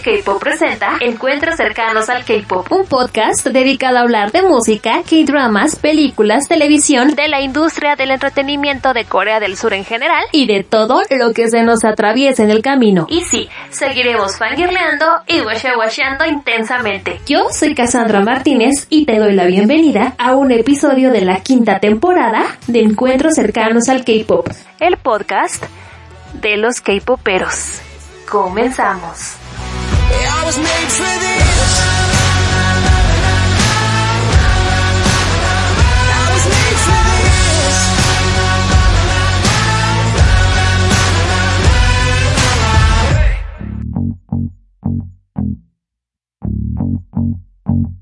K-Pop presenta Encuentros cercanos al K-Pop, un podcast dedicado a hablar de música, K-dramas, películas, televisión, de la industria del entretenimiento de Corea del Sur en general y de todo lo que se nos atraviesa en el camino. Y sí, seguiremos fangirleando y washeando intensamente. Yo soy Cassandra Martínez y te doy la bienvenida a un episodio de la quinta temporada de Encuentros cercanos al K-Pop, el podcast de los K-Poperos. Comenzamos. I was made for this. Thank you.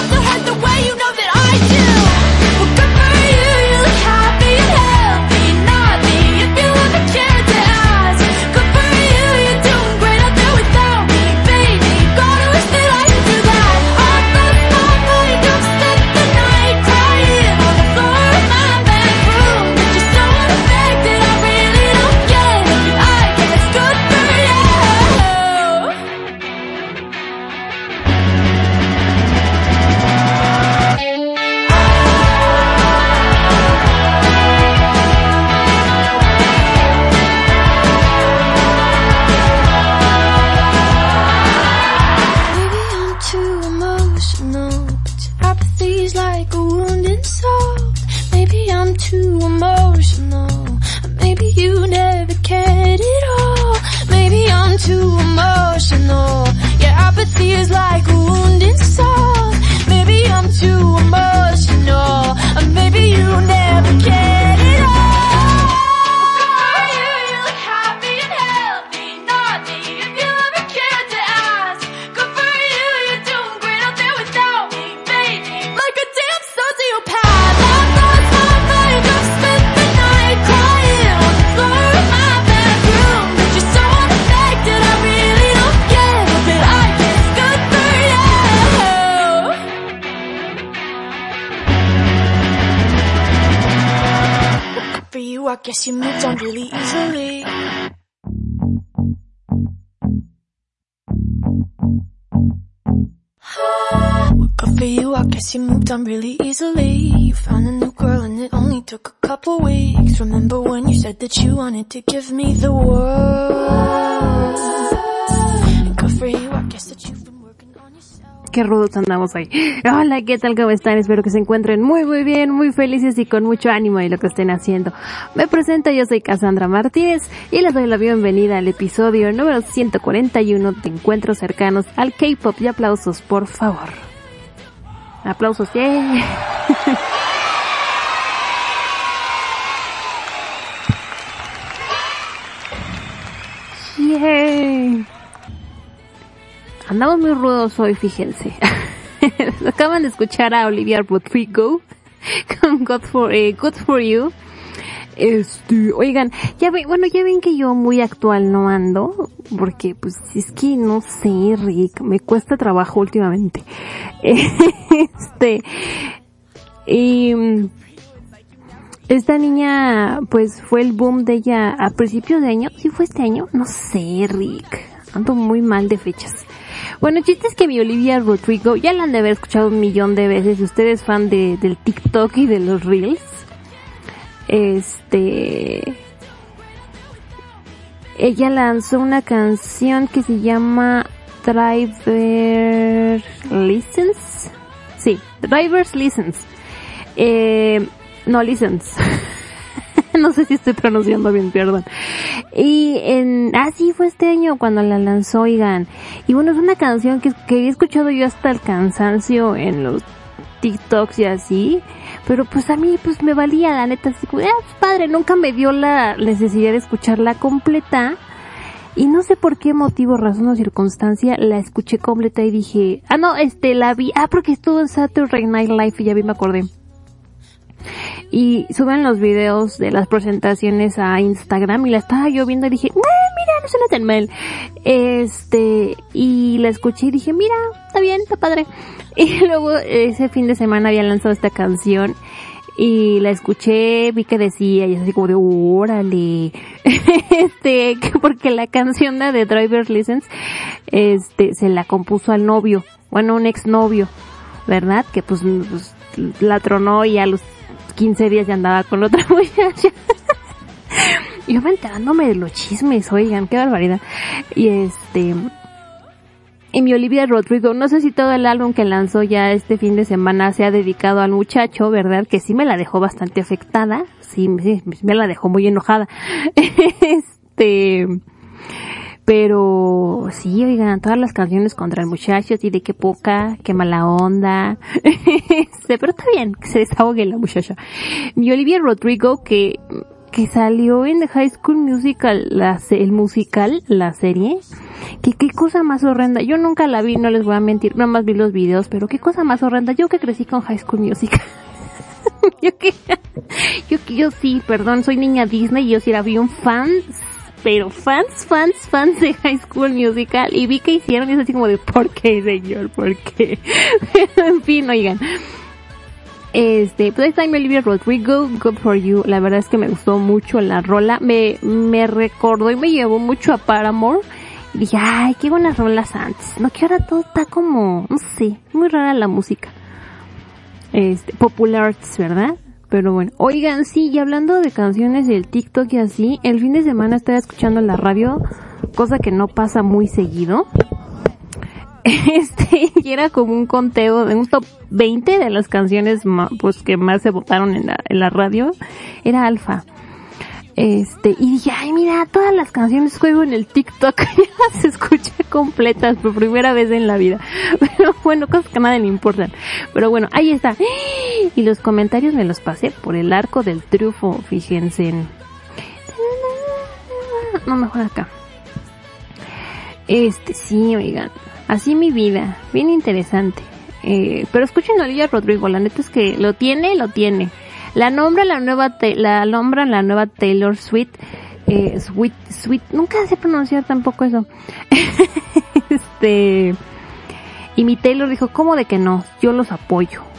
Too emotional. Maybe you never. Guess you moved on really easily. Good for you, I guess you moved on really easily. You found a new girl and it only took a couple weeks. Remember when you said that you wanted to give me the world? Good for you, I guess that been qué rudos andamos hoy. Hola, ¿qué tal? ¿Cómo están? Espero que se encuentren muy, muy bien, muy felices y con mucho ánimo en lo que estén haciendo. Me presento, yo soy Cassandra Martínez y les doy la bienvenida al episodio número 141 de Encuentros Cercanos al K-Pop y aplausos, por favor. Aplausos, yeah. Yay. Andamos muy rudos hoy, fíjense. Acaban de escuchar a Olivia Rodrigo con God for, eh, Good for You. Este, oigan, ya ven, bueno, ya ven que yo muy actual no ando, porque pues es que no sé, Rick, me cuesta trabajo últimamente. Este, y esta niña, pues fue el boom de ella a principios de año, ¿sí fue este año? No sé, Rick, ando muy mal de fechas. Bueno, el chiste es que mi Olivia Rodrigo ya la han de haber escuchado un millón de veces. Si usted es fan de, del TikTok y de los Reels, este, ella lanzó una canción que se llama Driver License. Sí, Driver's License. Eh, no, License. no sé si estoy pronunciando bien, perdón. Y en, ah, sí, fue este año cuando la lanzó, oigan. Y bueno, es una canción que, que he escuchado yo hasta el cansancio en los TikToks y así. Pero pues a mí pues me valía la neta, así como, pues, padre, nunca me dio la necesidad de escucharla completa. Y no sé por qué motivo, razón o circunstancia, la escuché completa y dije, ah no, este, la vi, ah porque estuvo en Saturday Night Live y ya vi, me acordé y suben los videos de las presentaciones a Instagram y la estaba yo viendo y dije, mira, no suena tan mal. Este, y la escuché y dije, mira, está bien, está padre. Y luego ese fin de semana había lanzado esta canción y la escuché, vi que decía y así como de órale, este, porque la canción de The Driver's License, este, se la compuso al novio, bueno, un ex novio, ¿verdad? Que pues, pues la tronó y a los 15 días ya andaba con otra muchacha. yo me enterándome de los chismes, oigan, qué barbaridad. Y este, y mi Olivia Rodrigo, no sé si todo el álbum que lanzó ya este fin de semana se ha dedicado al muchacho, ¿verdad? Que sí me la dejó bastante afectada, sí, sí me la dejó muy enojada. este, pero sí, oigan, todas las canciones contra el muchacho, y de qué poca, qué mala onda. Este, pero está bien, que se desahogue la muchacha. Mi Olivia Rodrigo, que, que salió en The High School Musical, el musical, la serie. Que qué cosa más horrenda. Yo nunca la vi, no les voy a mentir, nada más vi los videos, pero qué cosa más horrenda. Yo que crecí con High School Musical. yo que, yo que, yo sí, perdón, soy niña Disney y yo sí era vi un fan pero fans, fans, fans de High School Musical y vi que hicieron y es así como de ¿por qué, señor? ¿Por qué? en fin, oigan. Este, pues Olivia Rodrigo, Good For You. La verdad es que me gustó mucho la rola. Me, me recordó y me llevó mucho a Paramore. Y dije, ay, qué buenas rolas antes. No, que ahora todo está como, no sé, muy rara la música. Este, popular ¿verdad? Pero bueno, oigan, sí, y hablando de canciones del TikTok y así, el fin de semana estaba escuchando la radio, cosa que no pasa muy seguido. Este, y era como un conteo de un top 20 de las canciones pues que más se votaron en la, en la radio. Era Alfa. Este, y dije, ay, mira, todas las canciones juego en el TikTok, ya las escuché completas por primera vez en la vida. Pero bueno, cosas que a nadie le importan. Pero bueno, ahí está. Y los comentarios me los pasé por el arco del triunfo, fíjense. No, mejor acá. Este, sí, oigan. Así mi vida. Bien interesante. Eh, pero escuchen a Olivia Rodrigo, la neta es que lo tiene, lo tiene. La nombra la nueva, la nombra la nueva Taylor Swift, eh, Sweet, Sweet, nunca sé pronunciar tampoco eso. este, y mi Taylor dijo, ¿cómo de que no? Yo los apoyo.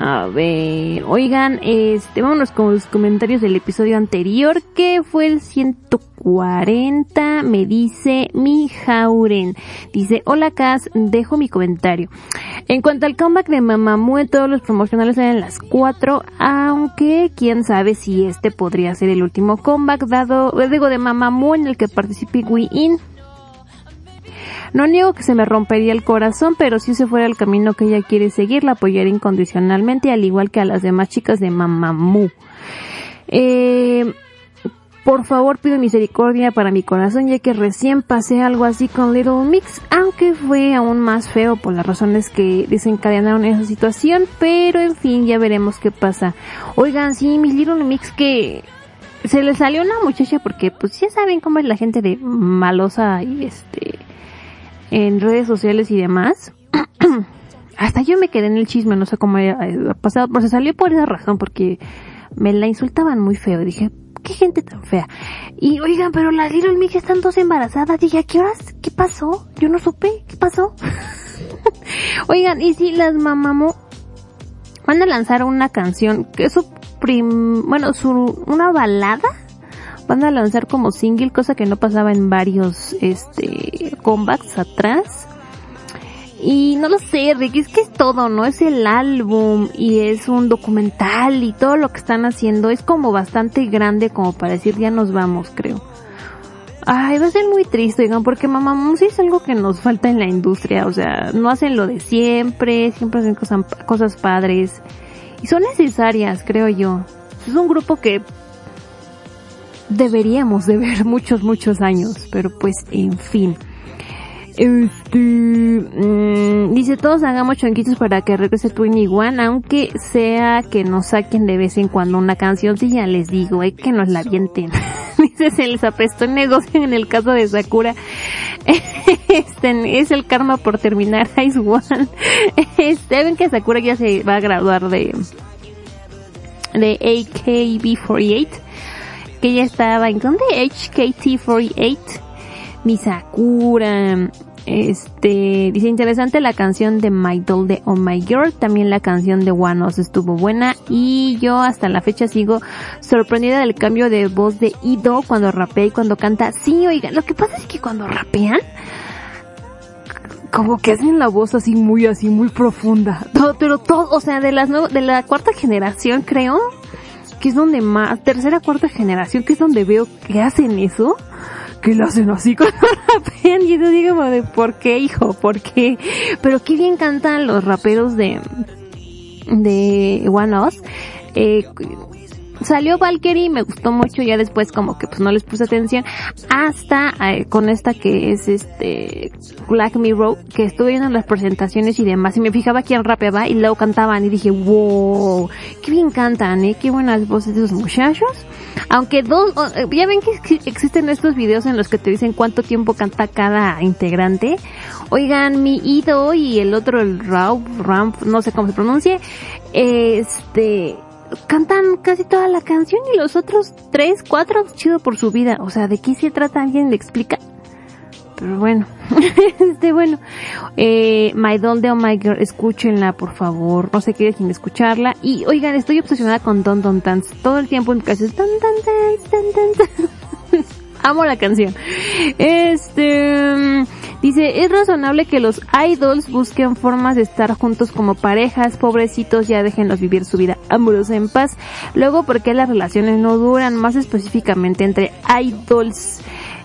A ver, oigan, este, vámonos con los comentarios del episodio anterior, que fue el 140, me dice mi Jauren. Dice, hola Cas, dejo mi comentario. En cuanto al comeback de Mamamoo, todos los promocionales eran las 4, aunque quién sabe si este podría ser el último comeback dado, digo, de Mamamoo en el que participe Wii In. No niego que se me rompería el corazón, pero si ese fuera el camino que ella quiere seguir, la apoyaría incondicionalmente, al igual que a las demás chicas de Mamamoo. Eh, por favor pido misericordia para mi corazón ya que recién pasé algo así con Little Mix, aunque fue aún más feo por las razones que desencadenaron esa situación, pero en fin, ya veremos qué pasa. Oigan, sí, mi Little Mix que se le salió una muchacha porque pues ya saben cómo es la gente de malosa y este en redes sociales y demás. Hasta yo me quedé en el chisme, no sé cómo ha pasado, pero se salió por esa razón, porque me la insultaban muy feo. Dije, qué gente tan fea. Y oigan, pero las Little Mix están dos embarazadas. Dije, ¿a qué horas? ¿Qué pasó? Yo no supe. ¿Qué pasó? oigan, y si las mamamo van a lanzar una canción que es su prim, bueno, su, una balada van a lanzar como single, cosa que no pasaba en varios este comebacks atrás. Y no lo sé, Rick, es que es todo, ¿no? Es el álbum y es un documental y todo lo que están haciendo es como bastante grande como para decir ya nos vamos, creo. Ay, va a ser muy triste, oigan, porque mamá sí es algo que nos falta en la industria, o sea, no hacen lo de siempre, siempre hacen cosas, cosas padres y son necesarias, creo yo. Es un grupo que deberíamos de ver muchos, muchos años, pero pues, en fin. Este, mm, dice todos hagamos chonquitos para que regrese Twin One, aunque sea que nos saquen de vez en cuando una canción, si ya les digo, hay que nos la avienten. dice se les apestó el negocio en el caso de Sakura. este, es el karma por terminar Ice One. este, ven que Sakura ya se va a graduar de, de AKB48, que ya estaba en, ¿dónde? HKT48 mi Sakura, este, dice interesante la canción de My Doll de Oh My Girl, también la canción de Us estuvo buena y yo hasta la fecha sigo sorprendida del cambio de voz de Ido cuando rapea y cuando canta. Sí, oiga, lo que pasa es que cuando rapean, como que hacen la voz así muy, así muy profunda. Todo, pero todo, o sea, de las de la cuarta generación creo, que es donde más, tercera, cuarta generación, que es donde veo que hacen eso que lo hacen así con rapean y yo digo de por qué hijo, por qué, pero qué bien cantan los raperos de de One Us, eh, salió Valkyrie, me gustó mucho, ya después como que pues no les puse atención, hasta eh, con esta que es este Black Mirror, que estuve viendo las presentaciones y demás, y me fijaba quién rapeaba y luego cantaban y dije, wow, qué bien cantan, eh, qué buenas voces de esos muchachos. Aunque dos, eh, ya ven que existen estos videos en los que te dicen cuánto tiempo canta cada integrante. Oigan, mi Ido y el otro, el Raup, Ramp, no sé cómo se pronuncie, este, cantan casi toda la canción y los otros tres, cuatro, chido por su vida. O sea, ¿de qué se trata? ¿Alguien le explica? Pero bueno, este bueno, eh, My Doll de Oh My Girl, escúchenla por favor, no se quede sin escucharla. Y oigan, estoy obsesionada con Don Don Dance, todo el tiempo en casa Don Don Dance, Don Don Amo la canción. Este, Dice, es razonable que los idols busquen formas de estar juntos como parejas, pobrecitos ya déjenlos vivir su vida amorosa en paz. Luego, ¿por qué las relaciones no duran? Más específicamente entre idols.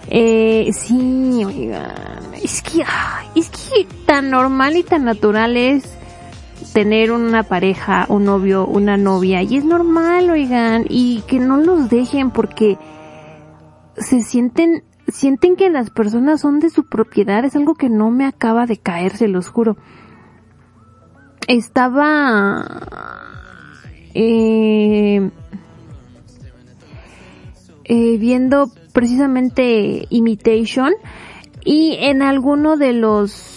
Eh, sí, oigan, es que, es que tan normal y tan natural es tener una pareja, un novio, una novia, y es normal, oigan, y que no los dejen porque se sienten sienten que las personas son de su propiedad, es algo que no me acaba de caer, se los juro. Estaba eh, eh, viendo precisamente Imitation y en alguno de los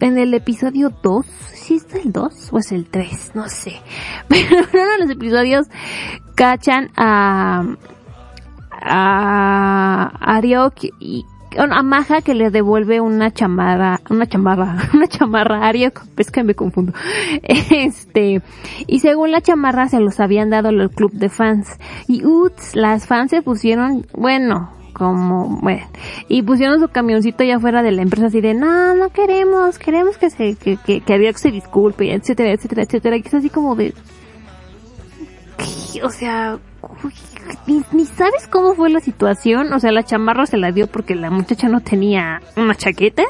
en el episodio 2 si es el 2 o es el 3, no sé. Pero en uno de los episodios cachan a a Ariok y a Maja que le devuelve una chamarra, una chamarra, una chamarra Ariok, es que me confundo. Este, y según la chamarra se los habían dado al club de fans. Y uts, las fans se pusieron, bueno, como, bueno, y pusieron su camioncito allá afuera de la empresa así de, no, no queremos, queremos que se, que, que, que Ariok se disculpe, etcétera, etcétera, etcétera, que es así como de, o sea, ni, ni, sabes cómo fue la situación. O sea, la chamarra se la dio porque la muchacha no tenía una chaqueta.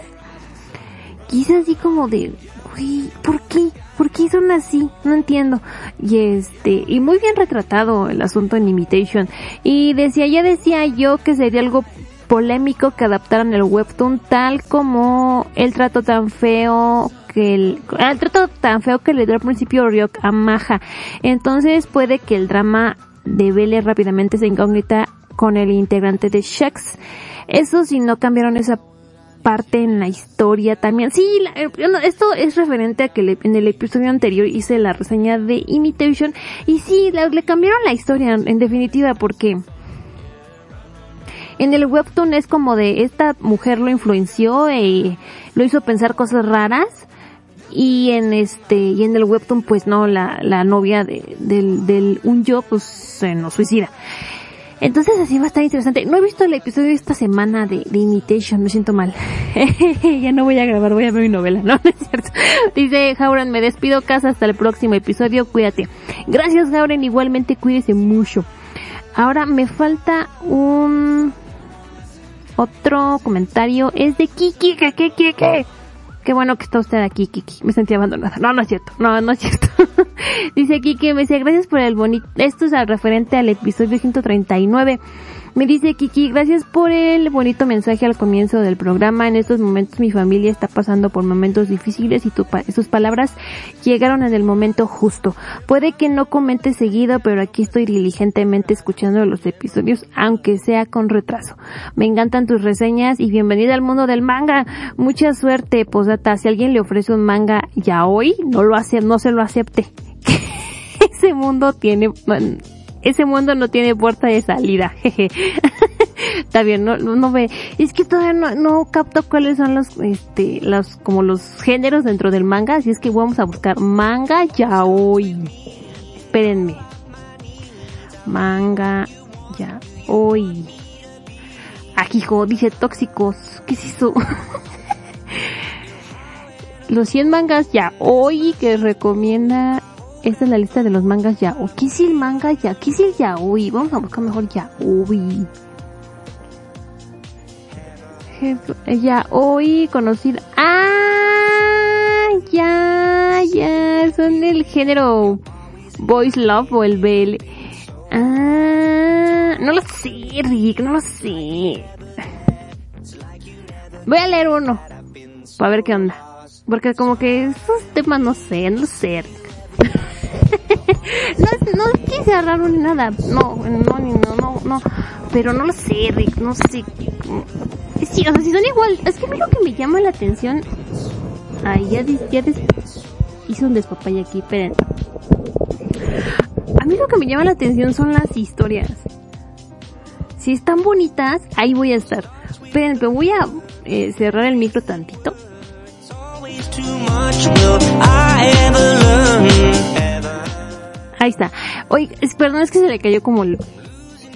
Quizás así como de, uy, ¿por qué? ¿Por qué son así? No entiendo. Y este, y muy bien retratado el asunto en Imitation. Y decía, ya decía yo que sería algo polémico que adaptaran el webtoon tal como el trato tan feo que el, el trato tan feo que le dio al principio Ryok a Maja. Entonces puede que el drama devele rápidamente esa incógnita con el integrante de Shex. Eso si no cambiaron esa parte en la historia también. Sí, eh, esto es referente a que en el episodio anterior hice la reseña de Imitation y sí, le, cambiaron la historia en definitiva porque en el webtoon es como de esta mujer lo influenció y lo hizo pensar cosas raras y en este y en el webtoon pues no la, la novia de, del, del un yo pues se nos suicida Entonces así va a estar interesante. No he visto el episodio de esta semana de, de Imitation, me siento mal. ya no voy a grabar, voy a ver mi novela, no, no es cierto. Dice Jauren, me despido casa hasta el próximo episodio, cuídate. Gracias Jauren, igualmente cuídese mucho. Ahora me falta un otro comentario, es de Kiki, que, que, que, que. Qué bueno que está usted aquí, Kiki. Me sentí abandonada. No, no es cierto. No, no es cierto. dice Kiki, me dice, gracias por el bonito... Esto es al referente al episodio 139. Me dice Kiki, gracias por el bonito mensaje al comienzo del programa. En estos momentos mi familia está pasando por momentos difíciles y tu sus palabras llegaron en el momento justo. Puede que no comente seguido, pero aquí estoy diligentemente escuchando los episodios, aunque sea con retraso. Me encantan tus reseñas y bienvenida al mundo del manga. Mucha suerte, posata. Si alguien le ofrece un manga ya hoy, no lo hace, no se lo acepte. Ese mundo tiene, ese mundo no tiene puerta de salida, jeje. Está bien, no, no ve. Es que todavía no, no capto cuáles son los, este, los, como los géneros dentro del manga, así es que vamos a buscar manga yaoi. Espérenme. Manga yaoi. Ajijo, ah, dice tóxicos. ¿Qué es eso? los 100 mangas yaoi que recomienda esta es la lista de los mangas ya. ¿O qué es el manga ya? ¿Qué es el yaoi? Vamos a buscar mejor yaoi. Yaoi conocido. ¡Ah! Ya, ya. Son el género Boys Love o el BL. Ah, no lo sé, Rick, no lo sé. Voy a leer uno. Para ver qué onda. Porque como que esos temas no sé, no sé. no, no quise agarrar ni nada. No, no, no, no, no. Pero no lo sé, Rick, no sé. Sí, o sea, si son igual. Es que a mí lo que me llama la atención. Ay, ya, ya des... hice un despapay aquí, esperen. A mí lo que me llama la atención son las historias. Si están bonitas, ahí voy a estar. Esperen, pero voy a eh, cerrar el micro tantito. Ahí está. Oye, perdón, es que se le cayó como el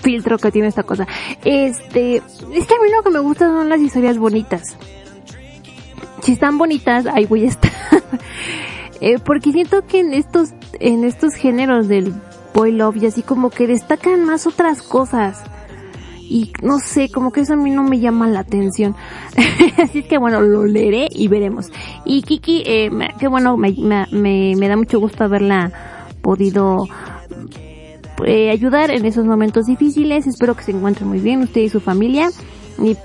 filtro que tiene esta cosa. Este, es que a mí lo que me gusta son las historias bonitas. Si están bonitas, ahí voy a estar. eh, porque siento que en estos, en estos géneros del boy love y así como que destacan más otras cosas. Y no sé, como que eso a mí no me llama la atención. así que bueno, lo leeré y veremos. Y Kiki, eh, que bueno, me, da mucho gusto haberla podido eh, ayudar en esos momentos difíciles. Espero que se encuentren muy bien usted y su familia. Y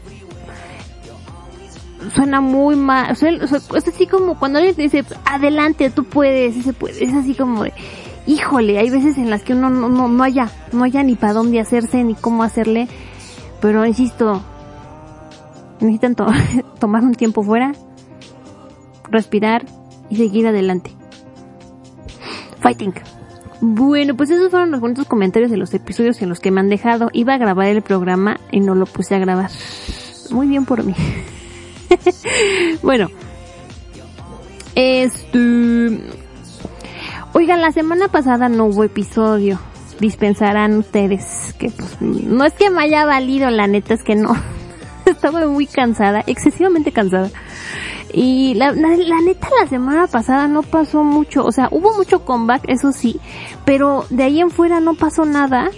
suena muy mal, es así como cuando alguien te dice, adelante, tú puedes, se puede, es así como híjole, hay veces en las que uno no, no, no haya, no haya ni para dónde hacerse, ni cómo hacerle, pero insisto, necesitan tomar un tiempo fuera, respirar y seguir adelante. Fighting. Bueno, pues esos fueron los bonitos comentarios de los episodios en los que me han dejado. Iba a grabar el programa y no lo puse a grabar. Muy bien por mí. bueno. Este... Oigan, la semana pasada no hubo episodio. Dispensarán ustedes que pues no es que me haya valido, la neta es que no. Estaba muy cansada, excesivamente cansada. Y la, neta la semana pasada no pasó mucho, o sea, hubo mucho comeback, eso sí, pero de ahí en fuera no pasó nada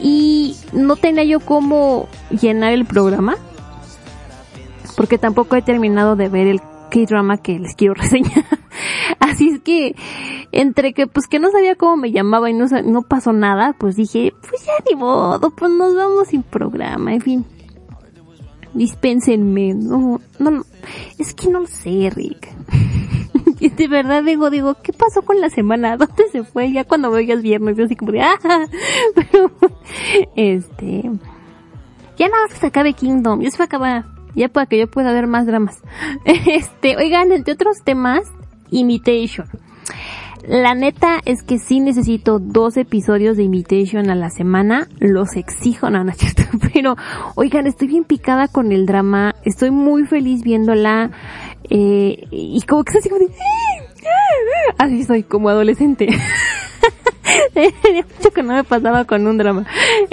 y no tenía yo cómo llenar el programa porque tampoco he terminado de ver el K-drama que les quiero reseñar. Así es que entre que pues que no sabía cómo me llamaba y no, no pasó nada, pues dije, pues ya ni modo, pues nos vamos sin programa, en fin dispénsenme, no, no, es que no lo sé, Rick. de verdad digo, digo, ¿qué pasó con la semana? ¿Dónde se fue? Ya cuando veías viernes, yo así como de, ah, pero, este, ya nada más que se acabe Kingdom, ya se va a acabar, ya para que yo pueda ver más dramas. Este, oigan, entre otros temas, Imitation. La neta es que sí necesito dos episodios de Imitation a la semana. Los exijo, no, no, pero oigan, estoy bien picada con el drama. Estoy muy feliz viéndola. Eh, y como que así como de... Así soy, como adolescente. Tenía mucho que no me pasaba con un drama.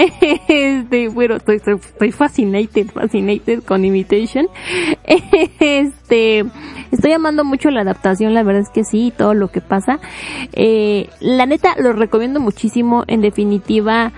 Este, bueno, estoy, fascinated, fascinated con Imitation. Este, estoy amando mucho la adaptación, la verdad es que sí, todo lo que pasa. Eh, la neta, lo recomiendo muchísimo, en definitiva,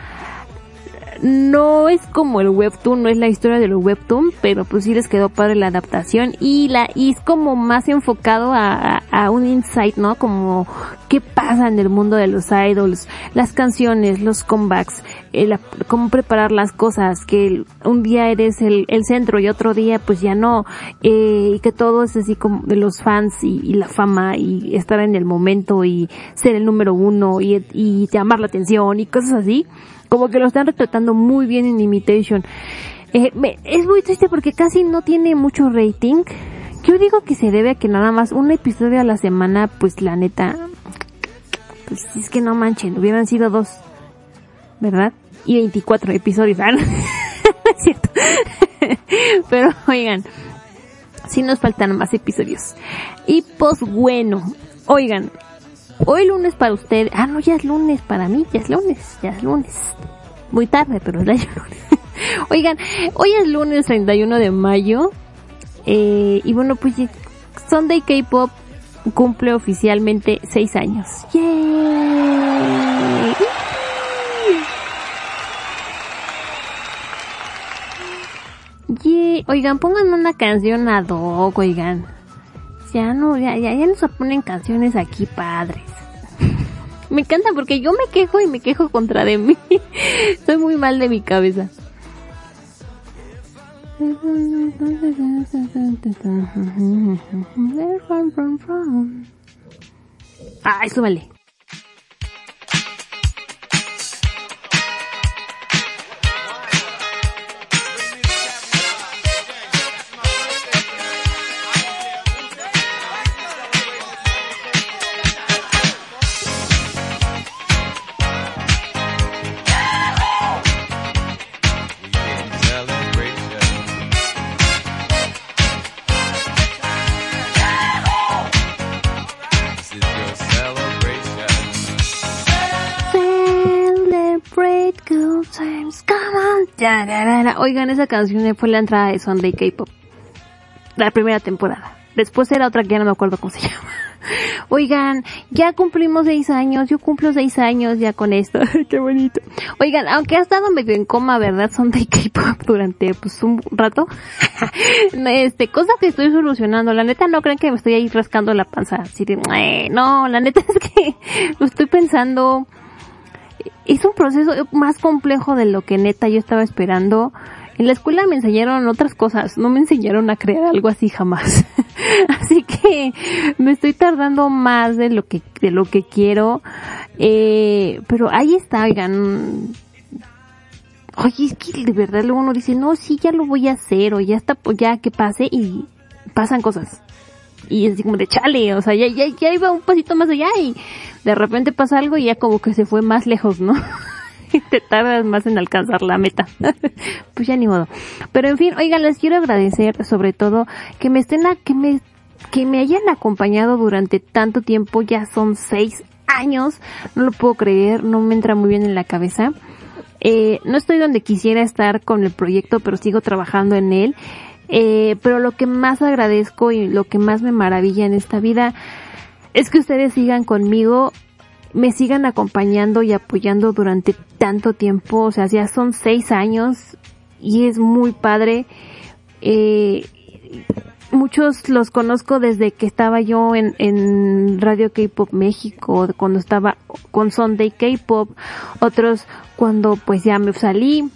no es como el webtoon, no es la historia del webtoon, pero pues sí les quedó padre la adaptación y la y es como más enfocado a, a, un insight, ¿no? Como qué pasa en el mundo de los idols, las canciones, los comebacks, el, cómo preparar las cosas, que un día eres el, el centro y otro día pues ya no, eh, y que todo es así como de los fans y, la fama y estar en el momento y ser el número uno y, y llamar la atención y cosas así como que lo están retratando muy bien en Imitation. Eh, me, es muy triste porque casi no tiene mucho rating. Yo digo que se debe a que nada más un episodio a la semana, pues la neta, pues es que no manchen, hubieran sido dos, ¿verdad? Y 24 episodios, ¿ah? es cierto. Pero oigan, sí nos faltan más episodios. Y pues bueno, oigan, Hoy lunes para usted. Ah, no, ya es lunes para mí. Ya es lunes. Ya es lunes. Muy tarde, pero es lunes. Oigan, hoy es lunes 31 de mayo. Eh, y bueno, pues Sunday K-Pop cumple oficialmente 6 años. ¡Yay! Yeah. Oigan, pónganme una canción ad hoc, oigan. Ya no, ya, ya, ya nos ponen canciones aquí padres. me encanta porque yo me quejo y me quejo contra de mí. Estoy muy mal de mi cabeza. Ay, súbale. Oigan, esa canción fue la entrada de Sunday K-Pop. La primera temporada. Después era otra que ya no me acuerdo cómo se llama. Oigan, ya cumplimos seis años, yo cumplo seis años ya con esto. Qué bonito. Oigan, aunque ha estado medio en coma, ¿verdad? Sunday K-Pop durante pues un rato. este, cosa que estoy solucionando. La neta no creen que me estoy ahí rascando la panza. Así de, no, la neta es que lo estoy pensando es un proceso más complejo de lo que neta yo estaba esperando. En la escuela me enseñaron otras cosas, no me enseñaron a crear algo así jamás. así que me estoy tardando más de lo que, de lo que quiero. Eh, pero ahí está, oigan. Oye, es que de verdad luego uno dice, no, sí, ya lo voy a hacer, o ya está, ya que pase, y pasan cosas. Y así como de chale, o sea, ya, ya, ya iba un pasito más allá y de repente pasa algo y ya como que se fue más lejos, ¿no? te tardas más en alcanzar la meta. pues ya ni modo. Pero en fin, oigan, les quiero agradecer sobre todo que me estén a, que me, que me hayan acompañado durante tanto tiempo, ya son seis años, no lo puedo creer, no me entra muy bien en la cabeza. Eh, no estoy donde quisiera estar con el proyecto, pero sigo trabajando en él. Eh, pero lo que más agradezco y lo que más me maravilla en esta vida es que ustedes sigan conmigo, me sigan acompañando y apoyando durante tanto tiempo, o sea, ya son seis años y es muy padre. Eh, muchos los conozco desde que estaba yo en, en Radio K-Pop México, cuando estaba con Sunday K-Pop, otros cuando pues ya me salí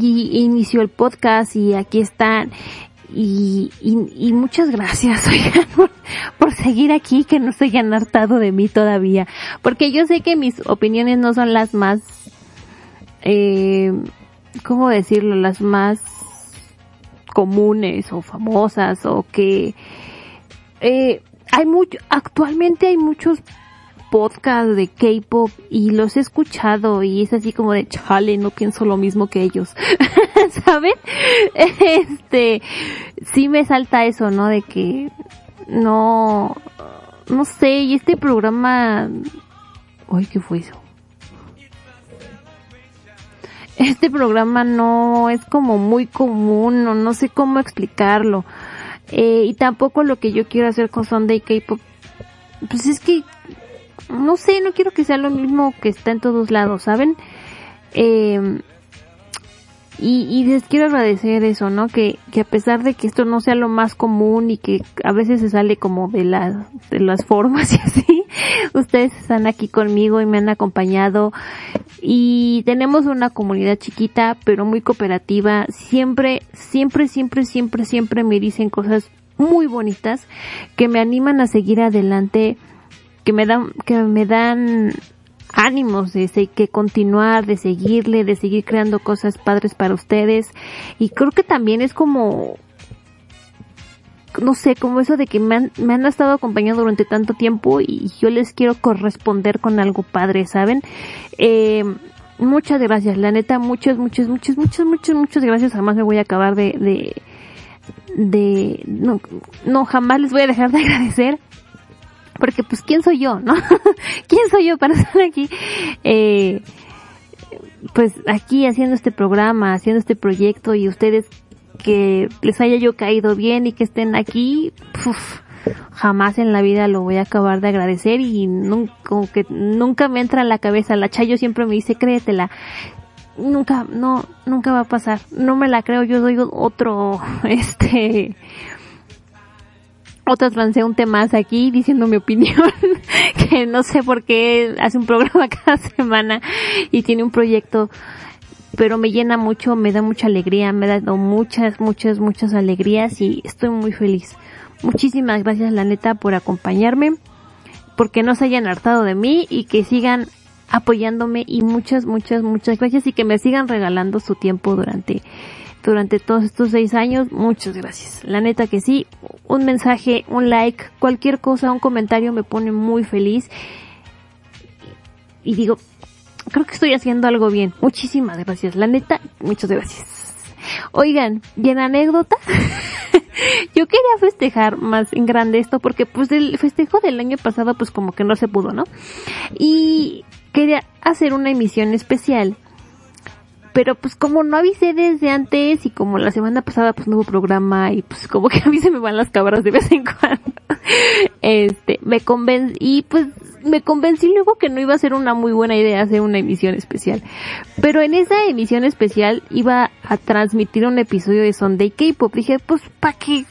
y inició el podcast y aquí están y, y, muchas gracias, oigan, por, seguir aquí, que no se hayan hartado de mí todavía. Porque yo sé que mis opiniones no son las más, eh, ¿cómo decirlo? Las más comunes o famosas o que, eh, hay mucho, actualmente hay muchos podcast de K-pop y los he escuchado y es así como de chale, no pienso lo mismo que ellos. ¿Saben? Este, sí me salta eso, ¿no? De que no, no sé, y este programa, ay, ¿qué fue eso? este programa no es como muy común o no sé cómo explicarlo. Eh, y tampoco lo que yo quiero hacer con Sunday K-Pop. Pues es que, no sé, no quiero que sea lo mismo que está en todos lados, ¿saben? Eh, y, y les quiero agradecer eso, ¿no? Que, que a pesar de que esto no sea lo más común y que a veces se sale como de, la, de las formas y así, ustedes están aquí conmigo y me han acompañado y tenemos una comunidad chiquita pero muy cooperativa. Siempre, siempre, siempre, siempre, siempre me dicen cosas muy bonitas que me animan a seguir adelante, que me dan, que me dan ánimos de que continuar, de seguirle, de seguir creando cosas padres para ustedes. Y creo que también es como, no sé, como eso de que me han, me han estado acompañando durante tanto tiempo y yo les quiero corresponder con algo padre, ¿saben? Eh, muchas gracias, la neta, muchas, muchas, muchas, muchas, muchas, muchas gracias. Jamás me voy a acabar de, de, de, no, no, jamás les voy a dejar de agradecer porque pues quién soy yo, ¿no? ¿Quién soy yo para estar aquí? Eh, pues aquí haciendo este programa, haciendo este proyecto y ustedes que les haya yo caído bien y que estén aquí, jamás en la vida lo voy a acabar de agradecer y nunca, como que nunca me entra en la cabeza. La Chayo siempre me dice, créetela. Nunca, no, nunca va a pasar. No me la creo, yo doy otro, este, otro transeúnte más aquí diciendo mi opinión, que no sé por qué hace un programa cada semana y tiene un proyecto, pero me llena mucho, me da mucha alegría, me ha dado muchas, muchas, muchas alegrías y estoy muy feliz. Muchísimas gracias la neta por acompañarme, porque no se hayan hartado de mí y que sigan apoyándome y muchas, muchas, muchas gracias y que me sigan regalando su tiempo durante durante todos estos seis años. Muchas gracias. La neta que sí. Un mensaje, un like, cualquier cosa, un comentario me pone muy feliz. Y digo, creo que estoy haciendo algo bien. Muchísimas gracias. La neta, muchas gracias. Oigan, y en anécdota, yo quería festejar más en grande esto porque pues el festejo del año pasado pues como que no se pudo, ¿no? Y quería hacer una emisión especial pero pues como no avisé desde antes y como la semana pasada pues no hubo programa y pues como que a mí se me van las cabras de vez en cuando, este, me convencí y pues me convencí luego que no iba a ser una muy buena idea hacer una emisión especial. Pero en esa emisión especial iba a transmitir un episodio de Sunday K-Pop. Dije, pues, ¿para que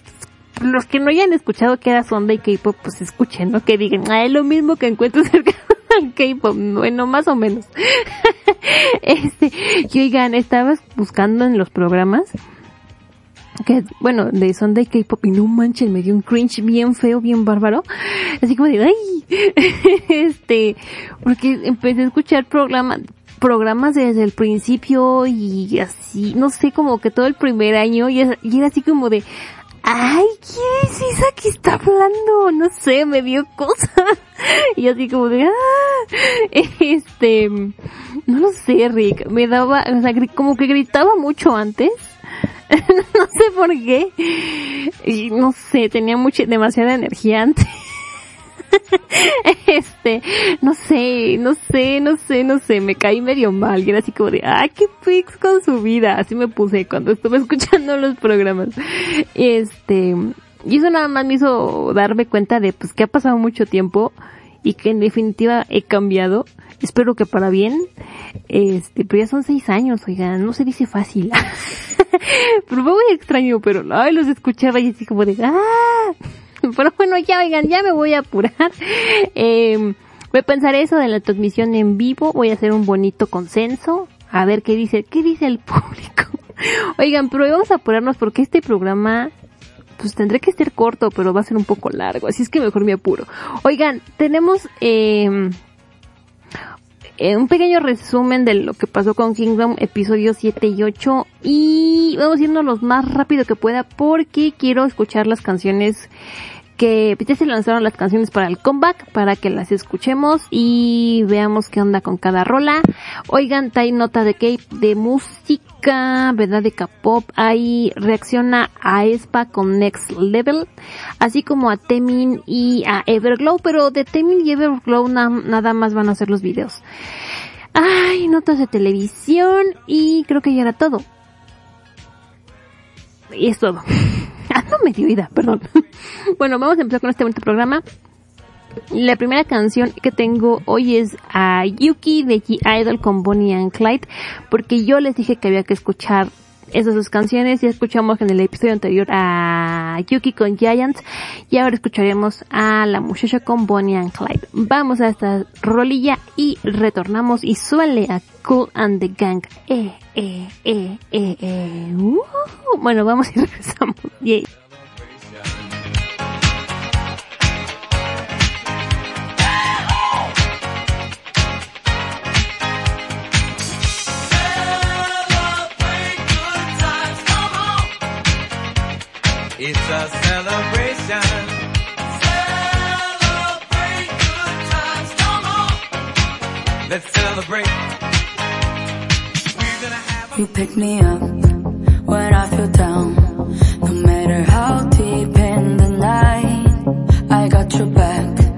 los que no hayan escuchado que era Sunday K-Pop, pues escuchen, ¿no? Que digan, ah, es lo mismo que encuentro cerca K-pop, bueno, más o menos. este, y oigan, estabas buscando en los programas que, bueno, de Sunday K-pop y no manchen, me dio un cringe bien feo, bien bárbaro. Así como de, ay, este, porque empecé a escuchar programas, programas desde el principio y así, no sé, como que todo el primer año y era así como de, ay, ¿quién es esa que está hablando? No sé, me dio cosa. Y así como de, ah, este, no lo sé, Rick, me daba, o sea, como que gritaba mucho antes. no sé por qué. Y no sé, tenía mucha, demasiada energía antes. este, no sé, no sé, no sé, no sé, me caí medio mal y era así como de, ay, qué fix con su vida, así me puse cuando estuve escuchando los programas. Este, y eso nada más me hizo darme cuenta de, pues, que ha pasado mucho tiempo y que en definitiva he cambiado. Espero que para bien. Este, pero ya son seis años, oigan, no se dice fácil. pero fue muy extraño, pero, ay, los escuchaba y así como de, ah. Pero bueno, ya oigan, ya me voy a apurar. Eh, voy a pensar eso de la transmisión en vivo. Voy a hacer un bonito consenso. A ver qué dice, qué dice el público. Oigan, pero vamos a apurarnos porque este programa pues tendré que ser corto, pero va a ser un poco largo, así es que mejor me apuro. Oigan, tenemos eh, un pequeño resumen de lo que pasó con Kingdom episodios 7 y 8 y vamos a los más rápido que pueda porque quiero escuchar las canciones que ya se lanzaron las canciones para el comeback para que las escuchemos y veamos qué onda con cada rola. Oigan, hay nota de Cape de ¿verdad? De K-pop. Ahí reacciona a Espa con Next Level, así como a Temin y a Everglow, pero de Temin y Everglow nada más van a hacer los videos. Ay, notas de televisión y creo que ya era todo. Y es todo. Ah, Ando medio ida, perdón. bueno, vamos a empezar con este bonito programa. La primera canción que tengo hoy es a Yuki de G-Idol con Bonnie and Clyde, porque yo les dije que había que escuchar esas dos canciones. Ya escuchamos en el episodio anterior a Yuki con Giants y ahora escucharemos a la muchacha con Bonnie and Clyde. Vamos a esta rolilla y retornamos y suele a Cool and the Gang. Eh, eh, eh, eh, eh. Uh, bueno, vamos y regresamos. Yeah. It's a celebration. Celebrate good times, come on. Let's celebrate. you pick me up when I feel down. No matter how deep in the night, I got your back.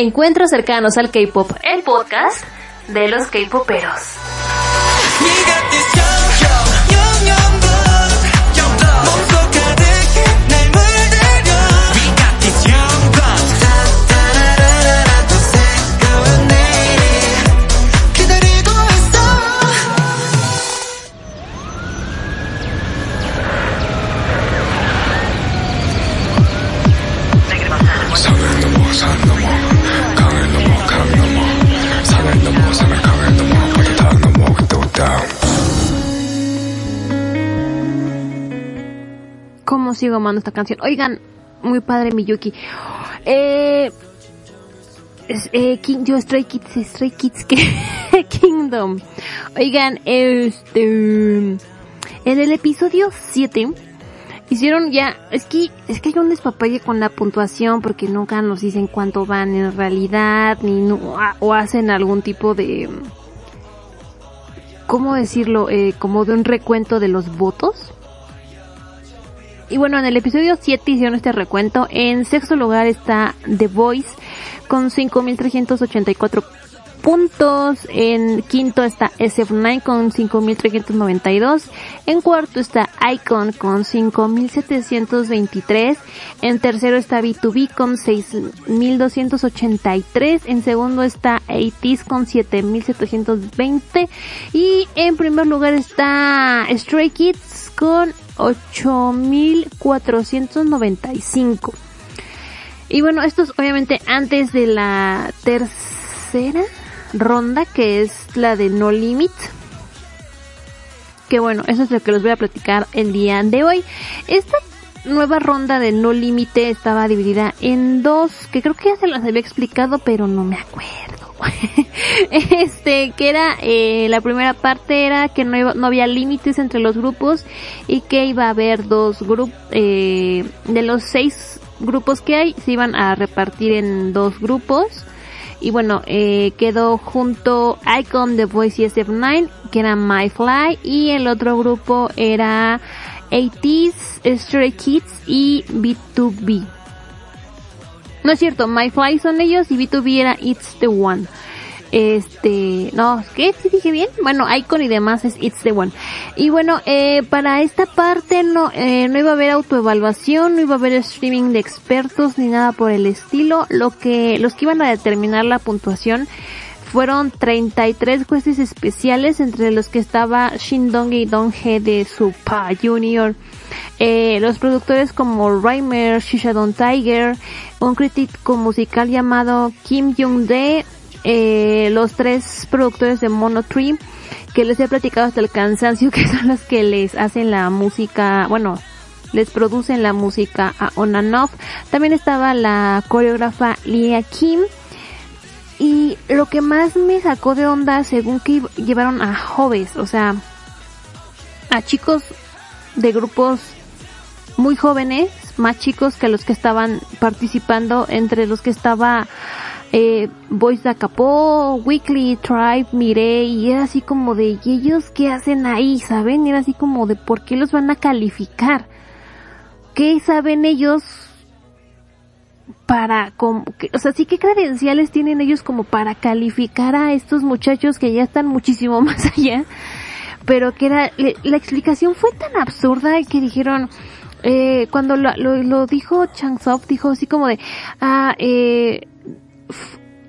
Encuentros cercanos al K-pop, el podcast de los K-poperos. sigo amando esta canción. Oigan, muy padre Miyuki. Eh, eh King, yo Stray Kids, Stray Kids Kingdom. Oigan, este en el episodio 7 hicieron ya, es que es que hay un despapalle con la puntuación porque nunca nos dicen cuánto van en realidad ni no, o hacen algún tipo de ¿cómo decirlo? Eh, como de un recuento de los votos. Y bueno, en el episodio 7 hicieron este recuento. En sexto lugar está The Voice con 5.384 puntos. En quinto está SF9 con 5.392. En cuarto está Icon con 5.723. En tercero está B2B con 6.283. En segundo está ATIS con 7.720. Y en primer lugar está Stray Kids con 8.495. Y bueno, esto es obviamente antes de la tercera ronda, que es la de No Limit. Que bueno, eso es lo que les voy a platicar el día de hoy. Esta nueva ronda de No Límite estaba dividida en dos, que creo que ya se las había explicado, pero no me acuerdo. este, que era, eh, la primera parte era que no, iba- no había límites entre los grupos y que iba a haber dos grupos, eh, de los seis grupos que hay, se iban a repartir en dos grupos. Y bueno, eh, quedó junto Icon, The Voice y SF9, que era My Fly, y el otro grupo era 80s, Stray Kids y B2B. No es cierto, My Fly son ellos y B2B era It's the One. Este, no, ¿qué? ¿Sí dije bien? Bueno, Icon y demás es It's the One. Y bueno, eh, para esta parte no, eh, no iba a haber autoevaluación, no iba a haber streaming de expertos ni nada por el estilo. Lo que, los que iban a determinar la puntuación fueron 33 jueces especiales, entre los que estaba Shin Dong y Dong He de Super Junior. Eh, los productores como Reimer, Shishadon Tiger, un crítico musical llamado Kim Jung-dae, eh, los tres productores de Mono Tree, que les he platicado hasta el cansancio, que son los que les hacen la música, bueno, les producen la música a On and Off. También estaba la coreógrafa Lia Kim, y lo que más me sacó de onda, según que llevaron a jóvenes, o sea, a chicos de grupos muy jóvenes, más chicos que los que estaban participando, entre los que estaba eh, Boys de Acapó, Weekly, Tribe, Mirei, y era así como de, ¿y ellos qué hacen ahí? ¿Saben? Era así como de, ¿por qué los van a calificar? ¿Qué saben ellos para, que- o sea, sí qué credenciales tienen ellos como para calificar a estos muchachos que ya están muchísimo más allá, pero que era, le- la explicación fue tan absurda que dijeron, eh, cuando lo, lo, lo dijo Changsop, dijo así como de, ah, eh,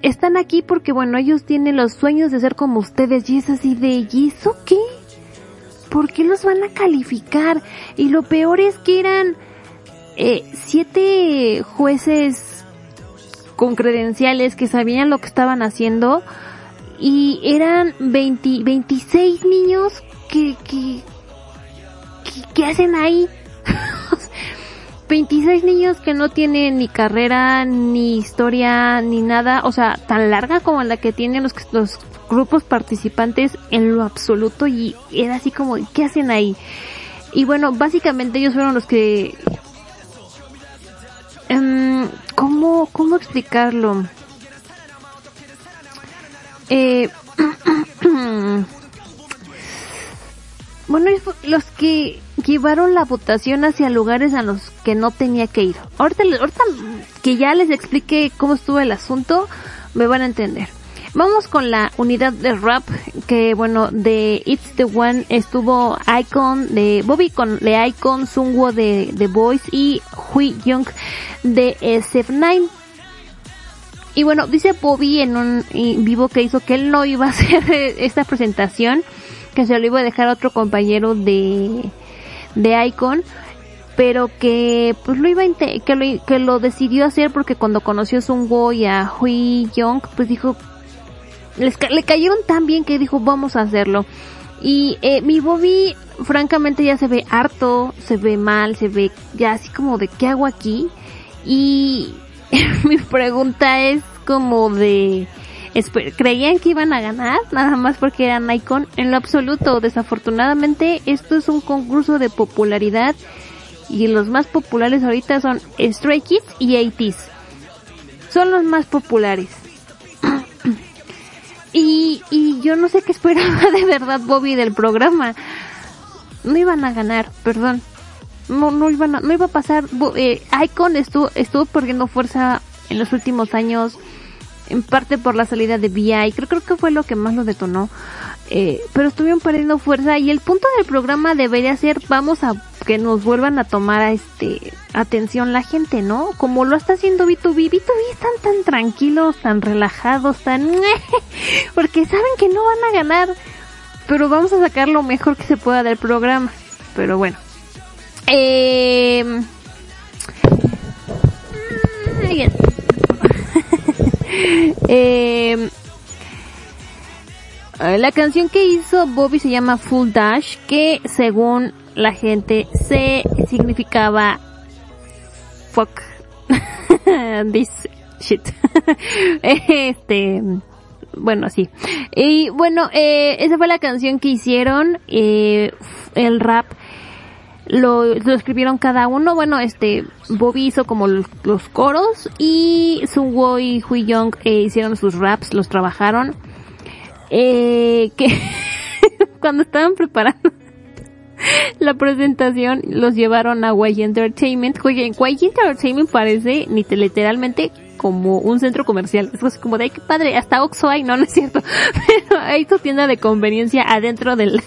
están aquí porque bueno, ellos tienen los sueños de ser como ustedes y es así de, ¿y eso qué? ¿Por qué los van a calificar? Y lo peor es que eran eh, siete jueces con credenciales que sabían lo que estaban haciendo y eran 20, 26 niños que, que, que, que hacen ahí. 26 niños que no tienen ni carrera, ni historia, ni nada, o sea, tan larga como la que tienen los, los grupos participantes en lo absoluto y era así como, ¿qué hacen ahí? Y bueno, básicamente ellos fueron los que... em, ¿cómo, ¿Cómo explicarlo? Eh, bueno, los que llevaron la votación hacia lugares a los que no tenía que ir. Ahorita, ahorita que ya les explique cómo estuvo el asunto, me van a entender. Vamos con la unidad de rap, que bueno, de It's the One estuvo Icon, de Bobby con The Icon, Sungwo de The Boys y Hui Young de SF9. Y bueno, dice Bobby en un vivo que hizo que él no iba a hacer esta presentación, que se lo iba a dejar a otro compañero de, de Icon, pero que pues lo iba a que lo, que lo decidió hacer porque cuando conoció a Sungwo y a Hui Young, pues dijo, les le cayeron tan bien que dijo vamos a hacerlo. Y eh, mi Bobby francamente ya se ve harto, se ve mal, se ve ya así como de qué hago aquí. Y mi pregunta es como de ¿creían que iban a ganar nada más porque eran Icon? En lo absoluto, desafortunadamente esto es un concurso de popularidad y los más populares ahorita son Stray Kids y ATEEZ. Son los más populares. y, y yo no sé qué esperaba de verdad Bobby del programa. No iban a ganar, perdón. No, no iban a, no iba a pasar. Eh, Icon estuvo, estuvo perdiendo fuerza en los últimos años, en parte por la salida de VI. Creo, creo que fue lo que más lo detonó. Eh, pero estuvieron perdiendo fuerza y el punto del programa debería ser vamos a que nos vuelvan a tomar a este atención la gente, ¿no? Como lo está haciendo B2B. B2B están tan tranquilos, tan relajados, tan porque saben que no van a ganar, pero vamos a sacar lo mejor que se pueda del programa. Pero bueno. Eh... ay, eh, eh, la canción que hizo Bobby se llama Full Dash, que según la gente se significaba fuck this shit. este, bueno, así. Y bueno, eh, esa fue la canción que hicieron, eh, el rap lo, lo escribieron cada uno. Bueno, este, Bobby hizo como los, coros y Sunwo y Hui Young eh, hicieron sus raps, los trabajaron. Eh, que cuando estaban preparando la presentación los llevaron a YG Entertainment. Oye, YG Entertainment parece ni te- literalmente como un centro comercial. Es así como de, qué padre, hasta Oxxo hay, no, no es cierto. Pero hay tienda de conveniencia adentro del,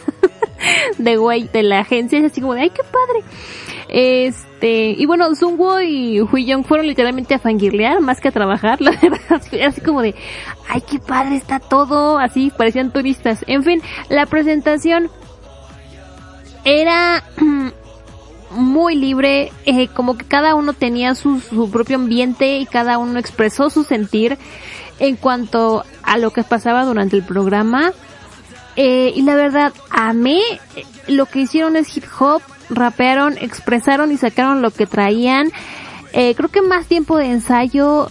de güey, de la agencia. Es así como de, ay, qué padre. Este, y bueno, Sunwo y Young fueron literalmente a fangirlear más que a trabajar, la verdad. Así como de, ay, qué padre está todo, así, parecían turistas. En fin, la presentación era muy libre, eh, como que cada uno tenía su, su propio ambiente y cada uno expresó su sentir en cuanto a lo que pasaba durante el programa. Eh, y la verdad, amé eh, lo que hicieron es hip hop, rapearon, expresaron y sacaron lo que traían. Eh, creo que más tiempo de ensayo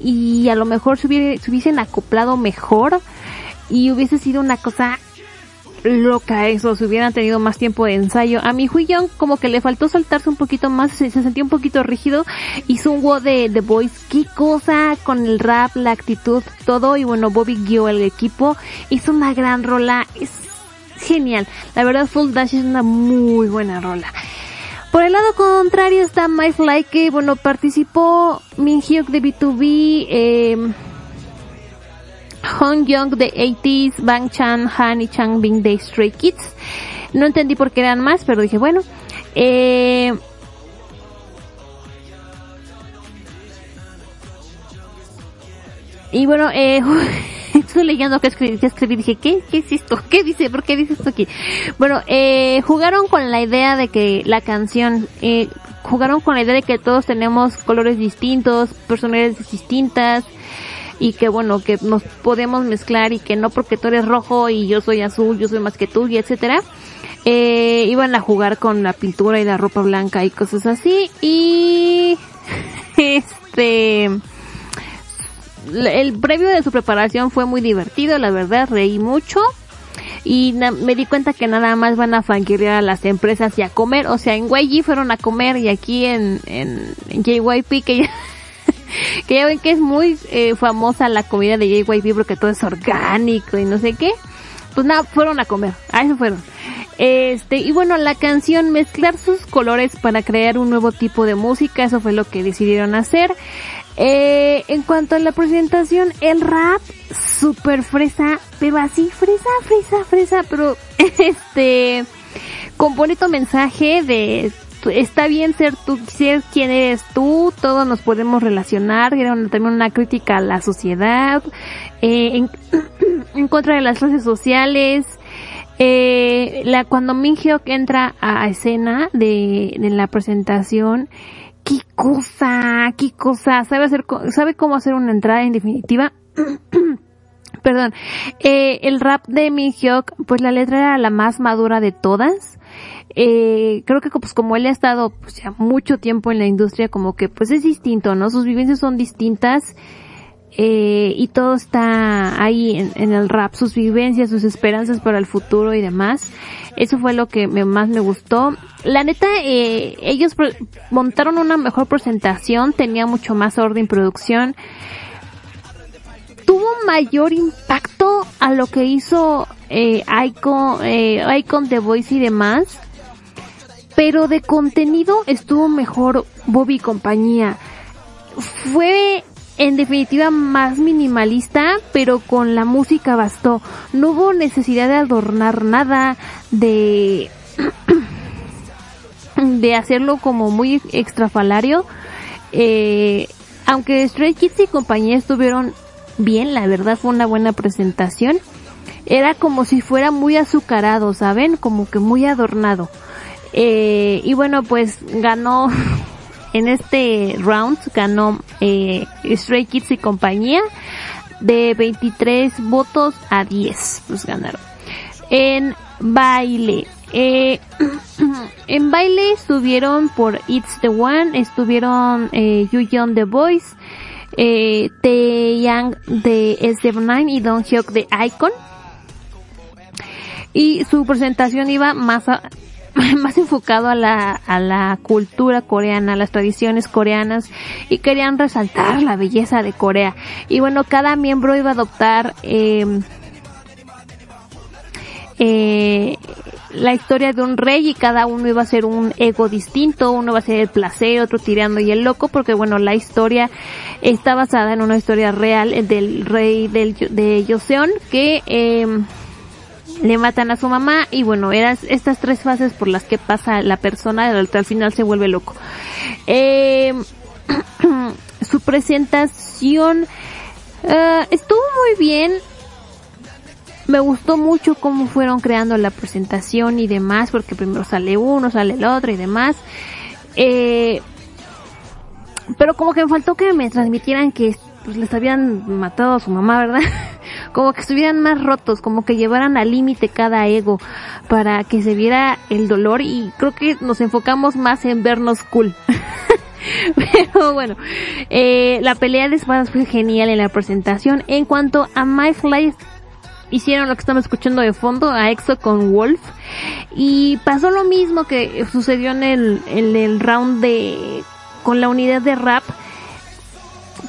y a lo mejor se, hubiera- se hubiesen acoplado mejor y hubiese sido una cosa loca eso, si hubieran tenido más tiempo de ensayo. A mi Young como que le faltó saltarse un poquito más, se, se sentía un poquito rígido. Hizo un wow de The Voice, qué cosa con el rap, la actitud, todo. Y bueno, Bobby guió el equipo. Hizo una gran rola, es genial. La verdad, Full Dash es una muy buena rola. Por el lado contrario está My Fly, que bueno, participó Min Hyuk de B2B, eh, Hong Young de 80s, Bang Chan, Han y Chang Bing de Stray Kids. No entendí por qué eran más, pero dije, bueno. Eh, y bueno, eh, estoy leyendo que escribí, que escribí, dije, ¿qué? ¿Qué es esto? ¿Qué dice? ¿Por qué dice esto aquí? Bueno, eh, jugaron con la idea de que la canción, eh, jugaron con la idea de que todos tenemos colores distintos, personalidades distintas, y que bueno, que nos podemos mezclar y que no porque tú eres rojo y yo soy azul, yo soy más que tú y etcétera. Eh, iban a jugar con la pintura y la ropa blanca y cosas así y este el previo de su preparación fue muy divertido, la verdad, reí mucho y me di cuenta que nada más van a fangirlear a las empresas y a comer, o sea, en YG fueron a comer y aquí en, en, en JYP que ya, que ya ven que es muy eh, famosa la comida de JYP porque todo es orgánico y no sé qué. Pues nada, fueron a comer, a eso fueron. Este, y bueno, la canción mezclar sus colores para crear un nuevo tipo de música, eso fue lo que decidieron hacer. Eh, en cuanto a la presentación, el rap, super fresa, pero así, fresa, fresa, fresa, pero este, con bonito mensaje de está bien ser tú, ser quien eres tú, todos nos podemos relacionar, era también una crítica a la sociedad, eh, en, contra de las redes sociales, eh, la, cuando Min Hyuk entra a, escena de, de la presentación, qué cosa, qué cosa, sabe hacer, sabe cómo hacer una entrada en definitiva. Perdón, eh, el rap de Min Hyuk, pues la letra era la más madura de todas. Eh, creo que pues como él ha estado pues ya mucho tiempo en la industria, como que pues es distinto, ¿no? Sus vivencias son distintas eh, y todo está ahí en, en el rap, sus vivencias, sus esperanzas para el futuro y demás. Eso fue lo que me- más me gustó. La neta, eh, ellos montaron una mejor presentación, tenía mucho más orden producción. Tuvo mayor impacto a lo que hizo eh, Icon, eh, Icon The Voice y demás. Pero de contenido estuvo mejor Bobby y compañía. Fue en definitiva más minimalista, pero con la música bastó. No hubo necesidad de adornar nada, de de hacerlo como muy extrafalario. Eh, aunque Stray Kids y compañía estuvieron bien, la verdad fue una buena presentación. Era como si fuera muy azucarado, ¿saben? Como que muy adornado. Eh, y bueno, pues ganó en este round, ganó eh, Stray Kids y compañía de 23 votos a 10, pues ganaron. En baile, eh, en baile estuvieron por It's the One, estuvieron eh, Young The Voice, eh, The Young de SF9 y Don Hyuk de Icon. Y su presentación iba más a- más enfocado a la, a la cultura coreana, las tradiciones coreanas y querían resaltar la belleza de Corea. Y bueno, cada miembro iba a adoptar eh, eh, la historia de un rey y cada uno iba a ser un ego distinto, uno va a ser el placer, otro tirando y el loco, porque bueno, la historia está basada en una historia real del rey del, de Joseon que eh, le matan a su mamá y bueno, eran estas tres fases por las que pasa la persona, al, al final se vuelve loco. Eh, su presentación eh, estuvo muy bien, me gustó mucho cómo fueron creando la presentación y demás, porque primero sale uno, sale el otro y demás. Eh, pero como que me faltó que me transmitieran que pues, les habían matado a su mamá, ¿verdad? como que estuvieran más rotos, como que llevaran al límite cada ego para que se viera el dolor y creo que nos enfocamos más en vernos cool. Pero bueno, eh, la pelea de espadas fue genial en la presentación. En cuanto a My Fly, hicieron lo que estamos escuchando de fondo, a EXO con Wolf. Y pasó lo mismo que sucedió en el, en el round de, con la unidad de rap.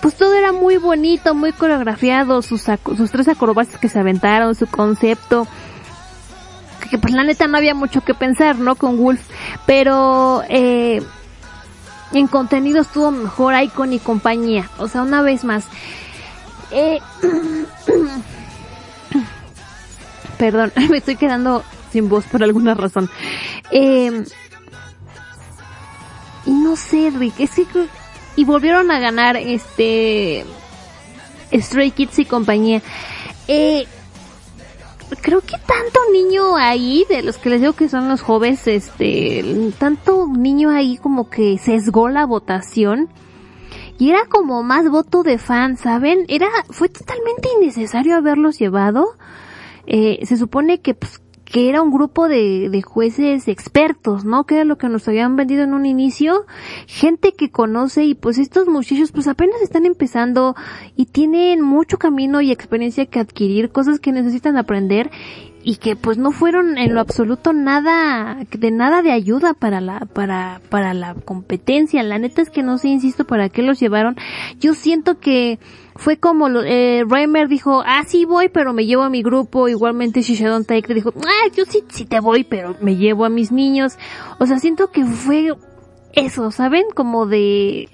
Pues todo era muy bonito, muy coreografiado, sus, sus tres acrobacias que se aventaron, su concepto. Que pues la neta no había mucho que pensar, ¿no? Con Wolf. Pero, eh, en contenido estuvo mejor Icon y compañía. O sea, una vez más. Eh, perdón, me estoy quedando sin voz por alguna razón. Eh, y no sé, Rick, es que y volvieron a ganar este Stray Kids y compañía. Eh, creo que tanto niño ahí, de los que les digo que son los jóvenes, este, tanto niño ahí como que sesgó la votación. Y era como más voto de fan, ¿saben? Era, fue totalmente innecesario haberlos llevado. Eh, se supone que, pues, que era un grupo de, de jueces expertos, ¿no? Que era lo que nos habían vendido en un inicio. Gente que conoce y pues estos muchachos pues apenas están empezando y tienen mucho camino y experiencia que adquirir, cosas que necesitan aprender y que pues no fueron en lo absoluto nada, de nada de ayuda para la, para, para la competencia. La neta es que no sé, insisto, para qué los llevaron. Yo siento que fue como eh, Reimer dijo, ah sí voy, pero me llevo a mi grupo. Igualmente Shishadon Taike dijo, ah yo sí, sí te voy, pero me llevo a mis niños. O sea, siento que fue eso, ¿saben? Como de,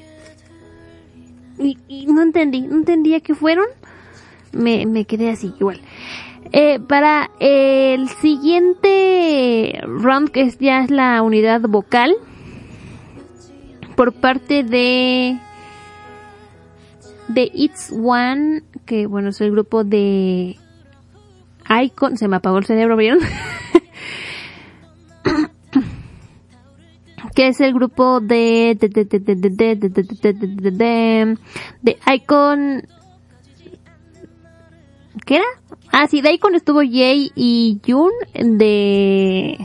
y, no entendí, no entendía que fueron. Me, me quedé así, igual. Eh, para el siguiente round, que es, ya es la unidad vocal, por parte de The It's One, que bueno, es el grupo de Icon, se me apagó el cerebro, ¿vieron? que es el grupo de de, de, de Icon ¿Qué era? Ah, sí, de Icon estuvo Jay y Jun de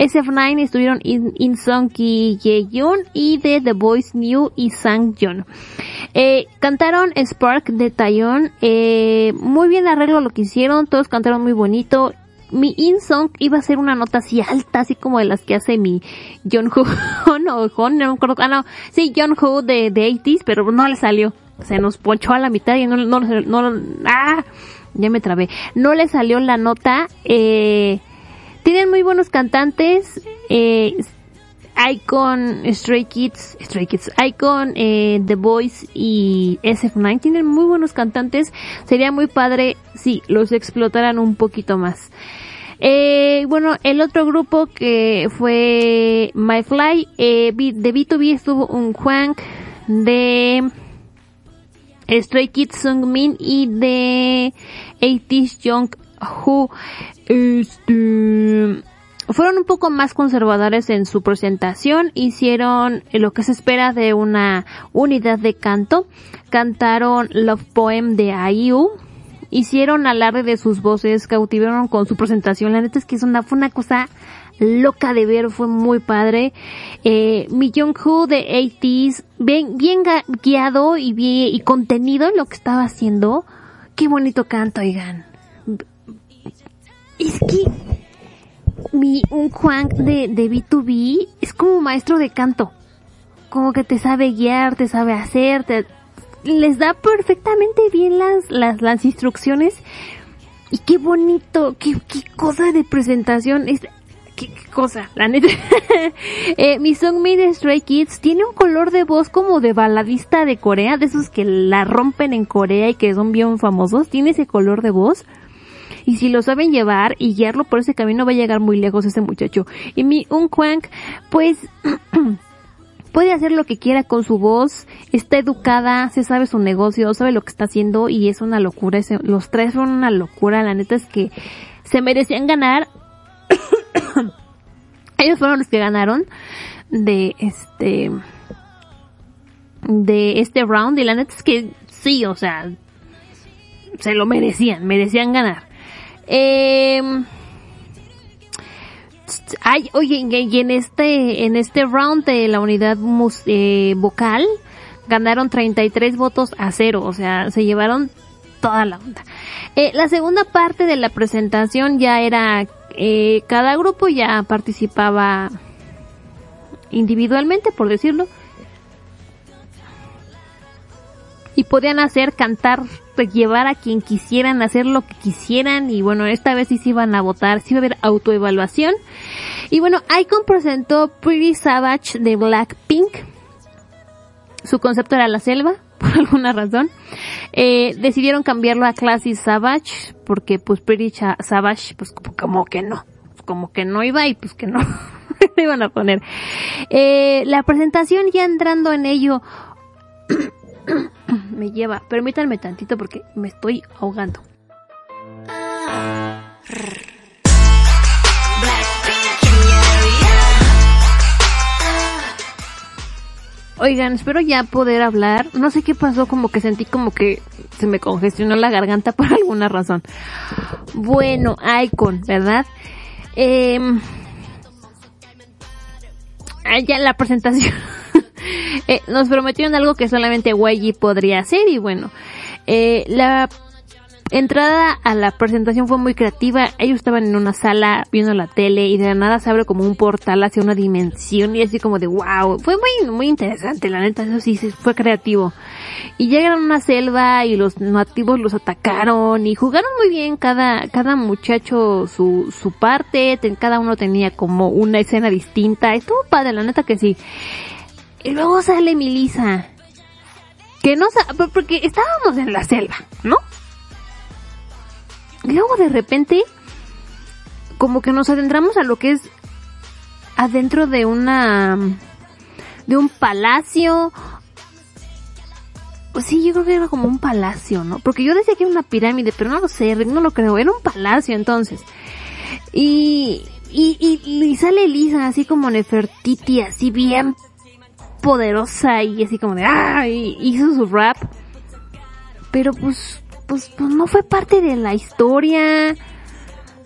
SF9 estuvieron In, In Song y Jae-yoon y de The Boys New y Sang-yeon. Eh, cantaron Spark de Taeyeon, eh, muy bien arreglo lo que hicieron, todos cantaron muy bonito. Mi In Song iba a ser una nota así alta, así como de las que hace mi John Ho, no, Hon, no me acuerdo, ah no, sí, John Ho de, de 80s, pero no le salió. se nos ponchó a la mitad y no, no, no, ah, ya me trabé. No le salió la nota. Eh, tienen muy buenos cantantes. Eh, Icon, Stray Kids, Stray Kids, Icon, eh, The Voice y SF9 tienen muy buenos cantantes. Sería muy padre si los explotaran un poquito más. Eh, bueno, el otro grupo que fue My Fly, eh, de B2B estuvo un Juan de Stray Kids Sung Min y de 80s Young Who. Este, fueron un poco más conservadores en su presentación, hicieron lo que se espera de una unidad de canto, cantaron Love Poem de IU, hicieron alarde de sus voces, cautivaron con su presentación. La neta es que es una, fue una cosa loca de ver, fue muy padre. Eh, Mi Jung Ho de 80s, bien, bien guiado y bien, y contenido en lo que estaba haciendo. Qué bonito canto, oigan. Es que mi, un Juan de, de B2B es como maestro de canto. Como que te sabe guiar, te sabe hacer, te, les da perfectamente bien las, las, las instrucciones. Y qué bonito, qué, qué cosa de presentación. Es, qué, cosa, la neta. eh, mi song de Stray Kids tiene un color de voz como de baladista de Corea, de esos que la rompen en Corea y que son bien famosos. Tiene ese color de voz. Y si lo saben llevar y guiarlo por ese camino va a llegar muy lejos ese muchacho. Y mi un Quank, pues puede hacer lo que quiera con su voz, está educada, se sabe su negocio, sabe lo que está haciendo y es una locura. Ese, los tres son una locura, la neta es que se merecían ganar. Ellos fueron los que ganaron de este de este round y la neta es que sí, o sea, se lo merecían, merecían ganar. Eh, Ay, oye, y en este, en este round de la unidad mus, eh, vocal, ganaron 33 votos a cero, o sea, se llevaron toda la onda. Eh, la segunda parte de la presentación ya era, eh, cada grupo ya participaba individualmente, por decirlo, y podían hacer, cantar, llevar a quien quisieran, hacer lo que quisieran y bueno, esta vez sí se iban a votar, sí iba a haber autoevaluación. Y bueno, Icon presentó Pretty Savage de Blackpink. Su concepto era la selva, por alguna razón. Eh, decidieron cambiarlo a Classy Savage, porque pues Pretty Savage, pues como que no, como que no iba y pues que no, iban a poner. Eh, la presentación ya entrando en ello, me lleva. Permítanme tantito porque me estoy ahogando. Oigan, espero ya poder hablar. No sé qué pasó, como que sentí como que se me congestionó la garganta por alguna razón. Bueno, Icon, ¿verdad? Eh, ya la presentación. eh, nos prometieron algo que solamente YG podría hacer y bueno, eh, la entrada a la presentación fue muy creativa. Ellos estaban en una sala viendo la tele y de la nada se abre como un portal hacia una dimensión y así como de wow. Fue muy, muy interesante, la neta, eso sí, fue creativo. Y llegaron a una selva y los nativos los atacaron y jugaron muy bien cada, cada muchacho su, su parte, cada uno tenía como una escena distinta. Estuvo padre, la neta que sí. Y luego sale Milisa. Que no sabe, porque estábamos en la selva, ¿no? Y luego de repente, como que nos adentramos a lo que es adentro de una, de un palacio. Sí, yo creo que era como un palacio, ¿no? Porque yo decía que era una pirámide, pero no lo sé, no lo creo. Era un palacio entonces. Y, y, y, y sale Elisa así como Nefertiti, así bien poderosa y así como de, ah, hizo su rap. Pero pues, pues, pues no fue parte de la historia.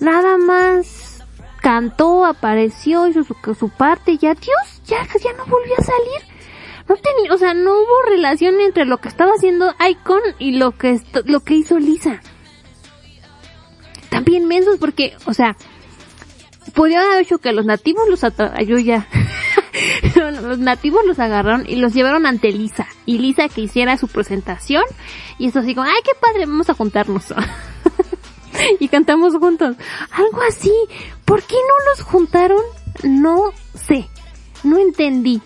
Nada más cantó, apareció, hizo su, su parte y ya, Dios, ya, ya no volvió a salir. No tenía, o sea, no hubo relación entre lo que estaba haciendo Icon y lo que, lo que hizo Lisa. También mensos porque, o sea, podría haber hecho que los nativos los yo ya los nativos los agarraron y los llevaron ante Lisa. Y Lisa que hiciera su presentación. Y esto así como, ay, qué padre, vamos a juntarnos. y cantamos juntos. Algo así. ¿Por qué no los juntaron? No sé. No entendí.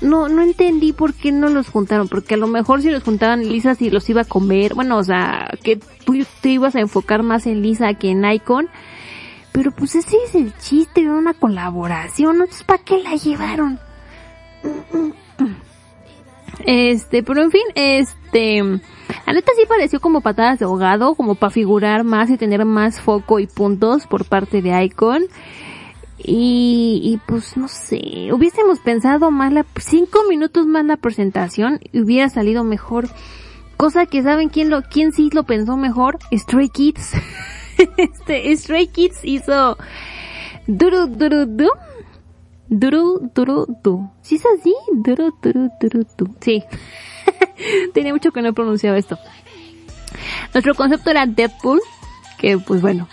No, no entendí por qué no los juntaron, porque a lo mejor si los juntaban Lisa si los iba a comer, bueno, o sea, que tú te ibas a enfocar más en Lisa que en Icon, pero pues ese es el chiste de una colaboración, entonces ¿para qué la llevaron? Este, pero en fin, este, la neta sí pareció como patadas de ahogado, como para figurar más y tener más foco y puntos por parte de Icon. Y, y pues no sé, hubiésemos pensado más la, cinco minutos más la presentación y hubiera salido mejor. Cosa que saben quién lo, quién sí lo pensó mejor, Stray Kids. este, Stray Kids hizo duru duru du. Duru duru du. ¿Sí es así? Duru duru duru du. Sí. Tenía mucho que no pronunciaba esto. Nuestro concepto era Deadpool, que pues bueno,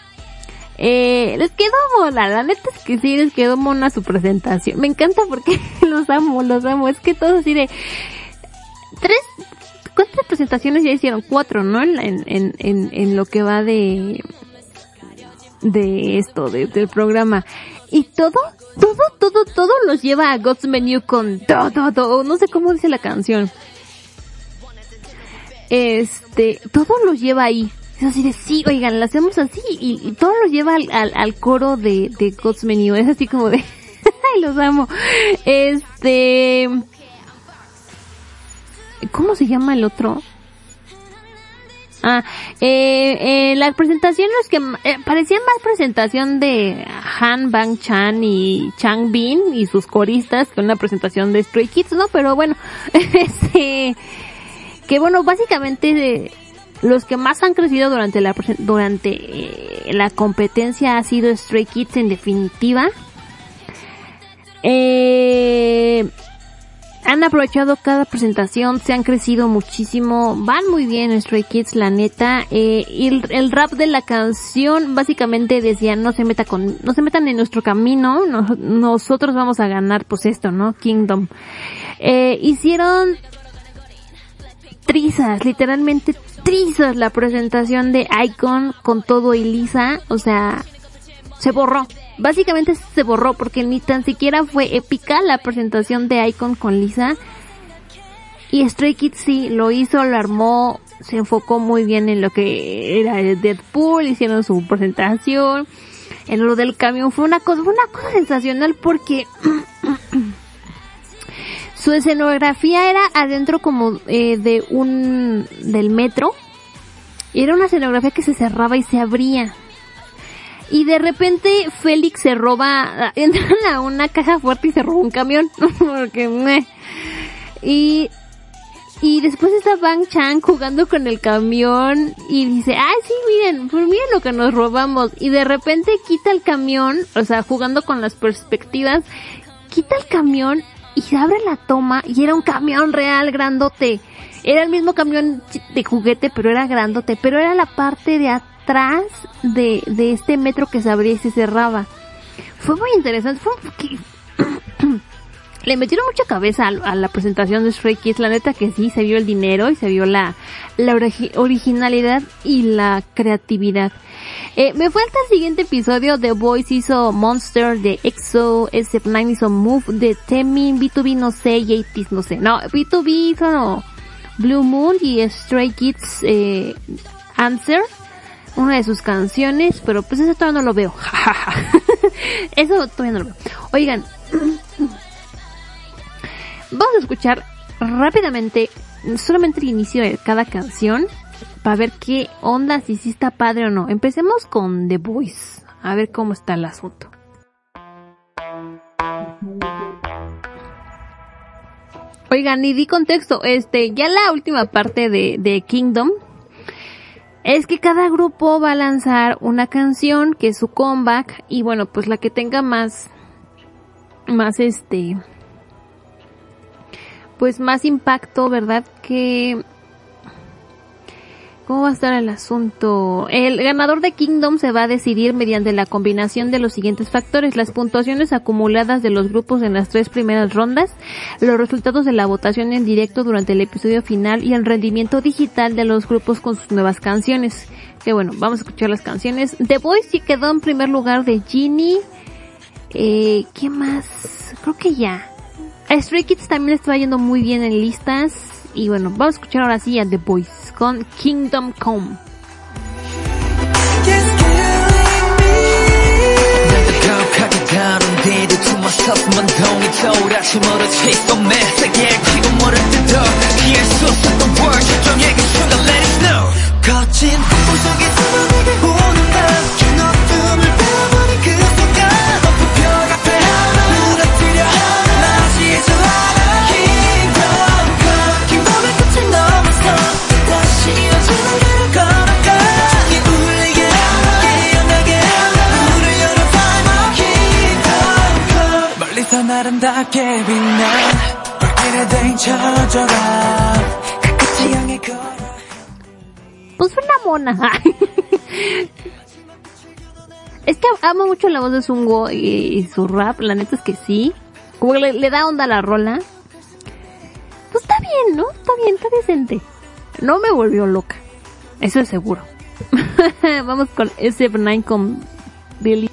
eh, les quedó mona, la neta es que sí, les quedó mona su presentación. Me encanta porque los amo, los amo. Es que todos así de... Tres... ¿Cuántas presentaciones ya hicieron? Cuatro, ¿no? En, en, en, en lo que va de... De esto, de, del programa. Y todo, todo, todo, todo los lleva a God's Menu con todo, todo. No sé cómo dice la canción. Este, todo los lleva ahí. Es así de, sí, oigan, lo hacemos así y, y todo lo lleva al, al, coro de, de God's Menu. Es así como de, los amo. Este, ¿cómo se llama el otro? Ah, eh, eh, la presentación es que eh, parecía más presentación de Han Bang Chan y Chang Bin y sus coristas que una presentación de Stray Kids, ¿no? Pero bueno, este, que bueno, básicamente de, los que más han crecido durante la durante eh, la competencia ha sido Stray Kids en definitiva. Eh, han aprovechado cada presentación, se han crecido muchísimo, van muy bien Stray Kids, la neta. Eh, y el, rap de la canción básicamente decía no se meta con, no se metan en nuestro camino, no, nosotros vamos a ganar pues esto, ¿no? Kingdom. Eh, hicieron trizas, literalmente trizas la presentación de Icon con todo y Lisa, o sea, se borró. Básicamente se borró porque ni tan siquiera fue épica la presentación de Icon con Lisa. Y Stray Kids sí, lo hizo, lo armó, se enfocó muy bien en lo que era Deadpool, hicieron su presentación. En lo del camión fue una cosa, fue una cosa sensacional porque su escenografía era adentro como eh, de un del metro y era una escenografía que se cerraba y se abría y de repente Félix se roba entran a una caja fuerte y se roba un camión porque meh. y y después está Bang Chan jugando con el camión y dice, ah, sí, miren, pues miren lo que nos robamos. Y de repente quita el camión, o sea, jugando con las perspectivas, quita el camión y se abre la toma y era un camión real grandote. Era el mismo camión de juguete, pero era grandote, pero era la parte de atrás de, de este metro que se abría y se cerraba. Fue muy interesante, fue porque le metieron mucha cabeza a, la presentación de Stray Kids, la neta que sí, se vio el dinero y se vio la, la originalidad y la creatividad. Eh, me falta el siguiente episodio. The Voice hizo Monster, de EXO, SF9 hizo Move, de Temin, B2B no sé, y no sé. No, B2B hizo no, Blue Moon y Stray Kids eh, Answer, una de sus canciones, pero pues eso todavía no lo veo. eso todavía no lo veo. Oigan, vamos a escuchar rápidamente solamente el inicio de cada canción para ver qué onda, si sí está padre o no. Empecemos con The Voice, a ver cómo está el asunto. Oigan, y di contexto, este, ya la última parte de, de Kingdom es que cada grupo va a lanzar una canción que es su comeback y bueno, pues la que tenga más, más este, pues más impacto, ¿verdad? Que ¿Cómo va a estar el asunto? El ganador de Kingdom se va a decidir mediante la combinación de los siguientes factores. Las puntuaciones acumuladas de los grupos en las tres primeras rondas, los resultados de la votación en directo durante el episodio final y el rendimiento digital de los grupos con sus nuevas canciones. Que bueno, vamos a escuchar las canciones. The Voice sí quedó en primer lugar de Genie. Eh, ¿qué más? Creo que ya. A Stray Kids también está yendo muy bien en listas. Y bueno, vamos a escuchar ahora sí a The Voice con Kingdom Come. 가득하게 다룬 뒤도 too much stuff come 멀리서 아름답게 빛나 불길에 대인 쳐져가 그 끝을 향해 걸어 Pues una mona. es que amo mucho la voz de Zungo y, y su rap, la neta es que sí. Como que le, le da onda a la rola. Pues está bien, ¿no? Está bien, está decente. No me volvió loca. Eso es seguro. Vamos con SF9 con Billy.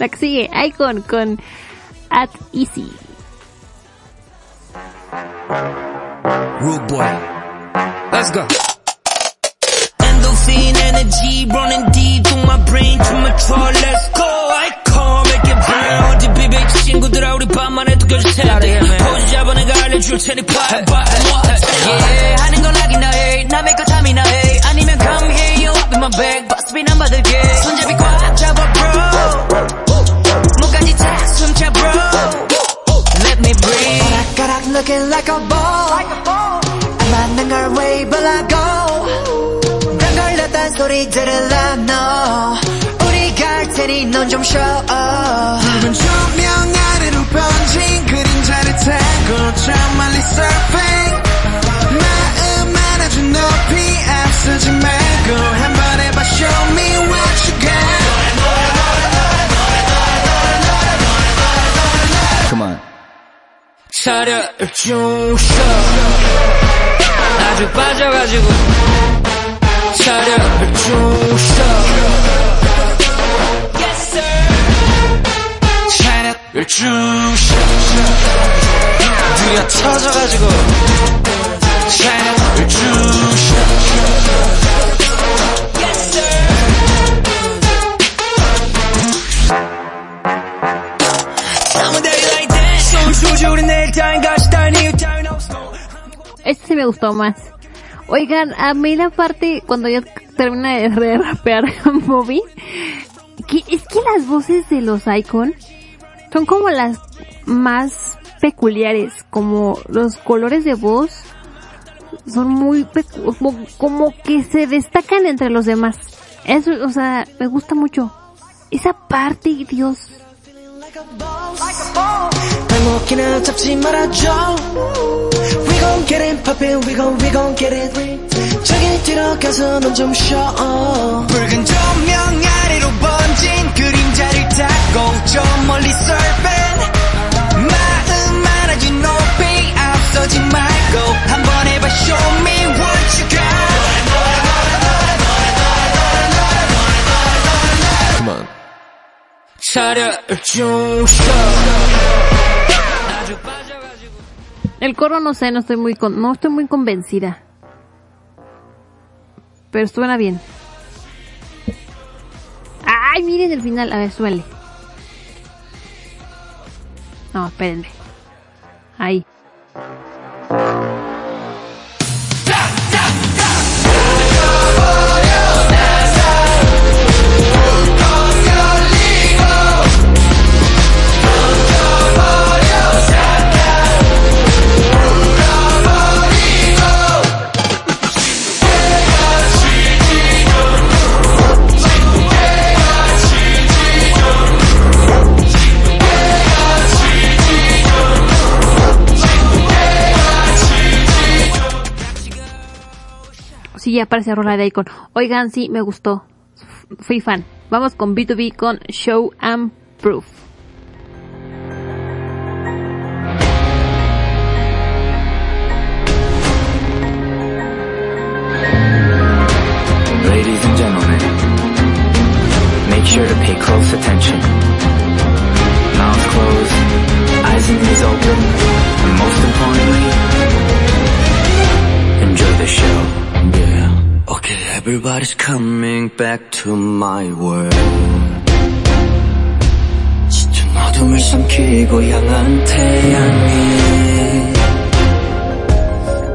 La sigue, Icon con At Easy. 좀 쉬어. 붉은 조명 아래로 번진 그림자를 타고 저 멀리 surfing. 마음 안아줘 높이 앞서지 말고 한번 해봐 show me what you got. 차려를 중셔 아주 빠져가지고 차려를 중셔 Este sí me gustó más. Oigan, a mí la parte cuando ya termina de rapear Bobby, que es que las voces de los icons son como las más peculiares, como los colores de voz son muy como, como que se destacan entre los demás. Eso, o sea, me gusta mucho. Esa parte, Dios. El coro no sé, no estoy muy con, no estoy muy convencida. Pero suena bien. Ay, miren el final, a ver, suele. No, espérenme. Ahí. Aparece rola de Icon. Oigan, sí, me gustó. Fui fan. Vamos con B2B con Show and Proof. Ladies and gentlemen, make sure to pay close attention. Mouth closed, eyes and ears open, and most importantly, enjoy the show. Yeah. Okay, everybody's coming back to my world. 짙은 어둠을 삼키고 향한 태양이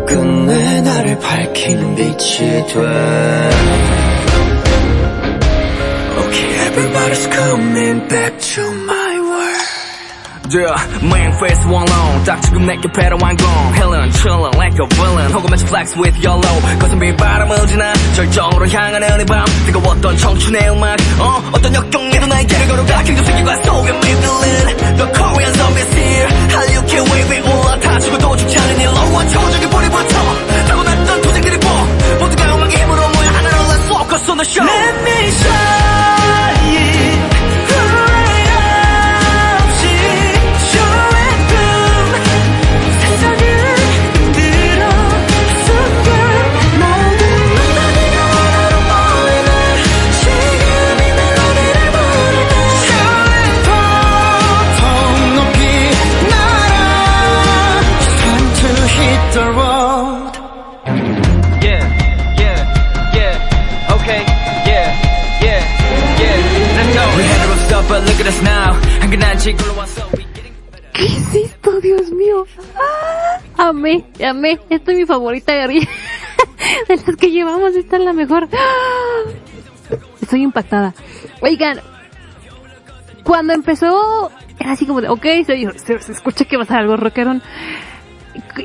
끝내 나를 밝히는 빛이 돼. Okay, everybody's coming back to my. Yeah, main face one long. 딱 지금 내 곁에로 완공 Helen chillin' like a villain. 마치 flex with yellow. 거센 비바람을 지나 절정으로 향하는 이밤. 뜨거웠던 청춘의 음악. 어 어떤 역경에도 나에게를 걸어가 경주세계과 속에 미들린 The Korean zombies here. 한류계 웨이브에 올라타 죽어도 죽지 않은 일로와 초적인 불이 붙어. 타고났던 투쟁들이 보 모두가 음악의 힘으로 모여 하나로 Let's focus on the show. Let me shine ¿Qué es esto, Dios mío? Ah, amé, amé. Esta es mi favorita de arriba. De las que llevamos, esta es la mejor. Estoy impactada. Oigan, cuando empezó, era así como de, ok, se, se, se escucha que va a ser algo rockerón.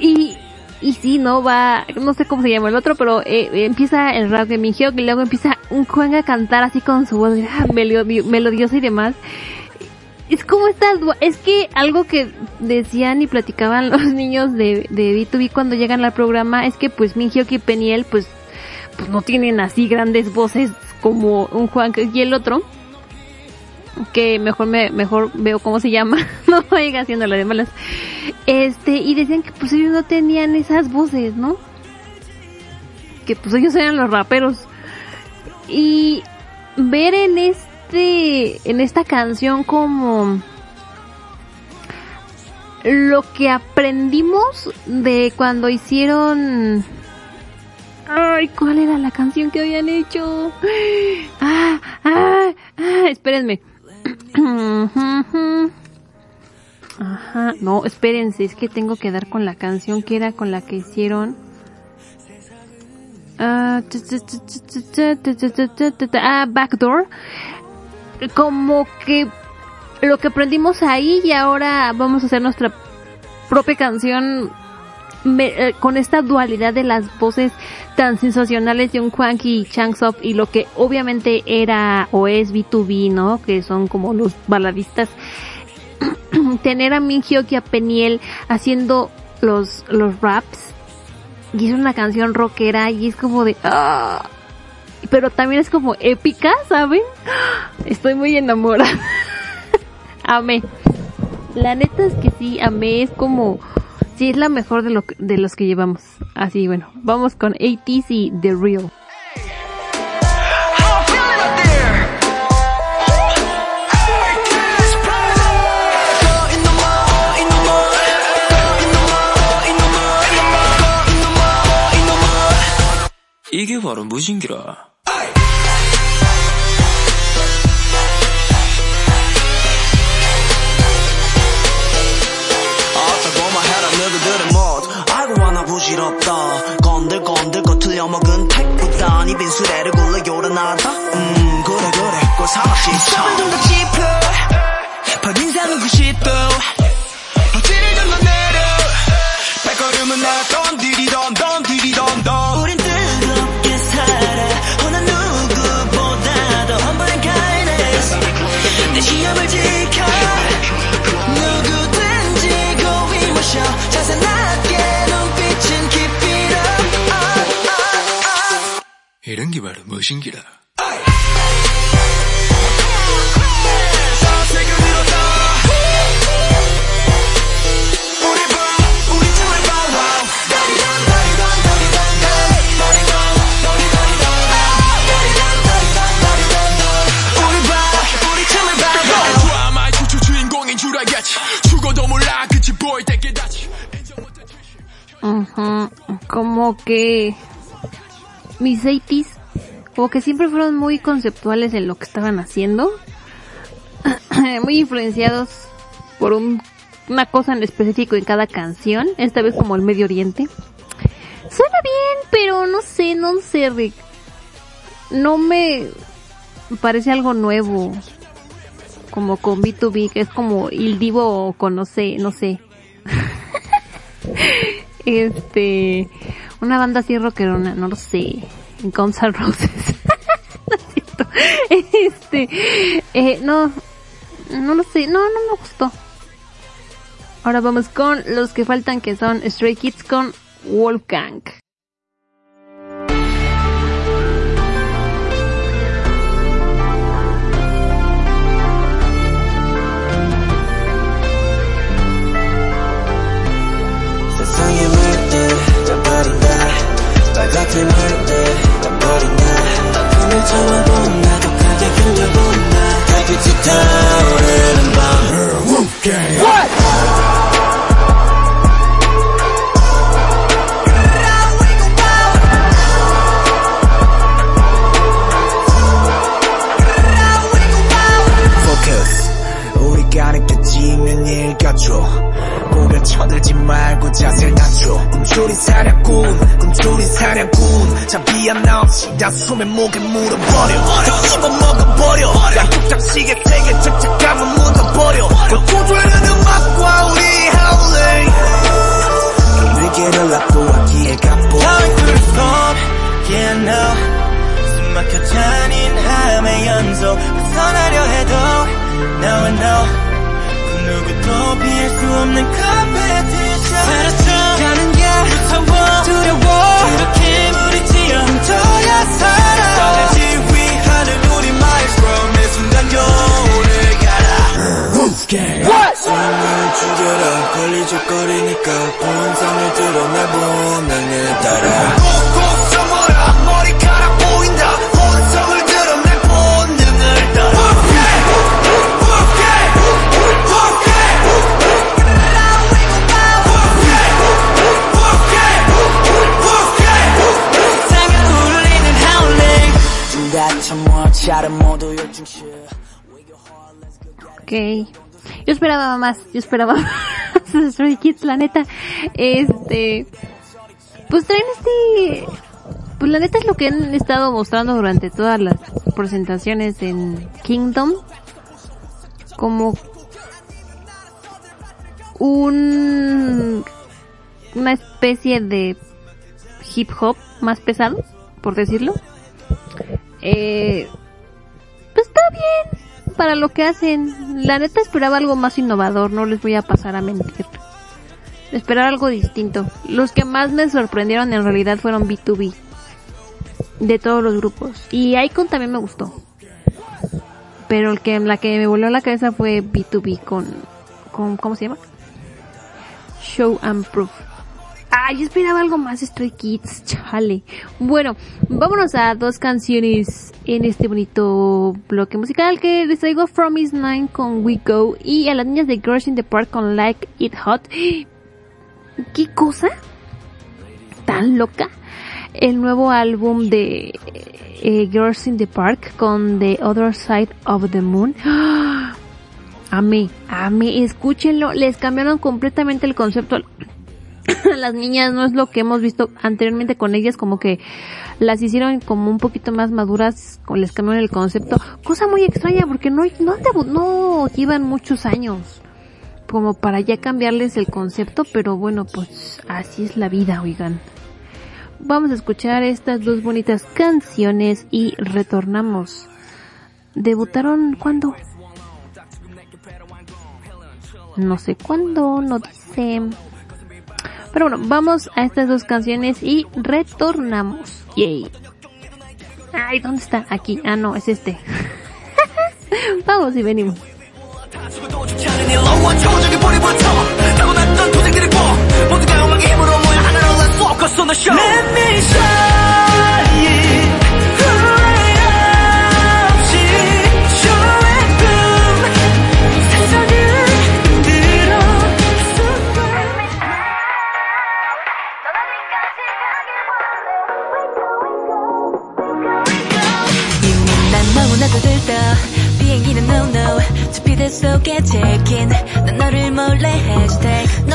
Y, y sí, no va, no sé cómo se llama el otro, pero eh, empieza el rap de Minhyuk y luego empieza un Juan a cantar así con su voz ah, melodi- melodiosa y demás. Es como estas, es que algo que decían y platicaban los niños de, de B2B cuando llegan al programa es que pues Minhyuk y Peniel pues, pues no tienen así grandes voces como un Juan y el otro que mejor me mejor veo cómo se llama no vaya haciendo la de malas. Este y decían que pues ellos no tenían esas voces no que pues ellos eran los raperos. Y ver en este este, en esta canción como lo que aprendimos de cuando hicieron... Ay, ¿cuál era la canción que habían hecho? Ah, ah, ah, espérenme. Ajá, no, espérense, es que tengo que dar con la canción que era con la que hicieron. Ah, backdoor como que lo que aprendimos ahí y ahora vamos a hacer nuestra propia canción eh, con esta dualidad de las voces tan sensacionales de un Quanky y Changsop y lo que obviamente era o es B2B, ¿no? Que son como los baladistas. Tener a Min Hyuk y a Peniel haciendo los, los raps y es una canción rockera y es como de ah, pero también es como épica, ¿saben? Estoy muy enamorada. amé. La neta es que sí, amé, es como sí es la mejor de lo que- de los que llevamos. Así, bueno, vamos con 80s y The Real. 이게 바로 무신기라. 부질없다. 건들 건들 거 틀려 먹은 택보다 니 빈수레를 굴러 요란하다. 음 그래 그래. 꼴 사납지 참 좀더 짚어 버린 사는 90도. 어찌를 건너 내려. 발걸음은 나 던 디리던 던 디리던 던 우린 뜨겁게 살아. 어느 누구보다도 humble kindness. 내 시험을 누구든지 이런 게 바로 무엇인기라. Uh -huh. Como que mis 80s, como que siempre fueron muy conceptuales en lo que estaban haciendo. muy influenciados por un, una cosa en específico en cada canción. Esta vez como el Medio Oriente. Suena bien, pero no sé, no sé, Rick. No me parece algo nuevo. Como con B2B, que es como Il Divo o con no sé, no sé. este una banda así rockerona, no lo sé, Guns N' Roses. No este, eh, no, no lo sé, no, no me gustó. Ahora vamos con los que faltan que son Stray Kids con Wolfgang. 같은 그때 난 모른다 난 꿈을 처음 본다 독하게 흘려본다 달빛이 타오르는 밤 Woo! What? 가능겠지 고개 쳐들지 말고 자세를 낮춰. 꿈초리 사냥꾼 꿈초리 사냥꾼. 잡이 하나 없이 다 숨에 목에 물어버려. 다 씹어먹어버려. 양쪽장식의 세계 착착함은 묻어버려. 고조하는 음악과 우리 howling 위기를 납부하기에 갚고 Coming through the storm Yeah I know 숨 막혀 잔인 함의 연속 벗어나려 해도 Now I know 그 누구도 피할 수 없는 competition. 사라져 가는 게 무서워. 두려워. 이렇게 무리지어 훔쳐야 살아. 떠나지 위하는 우리 마일스트롬 내 순간 요를 가라 숨을 죽여라. 걸리적거리니까 본성을 드러내본 낭을 따라 Ok. Yo esperaba más, yo esperaba más de Stray Kids, la neta. Este, pues traen este, pues la neta es lo que han estado mostrando durante todas las presentaciones en Kingdom como un una especie de hip hop más pesado, por decirlo. Eh, pues está bien para lo que hacen. La neta esperaba algo más innovador, no les voy a pasar a mentir. Esperar algo distinto. Los que más me sorprendieron en realidad fueron B2B. De todos los grupos. Y Icon también me gustó. Pero el que, la que me voló la cabeza fue B2B con, con, ¿cómo se llama? Show and Proof. Ah, yo esperaba algo más Stray Kids, chale. Bueno, vámonos a dos canciones en este bonito bloque musical que les traigo From Is Nine con We Go y a las niñas de Girls in the Park con Like It Hot. ¿Qué cosa? ¿Tan loca? El nuevo álbum de eh, Girls in the Park con The Other Side of the Moon. ¡Ah! Amé, amé, escúchenlo, les cambiaron completamente el concepto las niñas no es lo que hemos visto anteriormente con ellas, como que las hicieron como un poquito más maduras, les cambiaron el concepto, cosa muy extraña porque no, no, no llevan muchos años como para ya cambiarles el concepto, pero bueno, pues así es la vida, oigan. Vamos a escuchar estas dos bonitas canciones y retornamos. ¿Debutaron cuándo? No sé cuándo, no dice. Pero bueno, vamos a estas dos canciones y retornamos. Yay. Ay, ¿dónde está? Aquí. Ah, no, es este. vamos y venimos. 그대 속에 제낀 난 너를 몰래 해시태그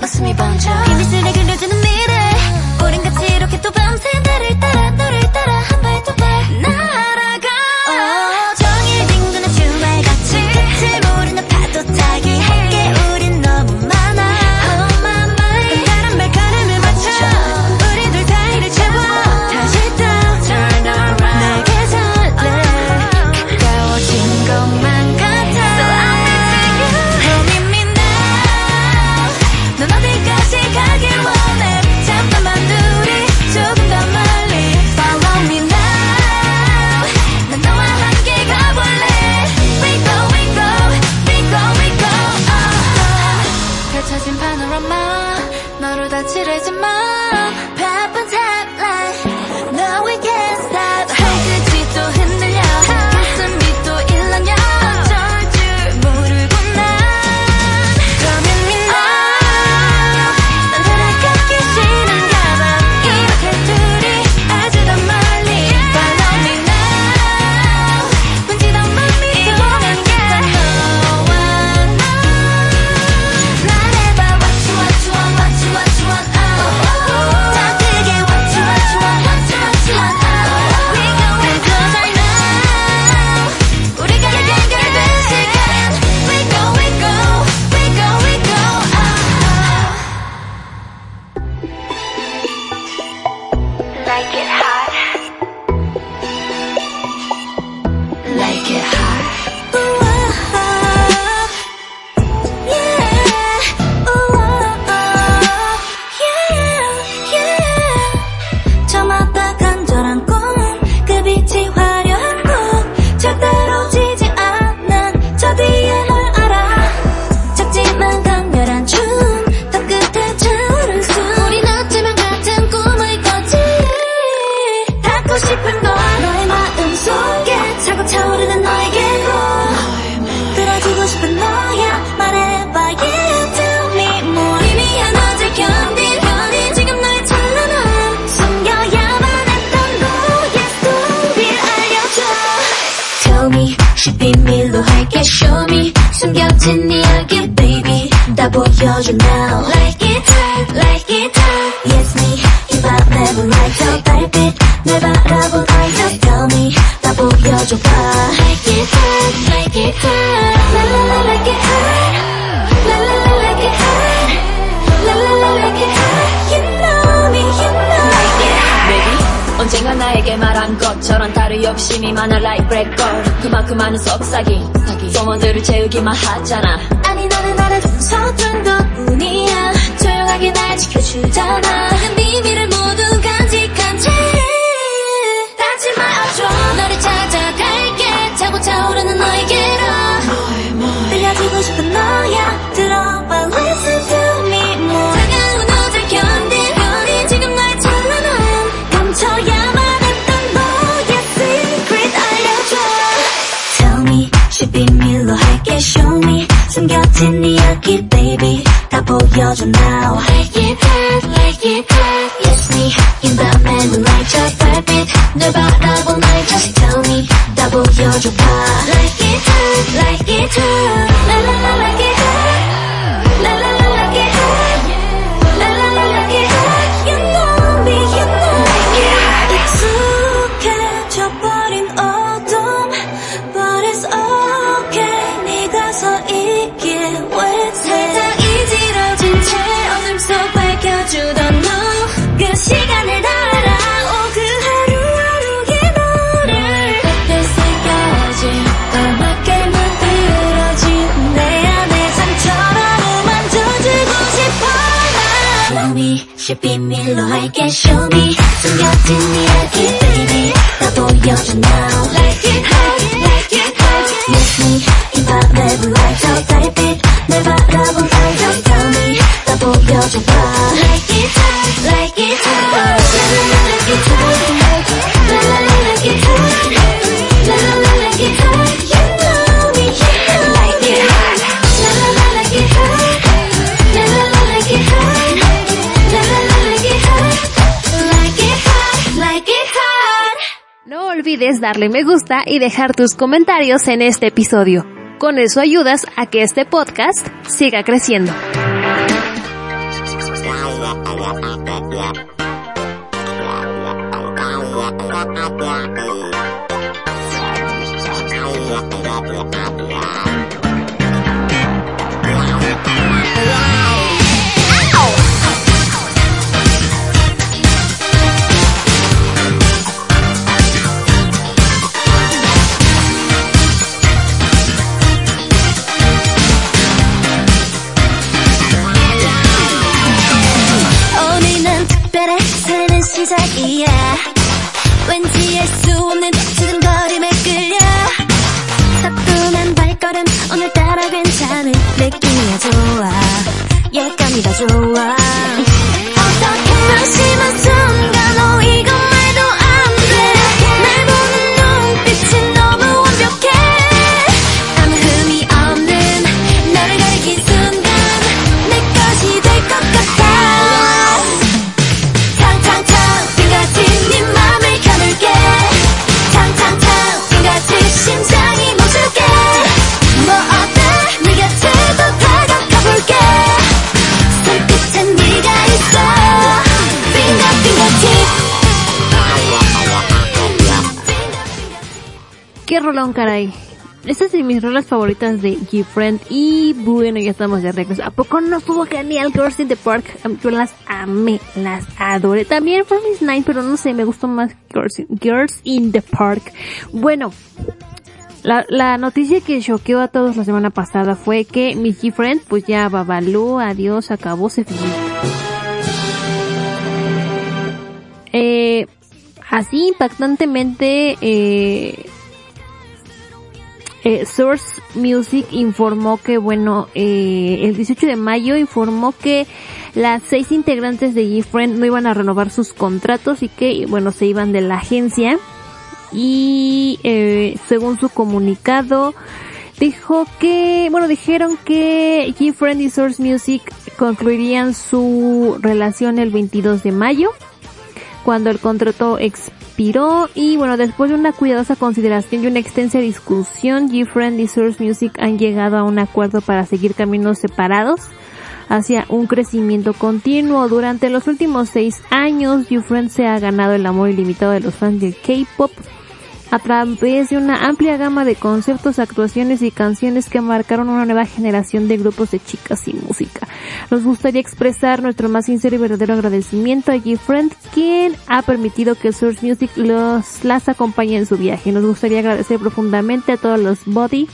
talk to me, but 소원들을 채우기만 하잖아. 아니 너는 나를 서툰 덕분이야. 조용하게 날 지켜주잖아. 네 작은 비밀을 모두 가지 같은 이야기 baby. 다 보여줘 now Like it hot, like it. Hot Yes me. in the moonlight 저 달빛 널 바라본 날 just tell me 다 보여줘 봐 Like it hot, like it. hot 일로 할게 show me 숨겨진 이야기 baby 다 보여줘 나 darle me gusta y dejar tus comentarios en este episodio. Con eso ayudas a que este podcast siga creciendo. rolón, caray. Esta es de mis rolas favoritas de G-Friend. Y bueno, ya estamos de regreso. ¿A poco no estuvo genial Girls in the Park? Yo las amé, las adoré. También fue Miss Nine, pero no sé, me gustó más Girls in, Girls in the Park. Bueno, la, la, noticia que choqueó a todos la semana pasada fue que mi G-Friend, pues ya babaló, adiós, acabó, se finalizó. Eh, así impactantemente, eh, eh, Source Music informó que, bueno, eh, el 18 de mayo informó que las seis integrantes de GFriend no iban a renovar sus contratos y que, bueno, se iban de la agencia. Y eh, según su comunicado, dijo que, bueno, dijeron que GFriend y Source Music concluirían su relación el 22 de mayo, cuando el contrato expiró inspiró y bueno, después de una cuidadosa consideración y una extensa discusión, G-Friend y Source Music han llegado a un acuerdo para seguir caminos separados hacia un crecimiento continuo. Durante los últimos seis años, G-Friend se ha ganado el amor ilimitado de los fans del K-pop a través de una amplia gama de conceptos, actuaciones y canciones que marcaron una nueva generación de grupos de chicas y música. Nos gustaría expresar nuestro más sincero y verdadero agradecimiento a G-Friend, quien ha permitido que Source Music los, las acompañe en su viaje. Nos gustaría agradecer profundamente a todos los body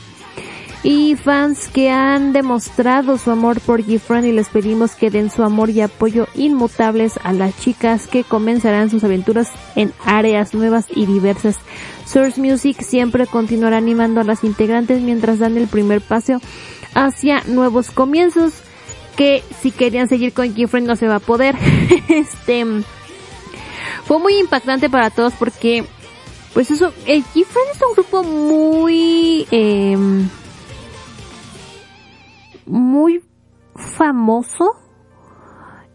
y fans que han demostrado su amor por G-Friend y les pedimos que den su amor y apoyo inmutables a las chicas que comenzarán sus aventuras en áreas nuevas y diversas. Source Music siempre continuará animando a las integrantes mientras dan el primer paso hacia nuevos comienzos que si querían seguir con G-Friend no se va a poder. este fue muy impactante para todos porque pues eso, el es un grupo muy eh, muy famoso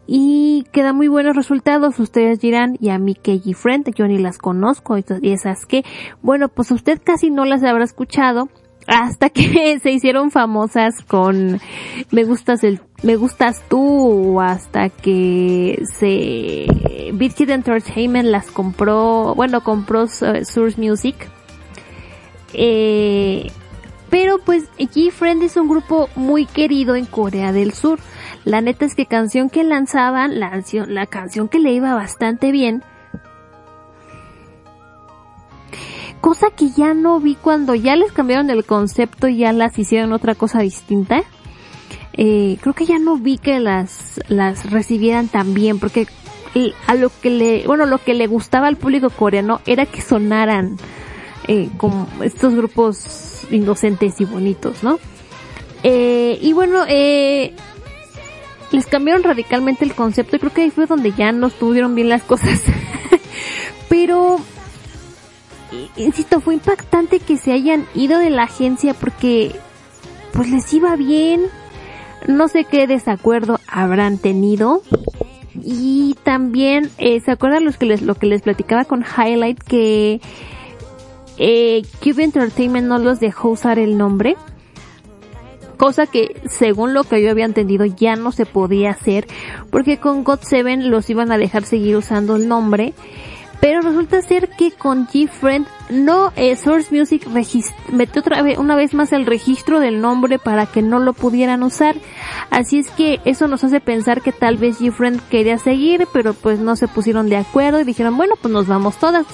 y que da muy buenos resultados. Ustedes dirán, y a mí que Friend, yo ni las conozco, y esas que, bueno, pues usted casi no las habrá escuchado hasta que se hicieron famosas con Me gustas el, Me gustas tú, hasta que se, Beat Kid Entertainment las compró, bueno, compró Source Music. Eh, pero pues G-Friend es un grupo muy querido en Corea del Sur. La neta es que canción que lanzaban, la, canción que le iba bastante bien, cosa que ya no vi cuando ya les cambiaron el concepto y ya las hicieron otra cosa distinta. Eh, creo que ya no vi que las, las recibieran tan bien porque a lo que le, bueno, lo que le gustaba al público coreano era que sonaran eh, como estos grupos inocentes y bonitos, ¿no? Eh, y bueno, eh, les cambiaron radicalmente el concepto y creo que ahí fue donde ya no estuvieron bien las cosas. Pero, insisto, fue impactante que se hayan ido de la agencia porque, pues les iba bien. No sé qué desacuerdo habrán tenido. Y también, eh, ¿se acuerdan los que les, lo que les platicaba con Highlight que eh, Cube Entertainment no los dejó usar el nombre. Cosa que, según lo que yo había entendido, ya no se podía hacer. Porque con God 7 los iban a dejar seguir usando el nombre. Pero resulta ser que con G-Friend no, eh, Source Music metió otra vez, una vez más el registro del nombre para que no lo pudieran usar. Así es que eso nos hace pensar que tal vez G-Friend quería seguir, pero pues no se pusieron de acuerdo y dijeron, bueno, pues nos vamos todas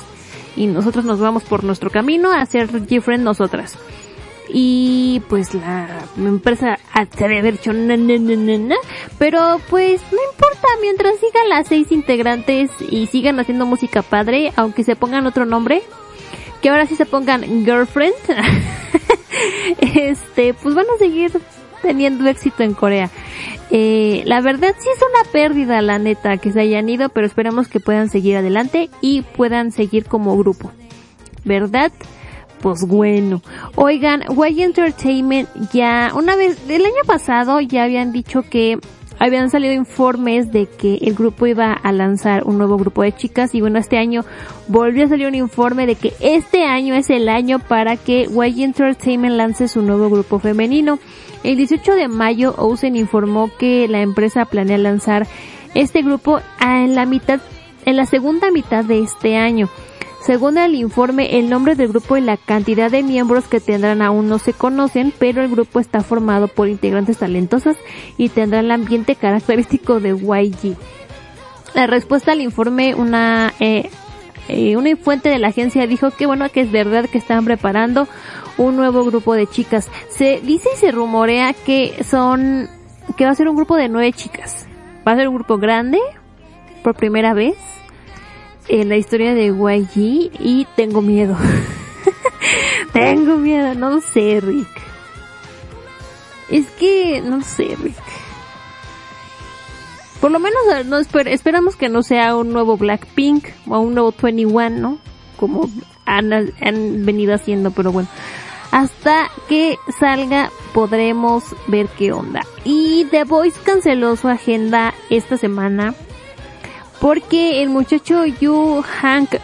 y nosotros nos vamos por nuestro camino a hacer G-Friend nosotras. Y pues la empresa se debe haber dicho na, na, na, pero pues no importa, mientras sigan las seis integrantes y sigan haciendo música padre, aunque se pongan otro nombre, que ahora sí se pongan Girlfriend, este, pues van a seguir teniendo éxito en Corea. Eh, la verdad sí es una pérdida, la neta, que se hayan ido, pero esperamos que puedan seguir adelante y puedan seguir como grupo. ¿Verdad? Pues bueno. Oigan, Y Entertainment ya, una vez, el año pasado ya habían dicho que habían salido informes de que el grupo iba a lanzar un nuevo grupo de chicas y bueno, este año volvió a salir un informe de que este año es el año para que Y Entertainment lance su nuevo grupo femenino. El 18 de mayo, Osen informó que la empresa planea lanzar este grupo en la mitad, en la segunda mitad de este año. Según el informe, el nombre del grupo y la cantidad de miembros que tendrán aún no se conocen, pero el grupo está formado por integrantes talentosas y tendrá el ambiente característico de YG. La respuesta al informe, una eh, eh, una fuente de la agencia dijo que bueno que es verdad que están preparando un nuevo grupo de chicas. Se dice y se rumorea que son que va a ser un grupo de nueve chicas. Va a ser un grupo grande por primera vez en la historia de YG y tengo miedo. tengo miedo, no sé, Rick. Es que, no sé, Rick. Por lo menos eh, no esperamos que no sea un nuevo Blackpink o un nuevo 21, ¿no? Como han venido haciendo, pero bueno. Hasta que salga podremos ver qué onda. Y The Voice canceló su agenda esta semana porque el muchacho Yu Hank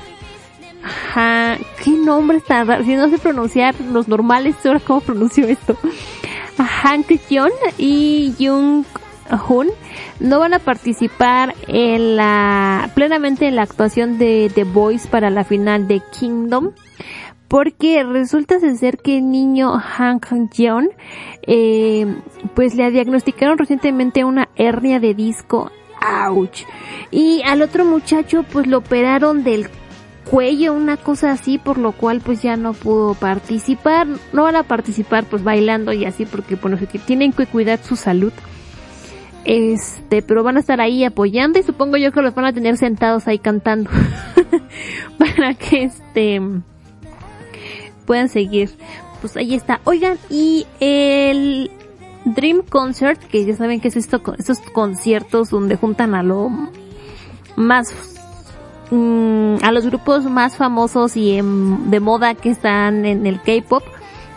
Ha, ¿Qué nombre raro? Si no sé pronunciar los normales, ahora cómo pronuncio esto. Hank Jeon y Jung Hoon no van a participar en la plenamente en la actuación de The Voice para la final de Kingdom porque resulta ser que el niño Han Jeon eh, pues le diagnosticaron recientemente una hernia de disco ouch y al otro muchacho pues lo operaron del cuello, una cosa así, por lo cual pues ya no pudo participar. No van a participar pues bailando y así porque bueno, tienen que cuidar su salud. Este, pero van a estar ahí apoyando y supongo yo que los van a tener sentados ahí cantando para que este puedan seguir. Pues ahí está. Oigan, y el Dream Concert, que ya saben que es esto, estos conciertos donde juntan a lo más mm, a los grupos más famosos y de moda que están en el K-pop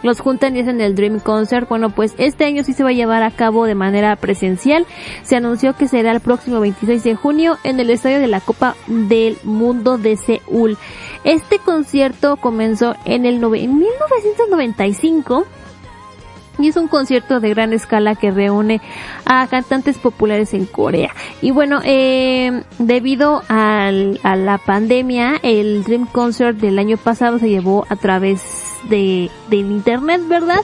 los juntan y hacen el Dream Concert. Bueno, pues este año sí se va a llevar a cabo de manera presencial. Se anunció que será el próximo 26 de junio en el estadio de la Copa del Mundo de Seúl. Este concierto comenzó en el 1995 y es un concierto de gran escala que reúne a cantantes populares en Corea. Y bueno, eh, debido al, a la pandemia, el Dream Concert del año pasado se llevó a través de, del internet, ¿verdad?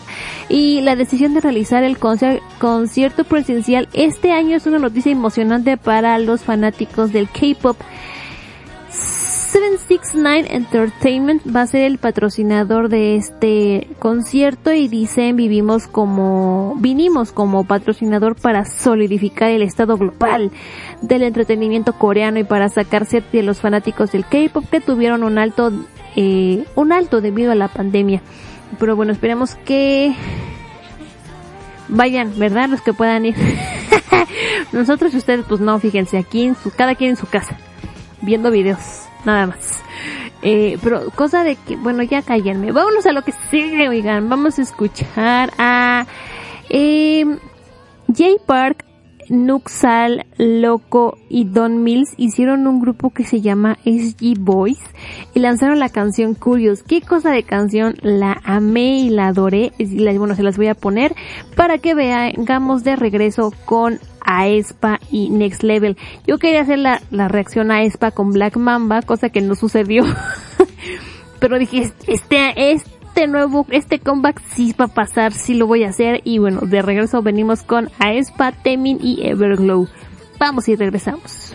Y la decisión de realizar el concierto presencial este año es una noticia emocionante para los fanáticos del K-pop. 769 Entertainment va a ser el patrocinador de este concierto y dicen vivimos como, vinimos como patrocinador para solidificar el estado global del entretenimiento coreano y para sacarse de los fanáticos del K-pop que tuvieron un alto eh, un alto debido a la pandemia. Pero bueno, esperemos que vayan, ¿verdad? Los que puedan ir. Nosotros y ustedes, pues no, fíjense, aquí en su, cada quien en su casa, viendo videos, nada más. Eh, pero cosa de que, bueno, ya cállenme. Vámonos a lo que sigue, oigan. Vamos a escuchar a eh, Jay Park Nuxal, Loco y Don Mills hicieron un grupo que se llama SG Boys y lanzaron la canción Curious. ¿Qué cosa de canción? La amé y la adoré. Bueno, se las voy a poner para que veamos de regreso con Aespa y Next Level. Yo quería hacer la, la reacción a Aespa con Black Mamba, cosa que no sucedió. Pero dije, este, este este nuevo, este comeback sí va a pasar, sí lo voy a hacer. Y bueno, de regreso venimos con Aespa, Temin y Everglow. Vamos y regresamos.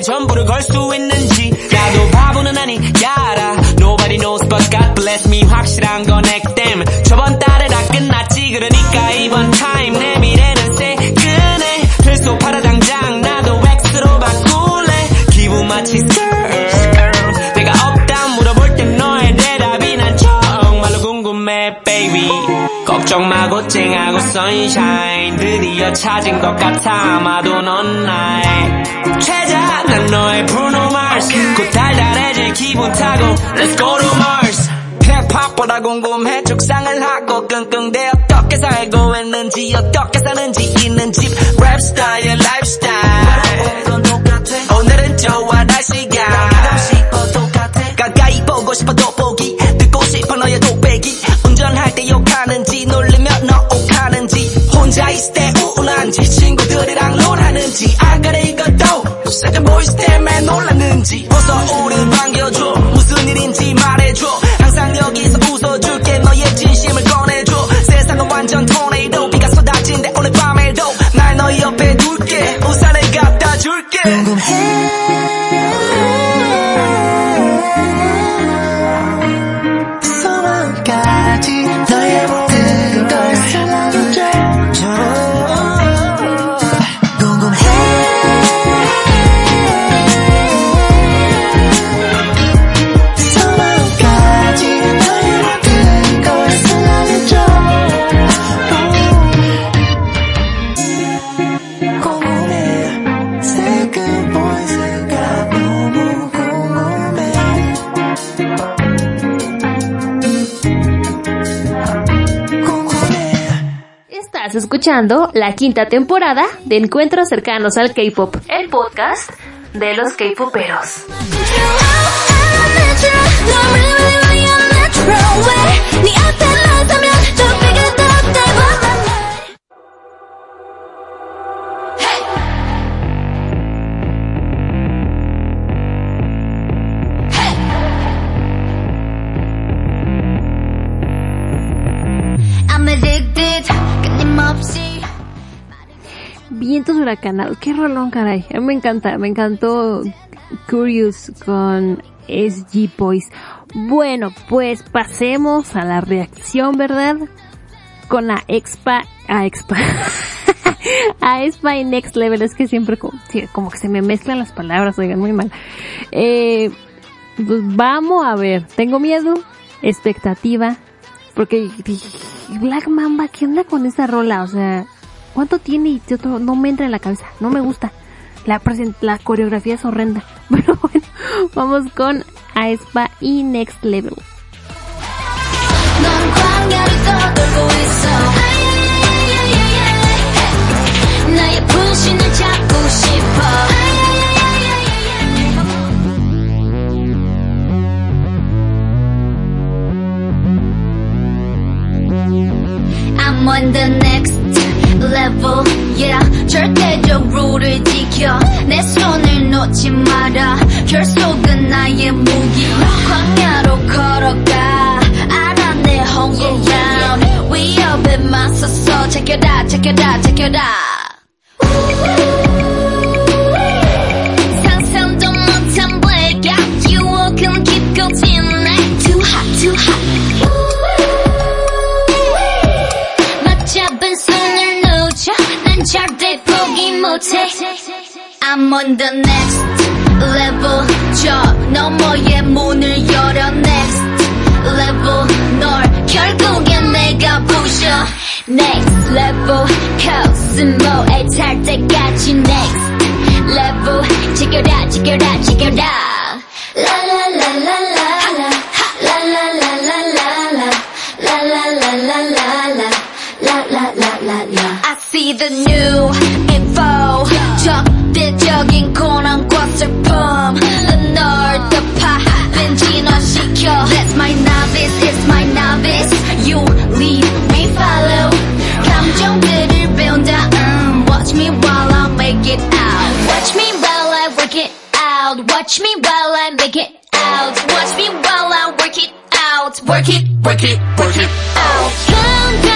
내 전부를 걸 수 있는지. 나도 바보는 아니야 알아 Nobody knows but God bless me. 확실한 건 액땜. 저번 달에 다 끝났지. 그러니까 이번 타임 내 미래는 새끈해. 필수 팔아 당장 나도 X로 바꿀래. 기분 마치 skr 내가 없다 물어볼 땐 너의 대답이 난 정말로 궁금해 baby. 걱정 마고 쨍하고 sunshine. 드디어 찾은 것 같아. 아마도 넌 나의 기분 타고 Let's go to Mars. 힙합보다 궁금해 죽상을 하고 끙끙대 어떻게 살고 있는지 어떻게 사는지 있는 집 랩 스타일 라이프 스타일 오늘은 좋아 날씨가. 가까이 보고 싶어 돋보기 듣고 싶어 너의 독백이 운전할 때 욕하는지 놀리며 너 욱하는지. 혼자 있을 때 우울한지 친구들이랑 롤하는지. 아까래 이것도 사전 보이스 때문에 놀랐는지. 어서 우리 escuchando la quinta temporada de Encuentros cercanos al K-pop, el podcast de los K-poperos. Vientos huracanados, qué rolón, caray. Me encanta, me encantó Curious con SG Boys. Bueno, pues pasemos a la reacción, ¿verdad? Con la Expa, a Expa, a Expa y Next Level. Es que siempre como, que se me mezclan las palabras, oigan, muy mal. Eh, pues vamos a ver, tengo miedo, expectativa, porque Black Mamba, ¿qué onda con esta rola? O sea, ¿Cuánto tiene? Y yo, no me entra en la cabeza, no me gusta. La, la coreografía es horrenda. Pero bueno, vamos con Aespa y Next Level. Level yeah. 절대적 룰을 지켜. 내 손을 놓지 마라. 결속은 나의 무기. 광야로 걸어가. 알아 내 홍보감 위협에 맞서서 제껴라 제껴라 제껴라 상상도 못한 blackout 유혹은 깊고 진해 Too hot too hot 난 절대 포기 못해 I'm on the next level 저 너머의 문을 열어 next level 널 결국엔 내가 부셔 next level cause 찰 때까지 next level 지켜라 지켜라 지켜라 라라라라라 I see the new info 적대적인 고난과 슬픔 널 덮어 진화시켜 That's my novice, it's my novice You lead, we follow 감정들을 배운다 음, Watch me while I make it out Watch me while I work it out Watch me while I make it out Watch me while I work it out Work it, work it, work it out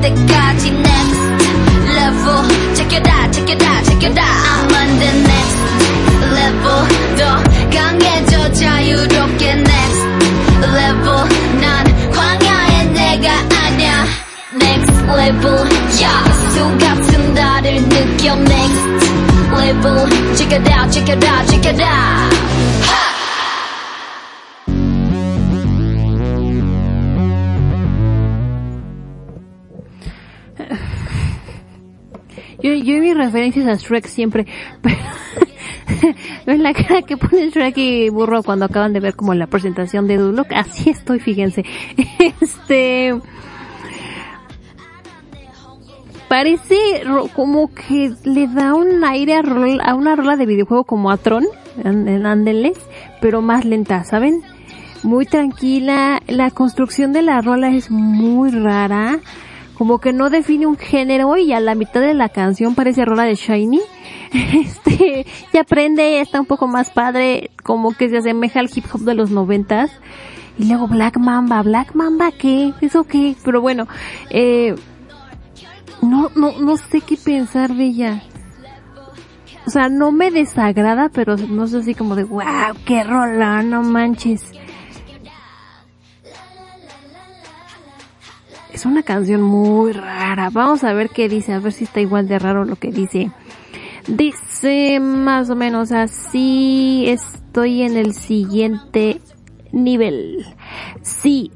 때까지 next level check여다 check여다 check여다 I'm on the next level 더 강해져 자유롭게 next level 난 광야의 내가 아냐 next level yeah 수 같은 나를 느껴 next level check it out check it out check it out Yo, yo mis referencias a Shrek siempre, pero ven la cara que pone Shrek y Burro cuando acaban de ver como la presentación de Duloc, así estoy, fíjense. Este parece como que le da un aire a, rol- a una rola de videojuego como a Tron en, pero más lenta, ¿saben? Muy tranquila, la construcción de la rola es muy rara, como que no define un género y a la mitad de la canción parece rola de Shiny. Este, y aprende, está un poco más padre, como que se asemeja al hip hop de los noventas. Y luego Black Mamba, Black Mamba, ¿qué? ¿Eso qué? Pero bueno, eh, no, no, no sé qué pensar de ella. O sea, no me desagrada, pero no sé así como de, wow, qué rola, no manches. Es una canción muy rara. Vamos a ver qué dice, a ver si está igual de raro lo que dice. Dice más o menos así, estoy en el siguiente nivel. Sí,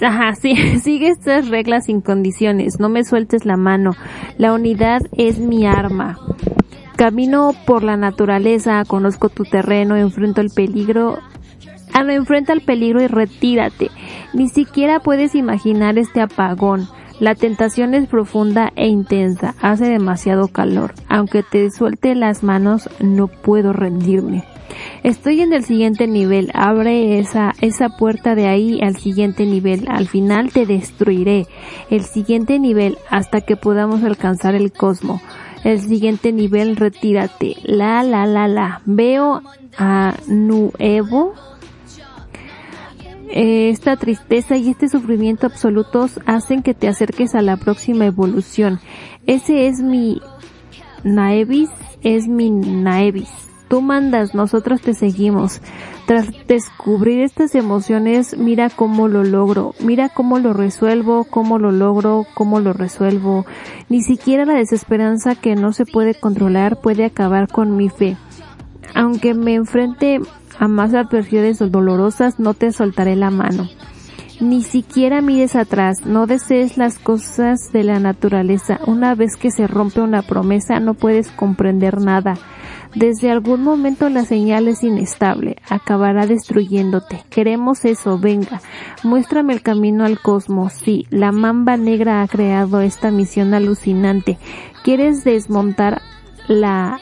Ajá, sí, sigue estas reglas sin condiciones, no me sueltes la mano, la unidad es mi arma. Camino por la naturaleza, conozco tu terreno, enfrento el peligro, ah, no, enfrenta el peligro y retírate. Ni siquiera puedes imaginar este apagón. La tentación es profunda e intensa, hace demasiado calor. Aunque te suelte las manos, no puedo rendirme. Estoy en el siguiente nivel, abre esa, esa puerta de ahí al siguiente nivel, al final te destruiré. El siguiente nivel hasta que podamos alcanzar el cosmo. El siguiente nivel, retírate. La, la, la, la. Veo a Nuevo. Eh, esta tristeza y este sufrimiento absolutos hacen que te acerques a la próxima evolución. Ese es mi Naevis, es mi Naevis. Tú mandas, nosotros te seguimos. Tras descubrir estas emociones, mira cómo lo logro, mira cómo lo resuelvo, cómo lo logro, cómo lo resuelvo. Ni siquiera la desesperanza que no se puede controlar puede acabar con mi fe. Aunque me enfrente a más adversidades dolorosas, no te soltaré la mano. Ni siquiera mires atrás, no desees las cosas de la naturaleza. Una vez que se rompe una promesa, no puedes comprender nada. Desde algún momento la señal es inestable, acabará destruyéndote. Queremos eso, venga. Muéstrame el camino al cosmos. Sí, la mamba negra ha creado esta misión alucinante. ¿Quieres desmontar la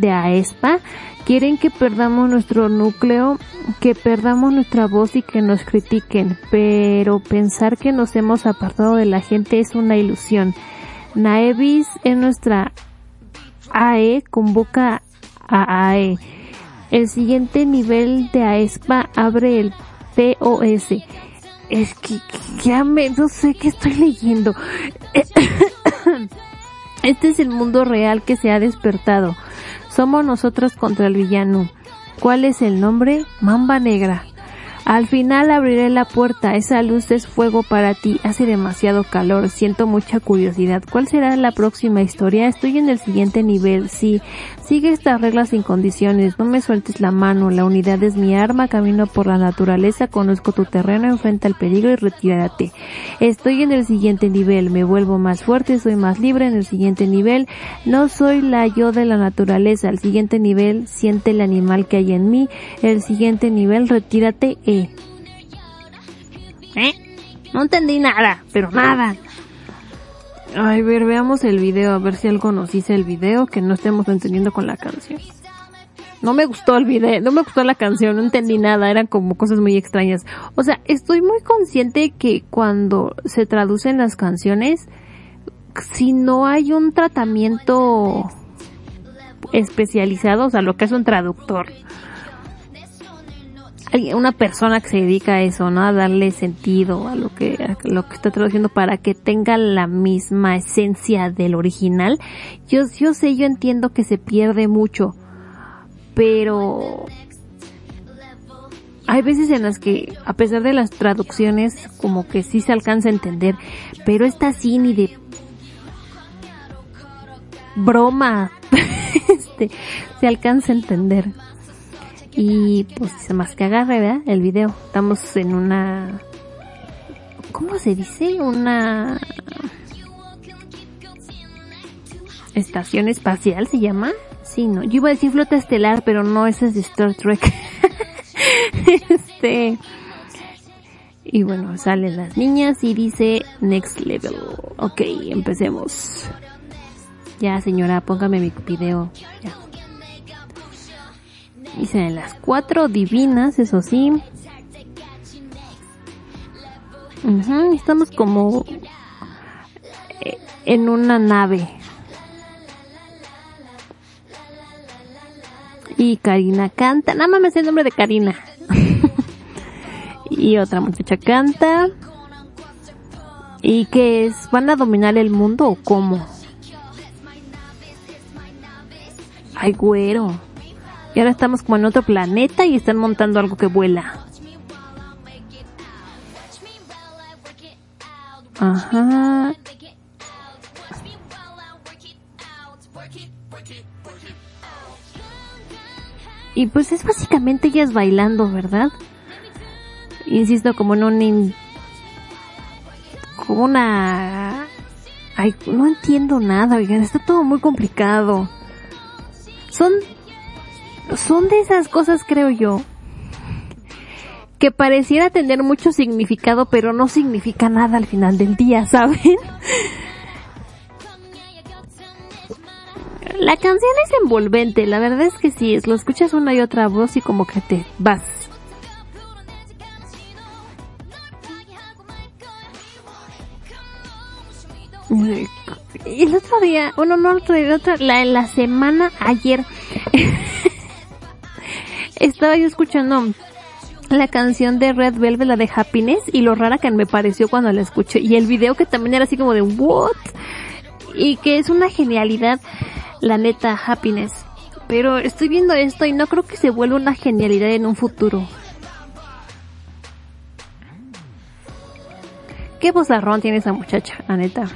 de AESPA? Quieren que perdamos nuestro núcleo, que perdamos nuestra voz y que nos critiquen, pero pensar que nos hemos apartado de la gente es una ilusión. Naevis es nuestra AE convoca a AE. El siguiente nivel de AESPA abre el POS. Es que ya me, no sé qué estoy leyendo. Este es el mundo real que se ha despertado. Somos nosotros contra el villano. ¿Cuál es el nombre? Mamba Negra. Al final abriré la puerta. Esa luz es fuego para ti. Hace demasiado calor. Siento mucha curiosidad. ¿Cuál será la próxima historia? Estoy en el siguiente nivel. Sí. Sigue estas reglas sin condiciones. No me sueltes la mano. La unidad es mi arma. Camino por la naturaleza. Conozco tu terreno. Enfrenta el peligro y retírate. Estoy en el siguiente nivel. Me vuelvo más fuerte. Soy más libre en el siguiente nivel. No soy la yo de la naturaleza. El siguiente nivel. Siente el animal que hay en mí. El siguiente nivel. Retírate. Eh. No entendí nada, pero nada. Ay, ver, veamos el video, a ver si algo nos dice el video que no estemos entendiendo con la canción. No me gustó el video, no me gustó la canción, no entendí nada, eran como cosas muy extrañas. O sea, estoy muy consciente que cuando se traducen las canciones, si no hay un tratamiento especializado, o sea, lo que es un traductor, una persona que se dedica a eso, ¿no? A darle sentido a lo que, lo que está traduciendo para que tenga la misma esencia del original. Yo, yo sé, yo entiendo que se pierde mucho, pero hay veces en las que, a pesar de las traducciones, como que sí se alcanza a entender, pero esta sí ni de broma, este, se alcanza a entender. Y pues más que agarre, ¿verdad? El video. Estamos en una... ¿Cómo se dice? Una... Estación espacial se llama. Sí, no. Yo iba a decir flota estelar, pero no, esa es de Star Trek. este... Y bueno, salen las niñas y dice Next Level. Ok, empecemos. Ya, señora, póngame mi video. Ya. Dicen las cuatro divinas, eso sí. Estamos como eh, en una nave. Y Karina canta. Nada más me sé el nombre de Karina. y otra muchacha canta. ¿Y qué es? ¿Van a dominar el mundo o cómo? Ay, güero. Y ahora estamos como en otro planeta y están montando algo que vuela. Ajá. Y pues es básicamente ellas bailando, ¿verdad? Insisto, como en un... como una... Ay, no entiendo nada, oigan, está todo muy complicado. Son... Son de esas cosas, creo yo, que pareciera tener mucho significado, pero no significa nada al final del día, ¿saben? La canción es envolvente, la verdad es que sí, lo escuchas una y otra voz y como que te vas. Y el otro día, bueno, no el otro día, el otro- la, la semana ayer, estaba yo escuchando la canción de Red Velvet, la de Happiness, y lo rara que me pareció cuando la escuché. Y el video que también era así como de, ¿what? Y que es una genialidad, la neta, Happiness. Pero estoy viendo esto y no creo que se vuelva una genialidad en un futuro. Qué vozarrón tiene esa muchacha, la neta.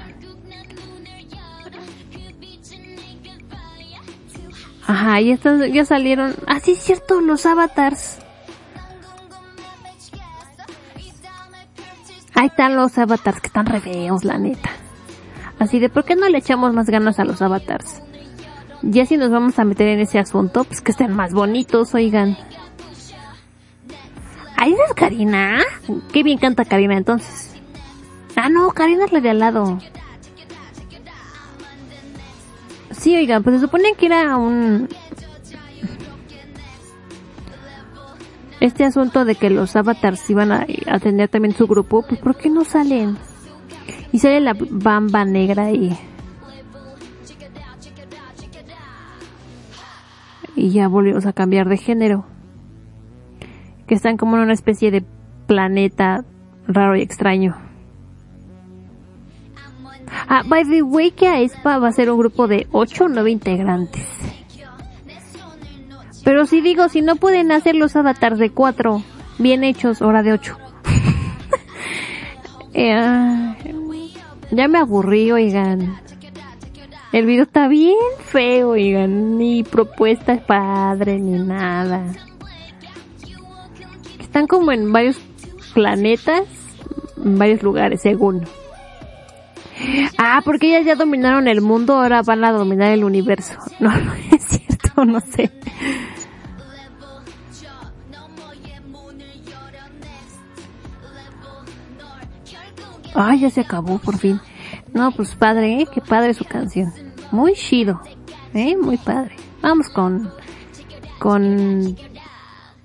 Ajá, ya, están, ya salieron. Ah, sí, es cierto, los avatars. Ahí están los avatars que están re feos, la neta. Así de, ¿por qué no le echamos más ganas a los avatars? Ya si nos vamos a meter en ese asunto, pues que estén más bonitos, oigan. Ahí es Karina. Qué bien canta Karina entonces. Ah, no, Karina es la de al lado. Sí, oigan, pues se supone que era un... Este asunto de que los avatars iban a, a tener también su grupo, pues ¿por qué no salen? Y sale la bamba negra y... Y ya volvimos a cambiar de género. Que están como en una especie de planeta raro y extraño. Ah, by the way, que aespa va a ser un grupo de 8 o 9 integrantes. Pero si digo, si no pueden hacer los avatars de 4 bien hechos, hora de 8. Eh, ya me aburrí, oigan. El video está bien feo, oigan. Ni propuesta es padre, ni nada. Están como en varios planetas, en varios lugares, según. Ah, porque ellas ya dominaron el mundo, ahora van a dominar el universo. No, no es cierto, no sé. Ay, ya se acabó por fin. No, pues padre, ¿eh? Qué padre su canción. Muy chido, ¿eh? Muy padre. Vamos con, con,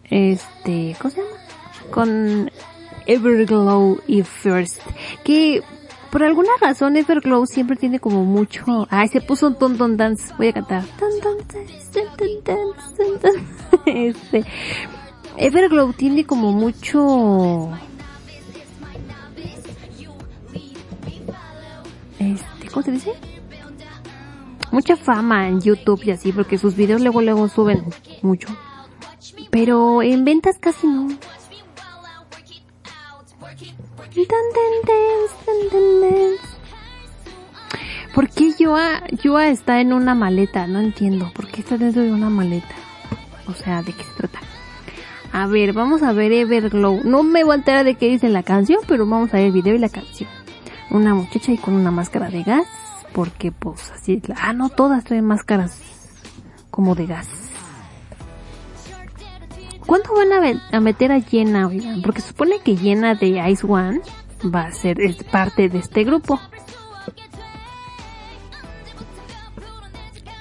este, ¿cómo se llama? Con Everglow y First. Que por alguna razón Everglow siempre tiene como mucho... Ay, se puso un ton ton dance. Voy a cantar. Este, Everglow tiene como mucho... Este, ¿cómo se dice? Mucha fama en YouTube y así, porque sus videos luego luego suben mucho. Pero en ventas casi no. ¿Por qué Yoa, Yoa está en una maleta? No entiendo. ¿Por qué está dentro de una maleta? O sea, ¿de qué se trata? A ver, vamos a ver Everglow. No me voy a enterar de qué dice la canción, pero vamos a ver el video y la canción. Una muchacha y con una máscara de gas. Porque pues así es la... Ah, no, todas traen máscaras como de gas. ¿Cuándo van a, meter a oigan? Porque supone que Jenna de Ice One va a ser parte de este grupo.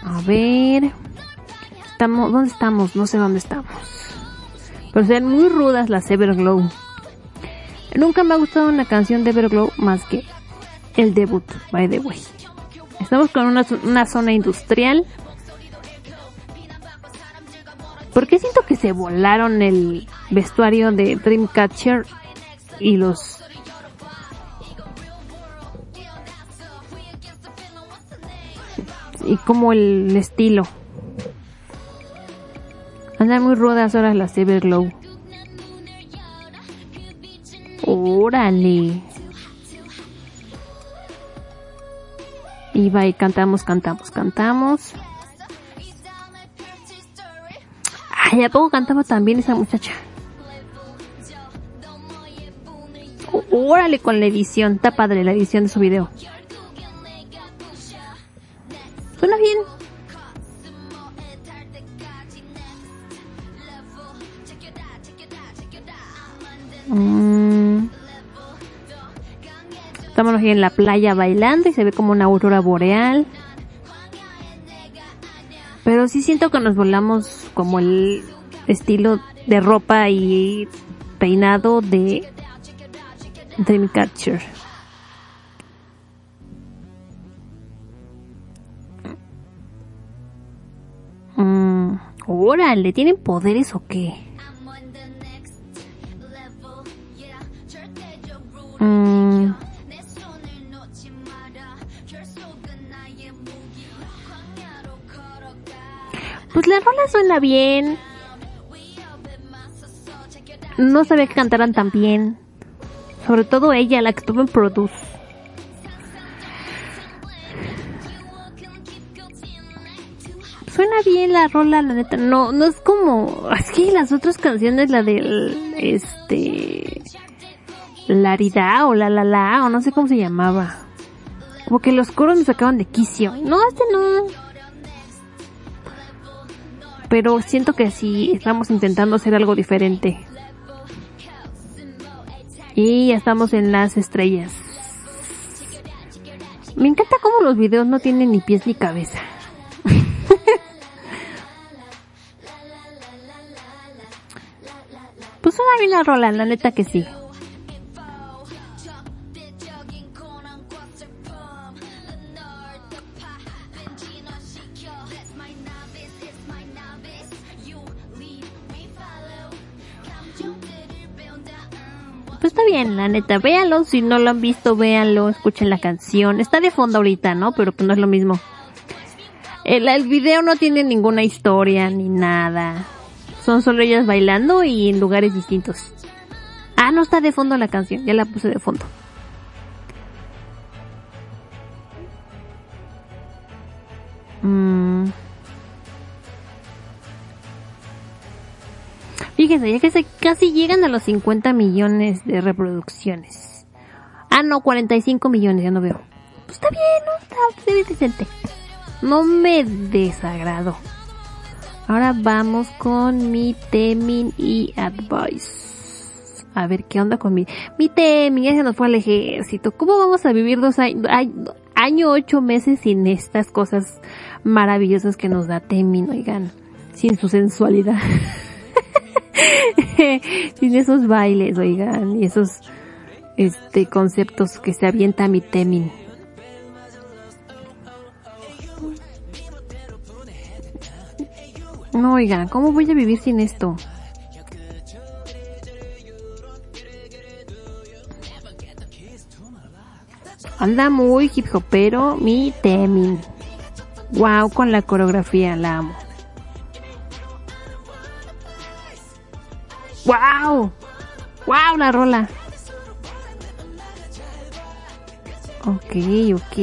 A ver. Estamos, ¿dónde estamos? No sé dónde estamos. Pero sean muy rudas las Everglow. Nunca me ha gustado una canción de Everglow más que el debut, by the way. Estamos con una, una zona industrial. ¿Por qué siento que se volaron el vestuario de Dreamcatcher y los... y como el estilo? Andan muy rudas ahora las Everglow. Órale. Y va y cantamos, cantamos, cantamos. Ay, ¿a poco cantaba también esa muchacha? Órale con la edición, está padre la edición de su video. Suena bien. Mm. Estamos aquí en la playa bailando y se ve como una aurora boreal. Pero sí siento que nos volamos como el estilo de ropa y peinado de Dreamcatcher. Mm, órale, ¿tienen poderes o qué? Mm. Pues la rola suena bien. No sabía que cantaran tan bien. Sobre todo ella, la que estuvo en Produce. Suena bien la rola, la neta. No, no es como... Es que las otras canciones, la del... Este... Larida o la la la o no sé cómo se llamaba. Como que los coros me sacaban de quicio. No, este no. Pero siento que sí estamos intentando hacer algo diferente. Y ya estamos en las estrellas. Me encanta cómo los videos no tienen ni pies ni cabeza. pues suena bien la rola, la neta que sí. Bien, la neta, véanlo, si no lo han visto, véanlo, escuchen la canción. Está de fondo ahorita, ¿no? Pero pues no es lo mismo. El, el video no tiene ninguna historia ni nada. Son solo ellas bailando y en lugares distintos. Ah, no está de fondo la canción, ya la puse de fondo. Mm. Fíjense, ya que se casi llegan a los 50 millones de reproducciones. Ah, no, 45 millones, ya no veo. Pues está bien, ¿no? Está, se ve decente. No me desagrado. Ahora vamos con mi Temin y Advice. A ver qué onda con mi... Mi Temin, ya se nos fue al ejército. ¿Cómo vamos a vivir dos años, año ocho meses sin estas cosas maravillosas que nos da Temin, oigan? Sin su sensualidad. sin esos bailes, oigan, y esos este conceptos que se avienta mi Temin. No, oigan, ¿cómo voy a vivir sin esto? Anda muy hip hopero mi Temin. Wow, con la coreografía, la amo. ¡Wow! ¡Wow! La rola. Ok, ok.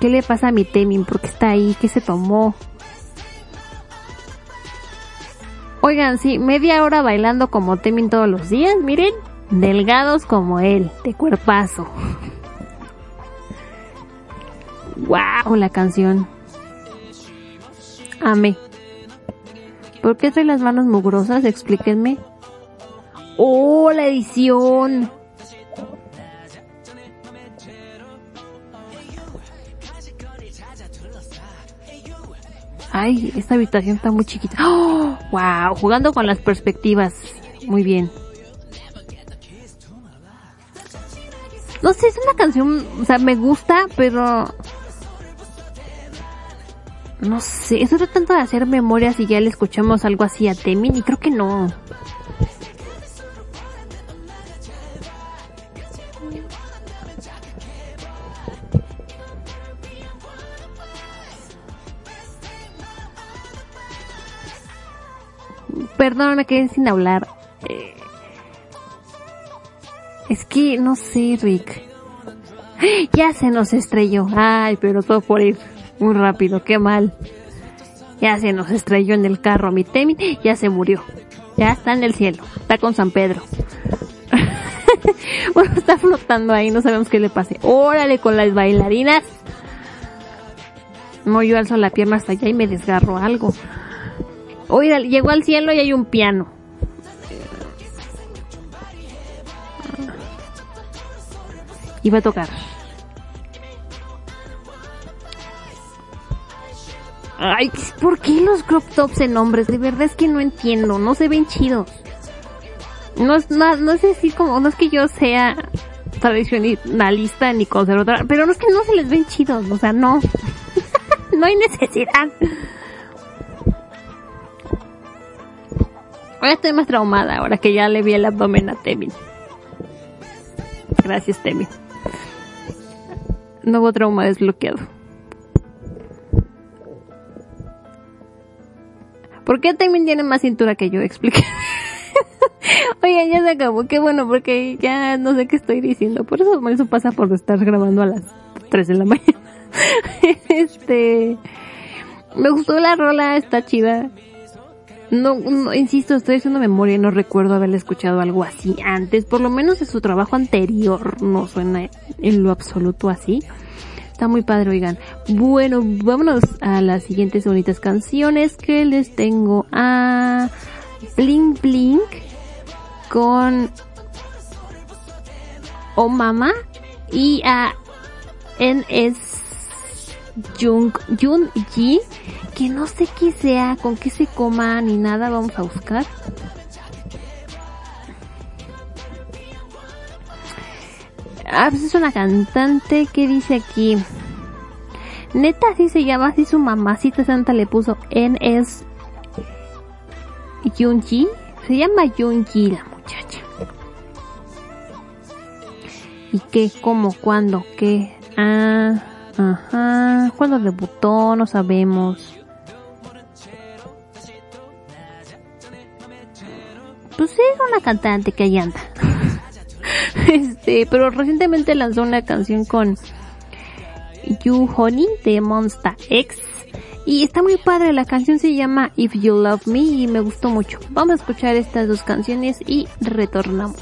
¿Qué le pasa a mi Temin? ¿Por qué está ahí? ¿Qué se tomó? Oigan, sí, media hora bailando como Temin todos los días, miren. Delgados como él, de cuerpazo. ¡Wow! La canción. Amé. ¿Por qué trae las manos mugrosas? Explíquenme. ¡Oh, la edición! Ay, esta habitación está muy chiquita. ¡Oh! ¡Wow! Jugando con las perspectivas. Muy bien. No sé, es una canción, o sea, me gusta, pero no sé, eso tanto de hacer memorias y ya le escuchamos algo así a Temin y creo que no. Perdón, me quedé sin hablar. Eh, es que no sé, Rick. Ya se nos estrelló. Ay, pero todo por ir muy rápido, qué mal. Ya se nos estrelló en el carro mi Temin, ya se murió. Ya está en el cielo, está con San Pedro. bueno, está flotando ahí, no sabemos qué le pase. Órale con las bailarinas. No, yo alzo la pierna hasta allá y me desgarro algo. Oiga, llegó al cielo y hay un piano. Iba a tocar. Ay, ¿por qué los crop tops en hombres? De verdad es que no entiendo, no se ven chidos. No es, no, no es así como, no es que yo sea tradicionalista ni conservadora, pero no es que no se les ven chidos, o sea, no. no hay necesidad. Ahora estoy más traumada, ahora que ya le vi el abdomen a Temin. Gracias, Temin. Nuevo trauma desbloqueado. ¿Por qué también tiene más cintura que yo? Expliqué. Oigan, ya se acabó. Qué bueno, porque ya no sé qué estoy diciendo. Por eso eso pasa por estar grabando a las 3 de la mañana. este. Me gustó la rola, está chida. No, no, insisto, estoy haciendo memoria no recuerdo haberle escuchado algo así antes. Por lo menos en su trabajo anterior no suena en lo absoluto así. Está muy padre, oigan. Bueno, vámonos a las siguientes bonitas canciones que les tengo a Blink Blink con Oh Mama y a NS Jung, Jung Ji, que no sé qué sea, con qué se coma ni nada, vamos a buscar. Ah, pues es una cantante que dice aquí. Neta, así se llama, así su mamacita santa le puso NS Yunji. Se llama Yunji la muchacha. ¿Y qué? ¿Cómo? ¿Cuándo? ¿Qué? Ah, ajá. ¿Cuándo debutó? No sabemos. Pues es una cantante que ahí anda. Este, pero recientemente lanzó una canción con You Honey de Monsta X. Y está muy padre, la canción se llama If You Love Me y me gustó mucho. Vamos a escuchar estas dos canciones y retornamos.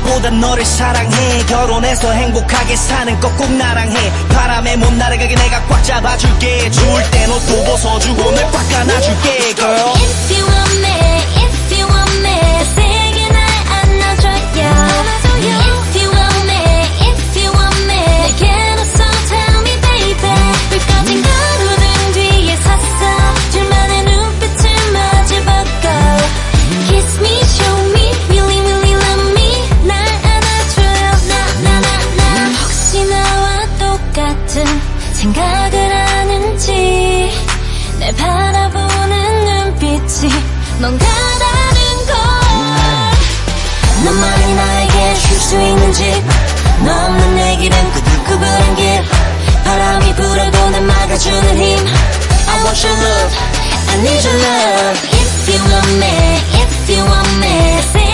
무엇보다 너를 사랑해. 결혼해서 행복하게 사는 것 꼭 나랑 해. 바람에 못 날아가게 내가 꽉 잡아줄게. 추울 땐 옷도 벗어주고 널 꽉 안아줄게 girl. If you want me, 뭔가 다른 걸 너만이 나에게 쉴 수 있는 집너 없는 내 길은 꾸불꾸불한 길 바람이 불어도 날 막아주는 힘 I want your love, I need your love If you want me, if you want me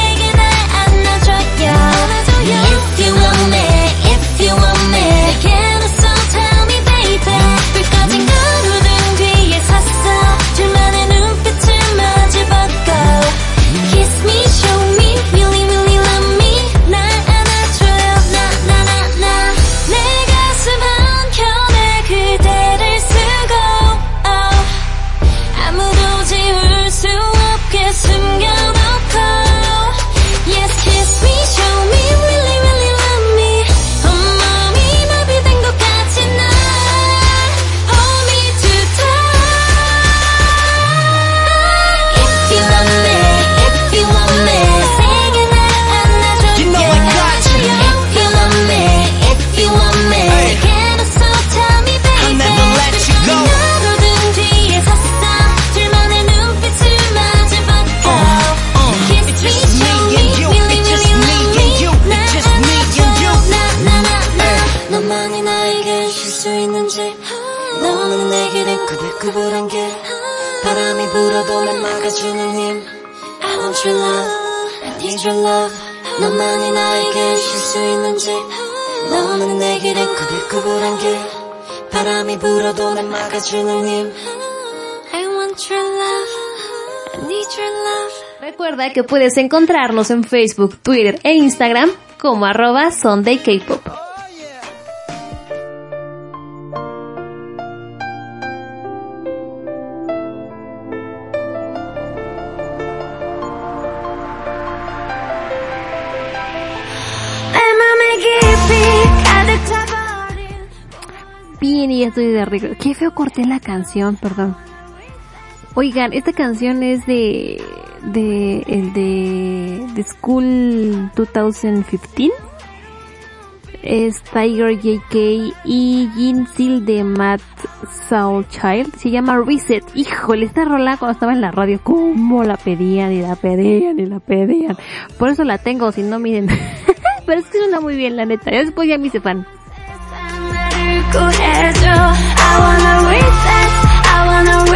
너만이 나에게 쉴 수 있는 집 너는 내 길은 꾸불꾸불한 길 바람이 불어도 날 막아주는 힘 I want your love, I need your love Recuerda que puedes encontrarnos en Facebook, Twitter e Instagram como arroba Sunday K-Pop. Y ya estoy de arreglo. Qué feo corté la canción, perdón. Oigan, esta canción es de, de, el de, de School 2015. Es Tiger JK y Jin de Matt Soul Child. Se llama Reset. Híjole, esta rola cuando estaba en la radio, cómo la pedían y la pedían y la pedían. Por eso la tengo, si no miren. Pero es que suena muy bien, la neta. Después ya me hice fan. I wanna reset, I wanna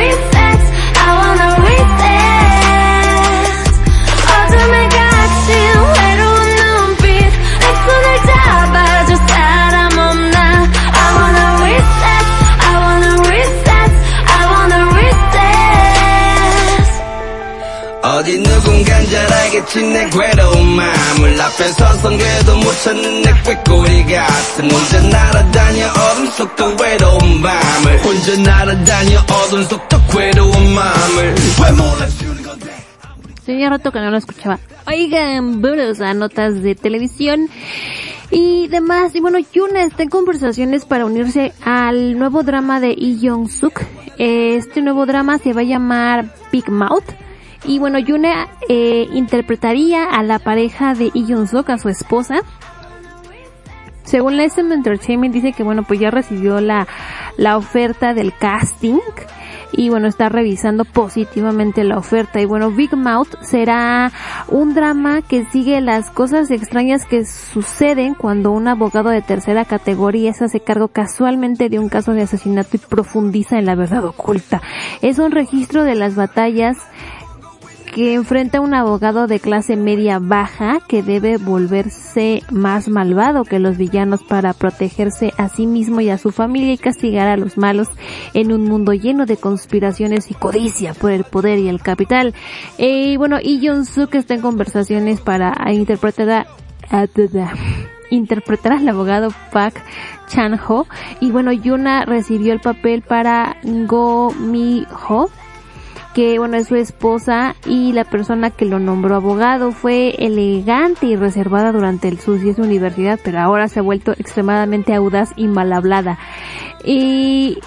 잘 알겠지 내 괴로운 마음을 앞에 서선 궤도 못 찾는 내 꾀꼬리 같은 혼자 날아다녀 어둠 속 더 외로운 밤을 혼자 날아다녀 어둠 속 더 괴로운 마음을 왜 몰라주는 건데 Tenía rato que no lo escuchaba. Oigan, vámonos a notas de televisión y demás. Y bueno, Yuna está en conversaciones para unirse al nuevo drama de Lee Jong-suk. Este nuevo drama se va a llamar Big Mouth. y bueno, Yuna eh, interpretaría a la pareja de Lee Jong-suk, a su esposa. según la SM Entertainment dice que bueno, pues ya recibió la, la oferta del casting y bueno, está revisando positivamente la oferta. Y bueno, Big Mouth será un drama que sigue las cosas extrañas que suceden cuando un abogado de tercera categoría se hace cargo casualmente de un caso de asesinato y profundiza en la verdad oculta. Es un registro de las batallas que enfrenta un abogado de clase media baja que debe volverse más malvado que los villanos para protegerse a sí mismo y a su familia y castigar a los malos en un mundo lleno de conspiraciones y codicia por el poder y el capital. Y bueno, y Jung Suk está en conversaciones para interpretar a, interpretar al abogado Park Chan-ho y bueno, Yuna recibió el papel para Go Mi-ho que bueno es su esposa y la persona que lo nombró abogado fue elegante y reservada durante el SUS y su universidad, pero ahora se ha vuelto extremadamente audaz y mal hablada. Y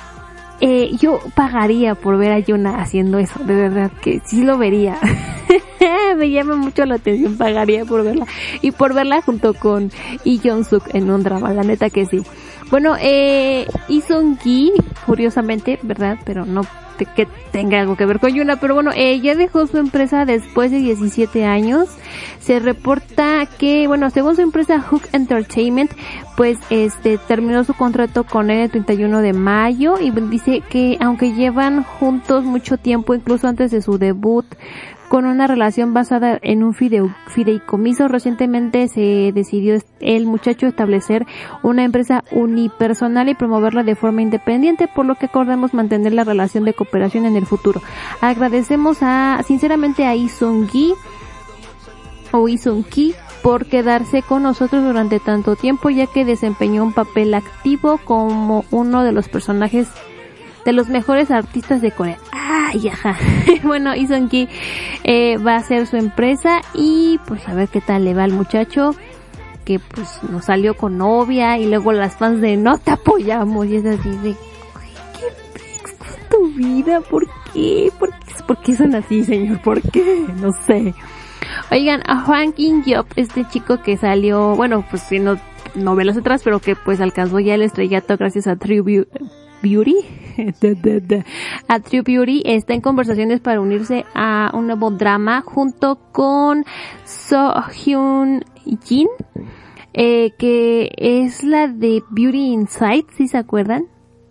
eh, yo pagaría por ver a Yuna haciendo eso, de verdad que sí lo vería. Me llama mucho la atención, pagaría por verla. Y por verla junto con Lee Jong Suk en un drama, la neta que sí. Bueno, eh, Sung Gi, curiosamente, ¿verdad? Pero no que tenga algo que ver con Yuna, pero bueno, ella dejó su empresa después de 17 años. Se reporta que, bueno, según su empresa Hook Entertainment, pues este terminó su contrato con él el 31 de mayo y dice que aunque llevan juntos mucho tiempo, incluso antes de su debut, con una relación basada en un fideicomiso. Recientemente se decidió el muchacho establecer una empresa unipersonal y promoverla de forma independiente, por lo que acordamos mantener la relación de cooperación en el futuro. Agradecemos a, sinceramente a Isung Gi o Isung Ki por quedarse con nosotros durante tanto tiempo ya que desempeñó un papel activo como uno de los personajes de los mejores artistas de Corea. Ay, ajá. bueno, Isonki eh, va a hacer su empresa y pues a ver qué tal le va al muchacho que pues nos salió con novia y luego las fans de no te apoyamos y es así de ¿qué es tu vida? ¿Por qué? ¿Por qué? ¿Por qué son así, señor? ¿Por qué? No sé. Oigan, a Juan King Job, este chico que salió, bueno, pues siendo novelas atrás, pero que pues alcanzó ya el estrellato gracias a True Beauty, a True Beauty está en conversaciones para unirse a un nuevo drama junto con So Hyun Jin, eh, que es la de Beauty Inside, si se acuerdan.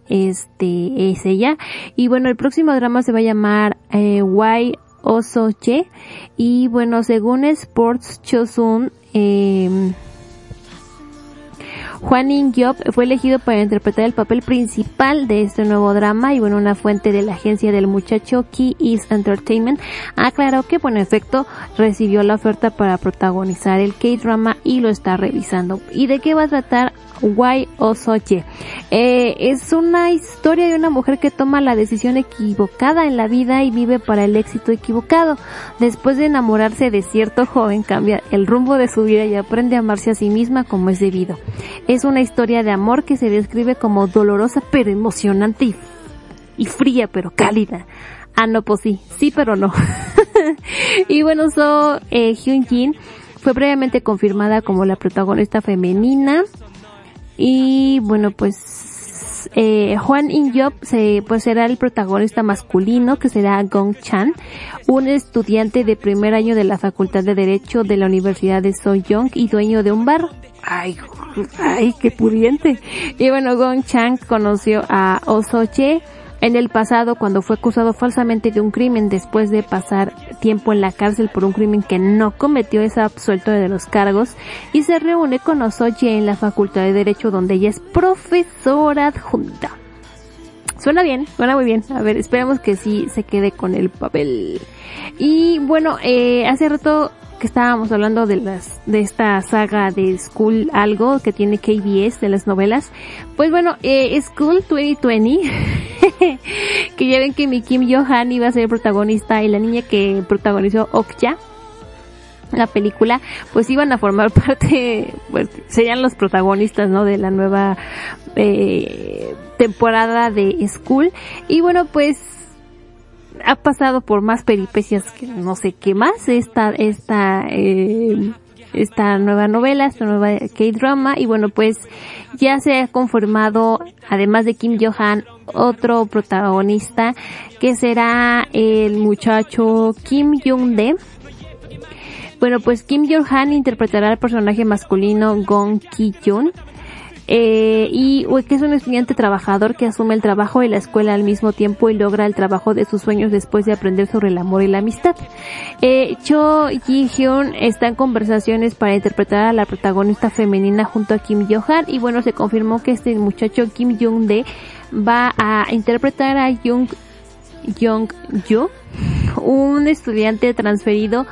Este es ella. Y bueno, el próximo drama se va a llamar eh, Why Osoche. Y bueno, según Sports Chosun, eh, Juan In fue elegido para interpretar el papel principal de este nuevo drama y bueno, una fuente de la agencia del muchacho Key East Entertainment aclaró que por efecto recibió la oferta para protagonizar el K-drama y lo está revisando. ¿Y de qué va a tratar Why Osoche? Eh, es una historia de una mujer que toma la decisión equivocada en la vida y vive para el éxito equivocado. Después de enamorarse de cierto joven, cambia el rumbo de su vida y aprende a amarse a sí misma como es debido. Es una historia de amor que se describe como dolorosa pero emocionante y, fría pero cálida. Ah, no, pues sí, sí pero no. y bueno, So eh, Hyun Jin fue previamente confirmada como la protagonista femenina. Y bueno, pues eh, Juan In Job se, pues será el protagonista masculino que será Gong Chan, un estudiante de primer año de la Facultad de Derecho de la Universidad de Soyoung y dueño de un bar. Ay, ay, qué pudiente. Y bueno, Gong Chang conoció a Osoche en el pasado cuando fue acusado falsamente de un crimen después de pasar tiempo en la cárcel por un crimen que no cometió es absuelto de los cargos y se reúne con Osoche en la Facultad de Derecho donde ella es profesora adjunta. Suena bien, suena muy bien. A ver, esperemos que sí se quede con el papel. Y bueno, eh, hace rato que estábamos hablando de las de esta saga de School algo que tiene KBS de las novelas pues bueno eh, School 2020 que ya ven que mi Kim Johan iba a ser protagonista y la niña que protagonizó Okja la película, pues iban a formar parte, pues serían los protagonistas, ¿no? De la nueva eh, temporada de School. Y bueno, pues ha pasado por más peripecias que no sé qué más esta esta eh, esta nueva novela, esta nueva K-drama y bueno pues ya se ha confirmado además de Kim Johan otro protagonista que será el muchacho Kim Jung-de bueno, pues Kim Jong-han interpretará al personaje masculino Gong Ki-jun. Eh, y que es un estudiante trabajador que asume el trabajo y la escuela al mismo tiempo y logra el trabajo de sus sueños después de aprender sobre el amor y la amistad. Eh, Cho Ji-hyun está en conversaciones para interpretar a la protagonista femenina junto a Kim Jong-han y bueno, se confirmó que este muchacho Kim Jong-de va a interpretar a Jung Jong-jo un estudiante transferido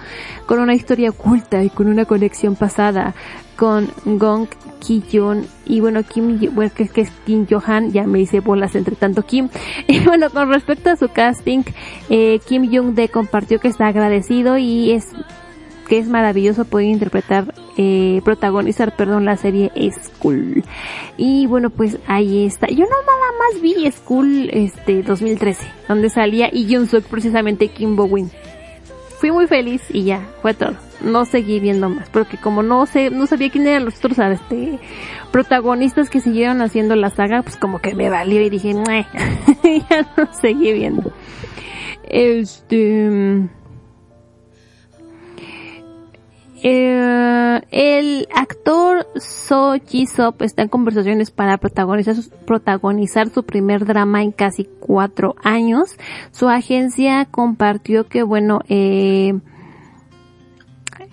con una historia oculta y con una conexión pasada con Gong Ki-jun y bueno, Kim, bueno, que, que, es Kim Johan, ya me hice bolas entre tanto Kim. Y bueno, con respecto a su casting, eh, Kim Jung-de compartió que está agradecido y es que es maravilloso poder interpretar, eh, protagonizar, perdón, la serie School. Y bueno, pues ahí está. Yo no nada más vi School, este, 2013, donde salía y Jung Suk, precisamente Kim Bowen. Fui muy feliz y ya, fue todo. No seguí viendo más, porque como no sé, no sabía quién eran los otros, este, protagonistas que siguieron haciendo la saga, pues como que me valió y dije, ya no seguí viendo. Este, eh, el actor So Ji-sop está en conversaciones para protagonizar protagonizar su primer drama en casi cuatro años. Su agencia compartió que, bueno, eh,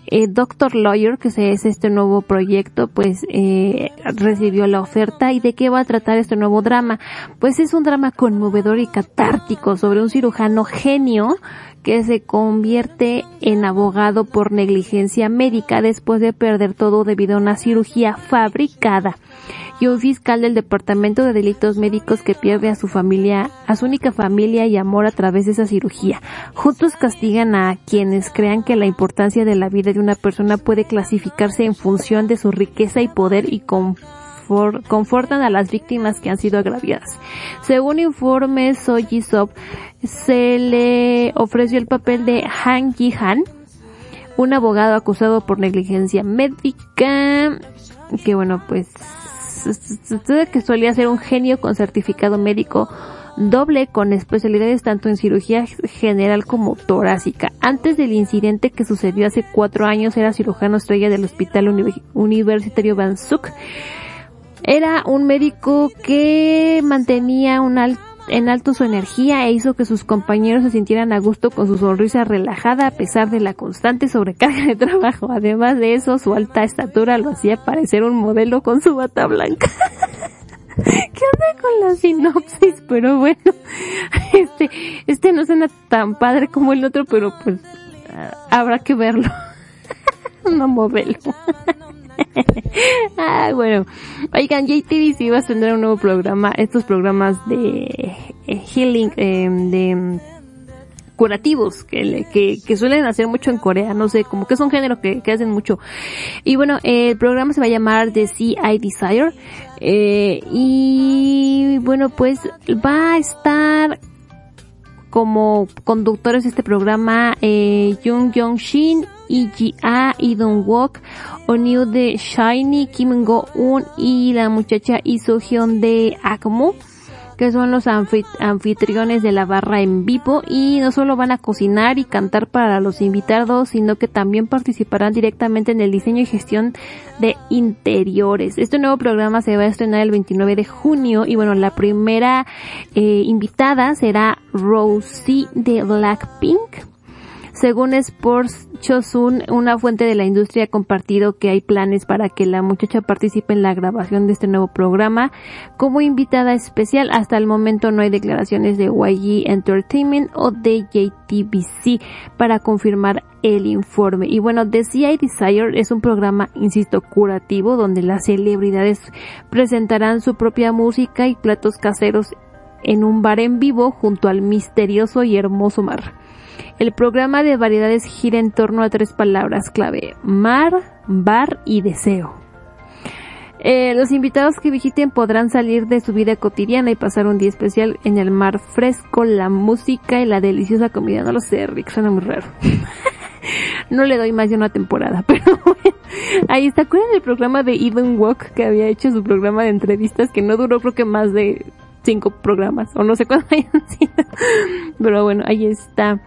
eh, Doctor Lawyer, que es este nuevo proyecto, pues eh, recibió la oferta. ¿Y de qué va a tratar este nuevo drama? Pues es un drama conmovedor y catártico sobre un cirujano genio que se convierte en abogado por negligencia médica después de perder todo debido a una cirugía fabricada y un fiscal del Departamento de Delitos Médicos que pierde a su familia, a su única familia y amor a través de esa cirugía. Juntos castigan a quienes crean que la importancia de la vida de una persona puede clasificarse en función de su riqueza y poder y confortan a las víctimas que han sido agraviadas. Según informes Soji Sop, se le ofreció el papel de Han Ji-han, un abogado acusado por negligencia médica, que bueno, pues, que solía ser un genio con certificado médico doble con especialidades tanto en cirugía general como torácica. Antes del incidente que sucedió hace cuatro años era cirujano estrella del Hospital Universitario Van Suk. Era un médico que mantenía un alto en alto su energía e hizo que sus compañeros se sintieran a gusto con su sonrisa relajada a pesar de la constante sobrecarga de trabajo. Además de eso, su alta estatura lo hacía parecer un modelo con su bata blanca. ¿Qué onda con la sinopsis? Pero bueno, este, este no suena tan padre como el otro, pero pues habrá que verlo. no modelo. ah, bueno. Oigan, JTBC va a tener un nuevo programa, estos programas de eh, healing, eh, de mm, curativos que, que, suelen hacer mucho en Corea, no sé, como que es un género que, que hacen mucho. Y bueno, el programa se va a llamar The Sea I Desire. Eh, y bueno, pues va a estar como conductores de este programa eh, Jung Jong Shin, IGA, Lee Dong Wook, Onyu de Shiny, Kim Go Un y la muchacha Iso de Akmu que son los anfitriones de la barra en vivo y no solo van a cocinar y cantar para los invitados, sino que también participarán directamente en el diseño y gestión de interiores. Este nuevo programa se va a estrenar el 29 de junio y bueno, la primera eh, invitada será Rosie de Blackpink según Sports Chosun, una fuente de la industria ha compartido que hay planes para que la muchacha participe en la grabación de este nuevo programa como invitada especial. Hasta el momento no hay declaraciones de YG Entertainment o de JTBC para confirmar el informe. Y bueno, The CI Desire es un programa, insisto, curativo donde las celebridades presentarán su propia música y platos caseros en un bar en vivo junto al misterioso y hermoso mar. El programa de variedades gira en torno a tres palabras clave, mar, bar y deseo. Eh, los invitados que visiten podrán salir de su vida cotidiana y pasar un día especial en el mar fresco, la música y la deliciosa comida. No lo sé, Rick, suena muy raro. no le doy más de una temporada, pero bueno. Ahí está, ¿acuerdan del programa de Eden Walk que había hecho su programa de entrevistas que no duró creo que más de cinco programas o no sé cuántos hayan sido? Pero bueno, ahí está.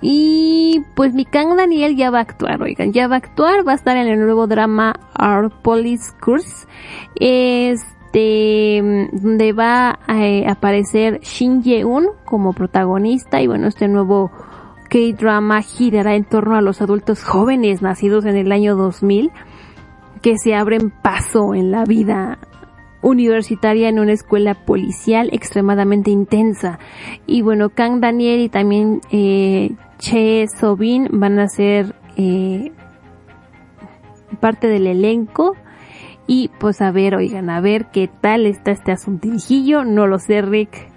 Y pues mi Kang Daniel ya va a actuar, oigan, ya va a actuar, va a estar en el nuevo drama Our Police Curse. Este, donde va a eh, aparecer Shin Ye-un como protagonista y bueno, este nuevo K-drama girará en torno a los adultos jóvenes nacidos en el año 2000 que se abren paso en la vida universitaria en una escuela policial extremadamente intensa. Y bueno, Kang Daniel y también eh, Che Sobin van a ser eh, parte del elenco. Y pues a ver, oigan, a ver qué tal está este asuntirijillo. No lo sé, Rick.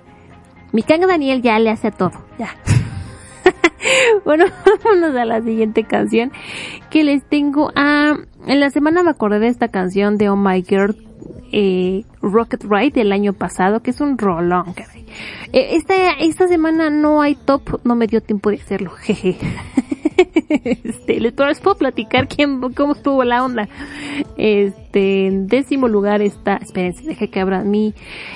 Mi Kang Daniel ya le hace a todo, ya. bueno, vámonos a la siguiente canción que les tengo. Ah, en la semana me acordé de esta canción de Oh My Girl eh, Rocket Ride del año pasado, que es un rolón. Eh, esta, esta semana no hay top, no me dio tiempo de hacerlo, jeje. este, les puedo platicar quién, cómo estuvo la onda. Este, en décimo lugar está, espérense, deje que abra mi,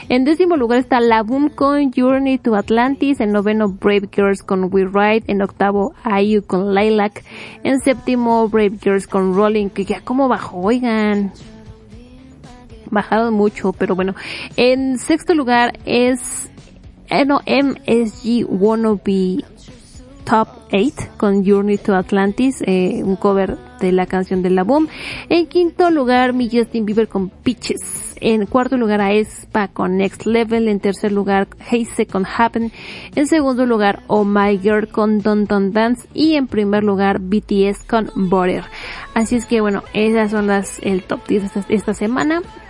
en décimo lugar está La Boom con Journey to Atlantis, en noveno Brave Girls con We Ride, en octavo IU con Lilac, en séptimo Brave Girls con Rolling, que ya como bajó, oigan, bajado mucho, pero bueno. En sexto lugar es, eh, no, MSG Wannabe Top 8 con Journey to Atlantis, eh, un cover de la canción de la Boom. En quinto lugar, mi Justin Bieber con Peaches. En cuarto lugar, a Espa con Next Level. En tercer lugar, Haze con Happen. En segundo lugar, Oh My Girl con Don Don Dance. Y en primer lugar, BTS con Border. Así es que bueno, esas son las, el top 10 esta, esta semana.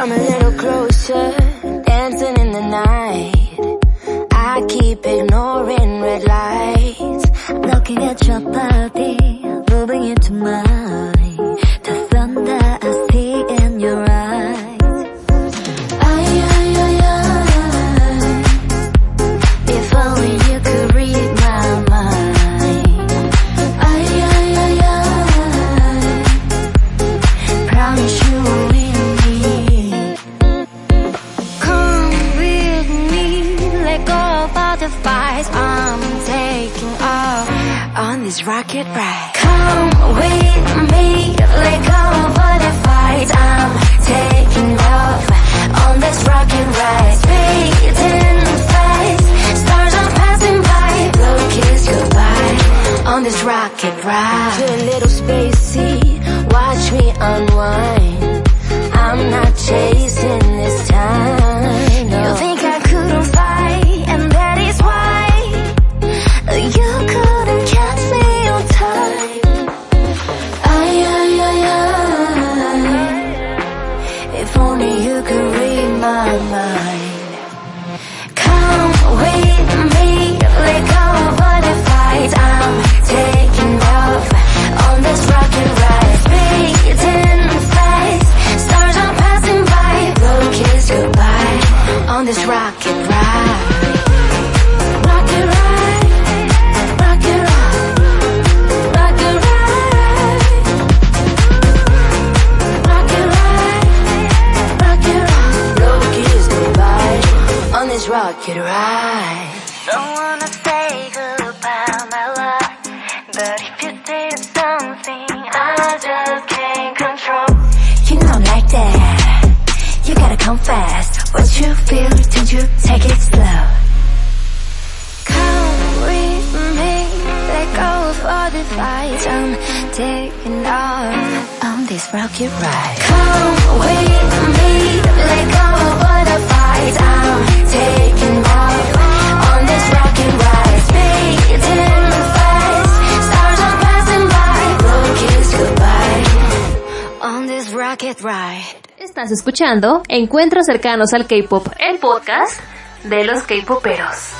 Come a little closer, dancing in the night. I keep ignoring red lights. Looking at your body, moving into mine. On this rocket ride. Come with me, let go of all the fights. I'm taking off on this rocket ride. Speeding fast, stars are passing by. Blow kiss goodbye on this rocket ride. Feel a little spacey, watch me unwind. I'm not chasing this time. This rocket ride. Rocket ride, rocket ride, rocket ride, rocket ride, rocket ride. Blow a kiss goodbye on this rocket ride. Don't wanna say goodbye, my love. But if you say something, I just can't control. You know I'm like that. You gotta come fast. What you feel, don't you take it slow. Come with me, let go of all the fights. I'm taking off on this rocket ride. Come with me, let go of all the fights. I'm taking off on this rocket ride. Speeding rocket ride. Estás escuchando Encuentros cercanos al K-pop, el podcast de los K-poperos.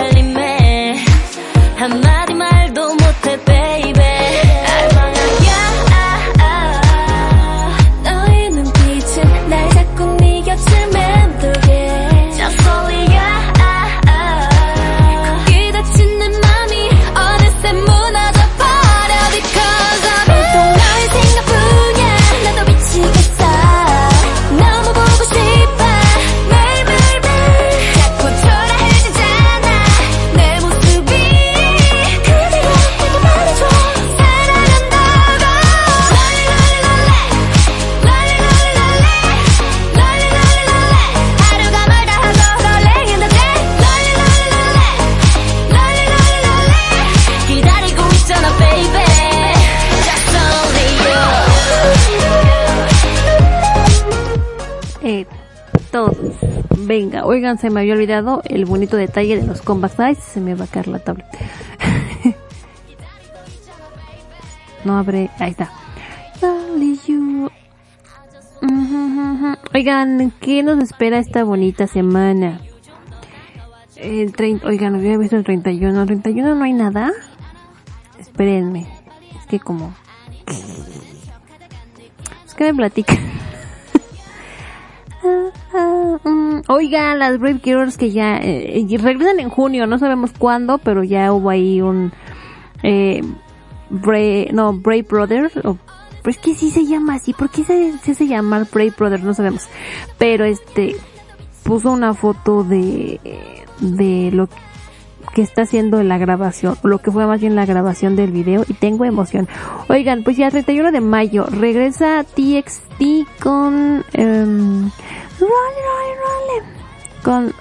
떨림에 한마디 Venga, oigan, se me había olvidado el bonito detalle de los combat size. Se me va a caer la tablet. no abre, ahí está. Oigan, ¿qué nos espera esta bonita semana? El 30, oigan, había visto el 31. ¿El 31 no hay nada? Espérenme. Es que como... Es que me platican. Mm, Oigan, las Brave Girls que ya eh, eh, regresan en junio, no sabemos cuándo, pero ya hubo ahí un eh, Brave, no, Brave Brothers, o, que sí se llama así, ¿por qué se, se hace llamar Brave Brothers? No sabemos, pero este puso una foto de de lo que está haciendo la grabación, lo que fue más bien la grabación del video y tengo emoción. Oigan, pues ya el 31 de mayo regresa TXT con em, Rolly, Rolly, Rolly, con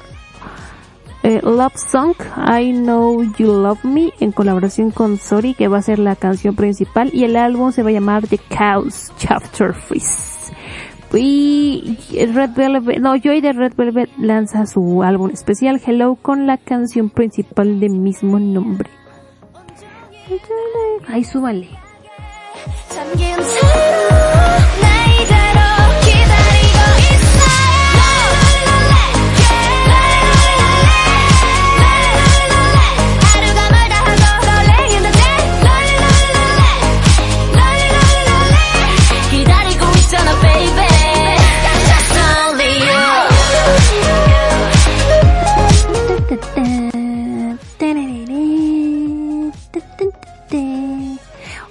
eh, Love Song I Know You Love Me en colaboración con Sorry que va a ser la canción principal y el álbum se va a llamar The Chaos Chapter Freeze. Y Red Velvet, no, Joy de Red Velvet lanza su álbum especial Hello con la canción principal de mismo nombre. Ay, súbale.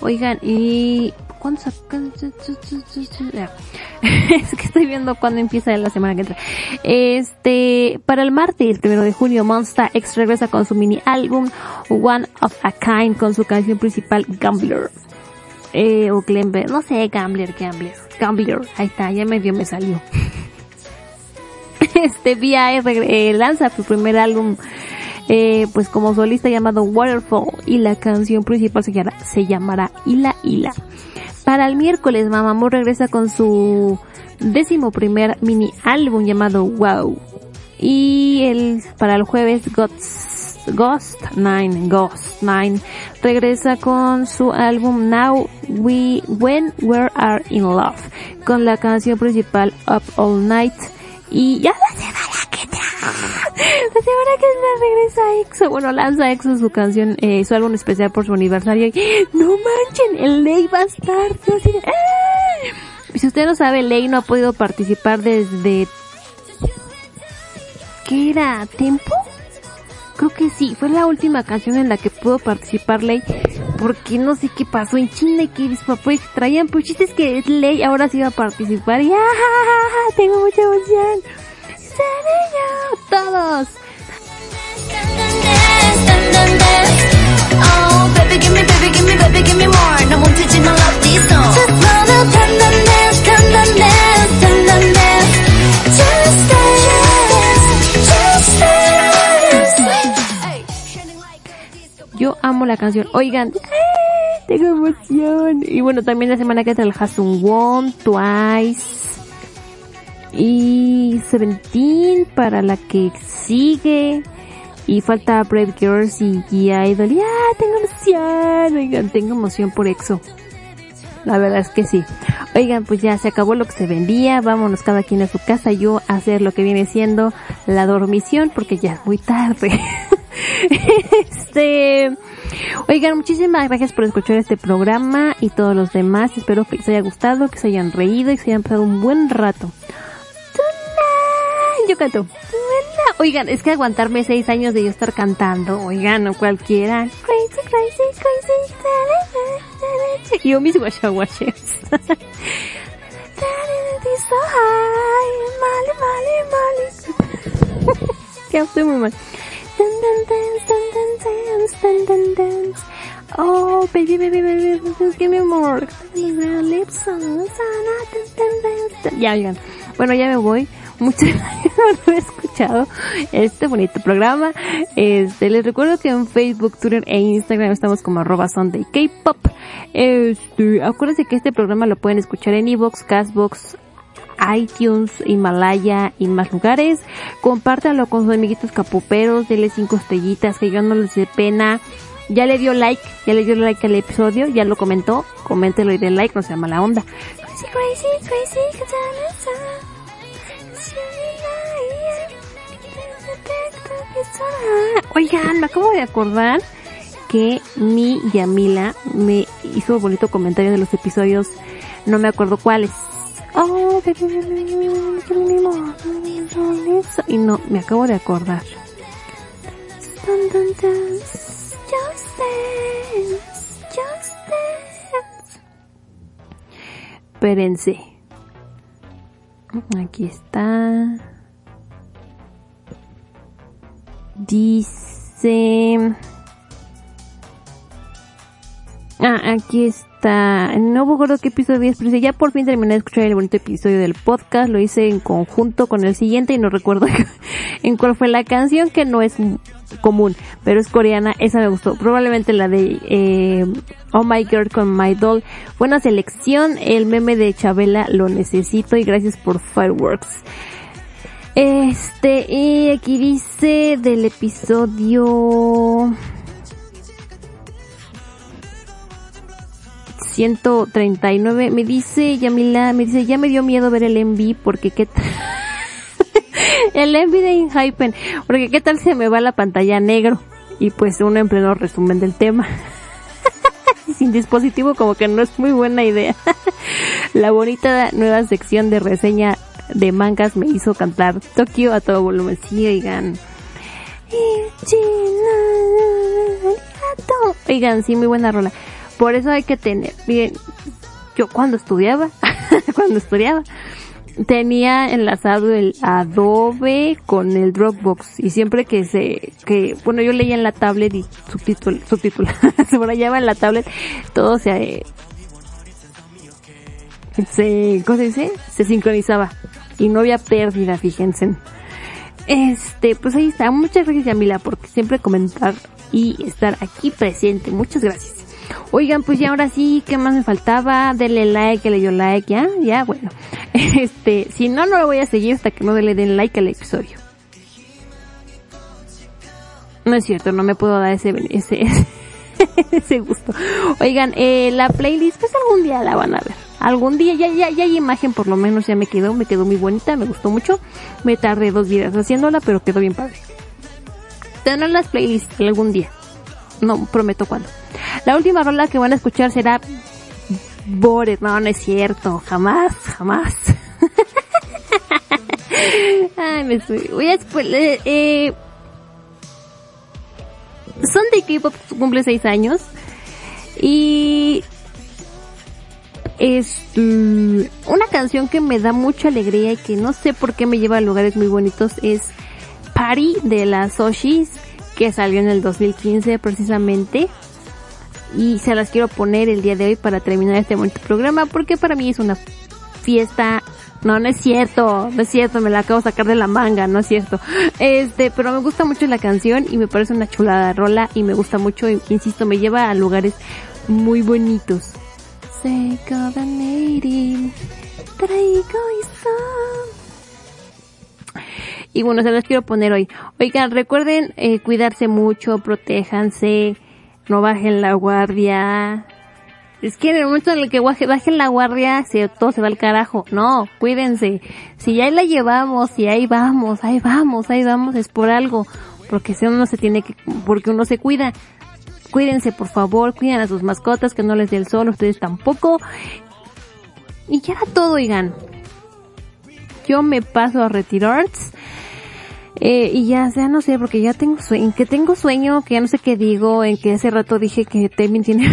Oigan, y ¿cuándo? Es que estoy viendo cuándo empieza la semana que entra. Este, para el martes, el primero de junio, Monster X regresa con su mini álbum One of a Kind con su canción principal Gambler. Eh, o Glenber, no sé, Gambler, Gambler, Gambler, ahí está, ya medio me salió. Este VI eh, lanza su primer álbum eh, pues como solista llamado Waterfall y la canción principal se llamará, se Hila Hila. Para el miércoles Mamamoo regresa con su décimo primer mini álbum llamado Wow. Y el, para el jueves Ghost, Ghost 9, Ghost 9 regresa con su álbum Now We When We Are In Love con la canción principal Up All Night y ya la semana que la regresa EXO, bueno lanza EXO su canción, eh, su álbum especial por su aniversario no manchen, el Ley va a estar. Y si usted no sabe, Ley no ha podido participar desde, ¿qué era? ¿Tiempo? creo que sí, fue la última canción en la que pudo participar Ley, porque no sé qué pasó en China y que papás traían, pues chistes que Ley ahora sí iba a participar y ¡ah! tengo mucha emoción yo! ¡Todos! Yo amo la canción. Oigan, ¡ay! tengo emoción. Y bueno, también la semana que entra el Hasun Won, Twice y Seventeen para la que sigue. Y falta Brave Girls y, y Idol. ¡Ya! Tengo emoción. Oigan, tengo emoción por EXO. La verdad es que sí. Oigan, pues ya se acabó lo que se vendía. Vámonos cada quien a su casa. Yo a hacer lo que viene siendo la dormición porque ya es muy tarde. este, oigan, muchísimas gracias por escuchar este programa y todos los demás. Espero que les haya gustado, que se hayan reído y que se hayan pasado un buen rato. Yo canto. Oigan, es que aguantarme seis años de yo estar cantando, oigan, no cualquiera. Crazy, crazy, crazy. Yo mis guachaguaches. so high, mali, mali, mali. que estoy muy mal. Oh, baby, baby, baby, baby, give me more. Ya, oigan. Bueno, ya me voy. Muchas gracias por haber escuchado este bonito programa. Este, les recuerdo que en Facebook, Twitter e Instagram estamos como arroba Sunday K-Pop. Este, acuérdense que este programa lo pueden escuchar en Evox, Castbox, iTunes, Himalaya y más lugares. Compártanlo con sus amiguitos capuperos, denle cinco estrellitas, que yo no les dé pena. Ya le dio like, ya le dio like al episodio, ya lo comentó, coméntelo y den like, no sea mala onda. Crazy, crazy, crazy, Oigan, me acabo de acordar que mi Yamila me hizo un bonito comentario de los episodios, no me acuerdo cuáles. Oh, y no, me acabo de acordar. Espérense. Aquí está. Dice... Ah, aquí está. No me acuerdo qué episodio es, pero ya por fin terminé de escuchar el bonito episodio del podcast. Lo hice en conjunto con el siguiente y no recuerdo en cuál fue la canción, que no es común, pero es coreana. Esa me gustó. Probablemente la de eh, Oh My Girl con My Doll. Buena selección. El meme de Chabela lo necesito y gracias por Fireworks. Este, y aquí dice del episodio 139, me dice Yamila, me dice, ya me dio miedo ver el envy porque qué tal, el envy de Inhypen, porque qué tal se me va la pantalla negro y pues uno en pleno resumen del tema. Sin dispositivo como que no es muy buena idea. la bonita nueva sección de reseña de mangas me hizo cantar Tokio a todo volumen. Sí, oigan. Oigan, sí, muy buena rola. Por eso hay que tener, bien, yo cuando estudiaba, cuando estudiaba, tenía enlazado el Adobe con el Dropbox y siempre que se, que, bueno, yo leía en la tablet y subtítulo, se subrayaba en la tablet, todo se, se, ¿cómo se dice? Se sincronizaba y no había pérdida, fíjense. Este, pues ahí está. Muchas gracias Yamila por siempre comentar y estar aquí presente. Muchas gracias. Oigan, pues ya ahora sí, ¿qué más me faltaba? Denle like, que le dio like, ya, ya, bueno. Este, si no, no lo voy a seguir hasta que no le den like al episodio. No es cierto, no me puedo dar ese, ese, ese gusto. Oigan, eh, la playlist, pues algún día la van a ver. Algún día, ya, ya, ya hay imagen por lo menos, ya me quedó, me quedó muy bonita, me gustó mucho. Me tardé dos días haciéndola, pero quedó bien padre. Tendrán las playlists algún día. No prometo cuándo. La última rola que van a escuchar será Bored. No, no es cierto. Jamás, jamás. Ay, me estoy... Voy a... Eh, Sunday K-Pop cumple seis años. Y es mm, una canción que me da mucha alegría y que no sé por qué me lleva a lugares muy bonitos es Party de las Oshis que salió en el 2015 precisamente y se las quiero poner el día de hoy para terminar este bonito programa porque para mí es una fiesta no, no es cierto, no es cierto, me la acabo de sacar de la manga, no es cierto. Este, pero me gusta mucho la canción y me parece una chulada rola y me gusta mucho y insisto, me lleva a lugares muy bonitos. Y bueno, se las quiero poner hoy. Oigan, recuerden eh, cuidarse mucho, protéjanse, no bajen la guardia. Es que en el momento en el que baje- bajen la guardia, se, todo se va al carajo. No, cuídense. Si ya la llevamos, si ahí vamos, ahí vamos, ahí vamos, es por algo. Porque si uno se tiene que, porque uno se cuida. Cuídense, por favor, cuiden a sus mascotas, que no les dé el sol, ustedes tampoco. Y ya todo, oigan. Yo me paso a retirar. Eh, y ya, ya no sé, porque ya tengo sueño, que tengo sueño, que ya no sé qué digo, en que hace rato dije que Temin tiene...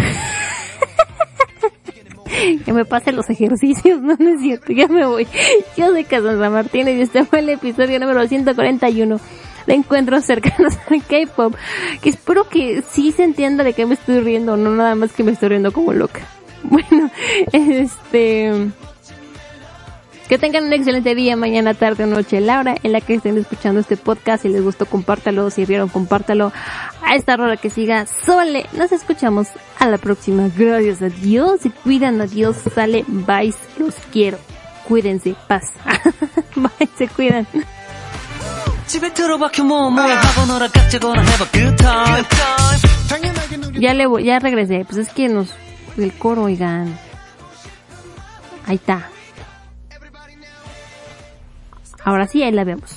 que me pase los ejercicios, no, no es cierto, ya me voy. Yo soy Cassandra Martínez y este fue el episodio número 141 de Encuentros Cercanos al K-Pop. Que espero que sí se entienda de qué me estoy riendo, no nada más que me estoy riendo como loca. Bueno, este... Que tengan un excelente día, mañana, tarde o noche, la hora en la que estén escuchando este podcast. Si les gustó, compártalo. Si vieron, compártalo. A esta hora que siga, Sole. Nos escuchamos a la próxima. Gracias a Dios. Se cuidan. Adiós. Sale. Bye. Los quiero. Cuídense. Paz. Bye. Se cuidan. Ya le voy, ya regresé. Pues es que nos, el coro, oigan. Ahí está. Ahora sí, ahí la vemos.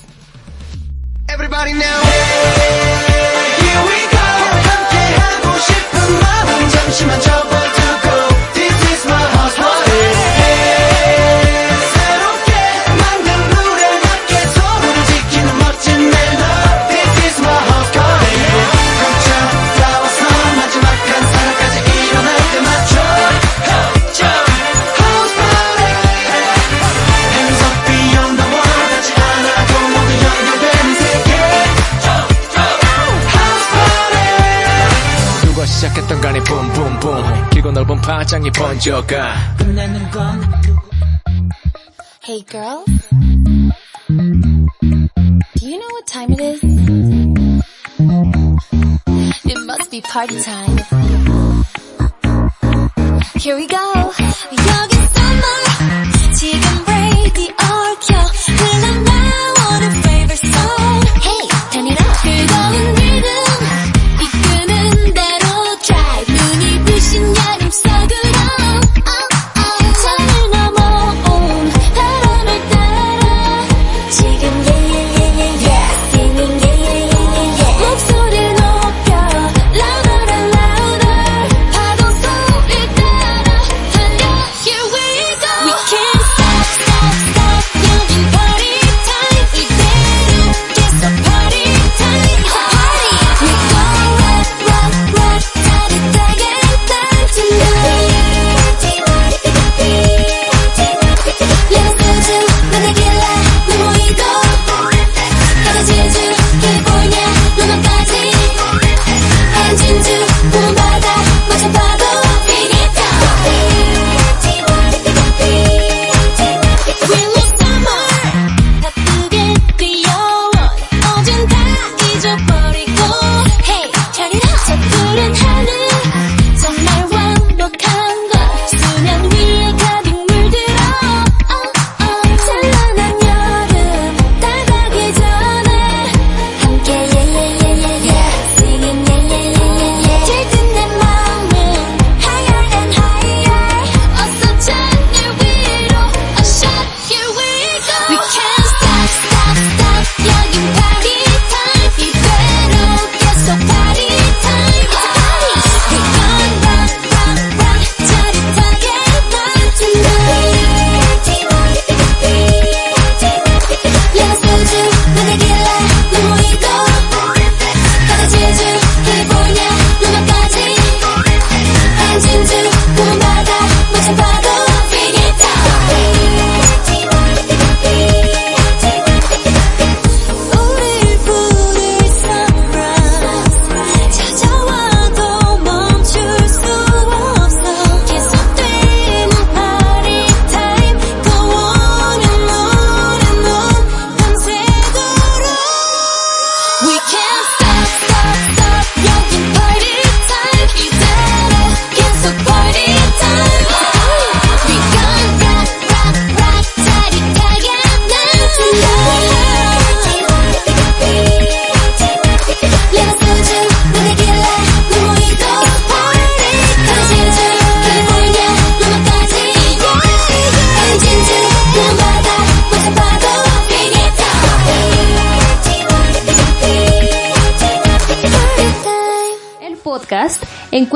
시작했던 간에 붐붐붐 길고 넓은 파장이 번져가 끝내는 건 Hey girl. Do you know what time it is? It must be party time. Here we go. 여기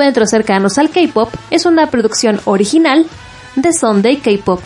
Encuentros cercanos al K-pop es una producción original de Sunday K-pop.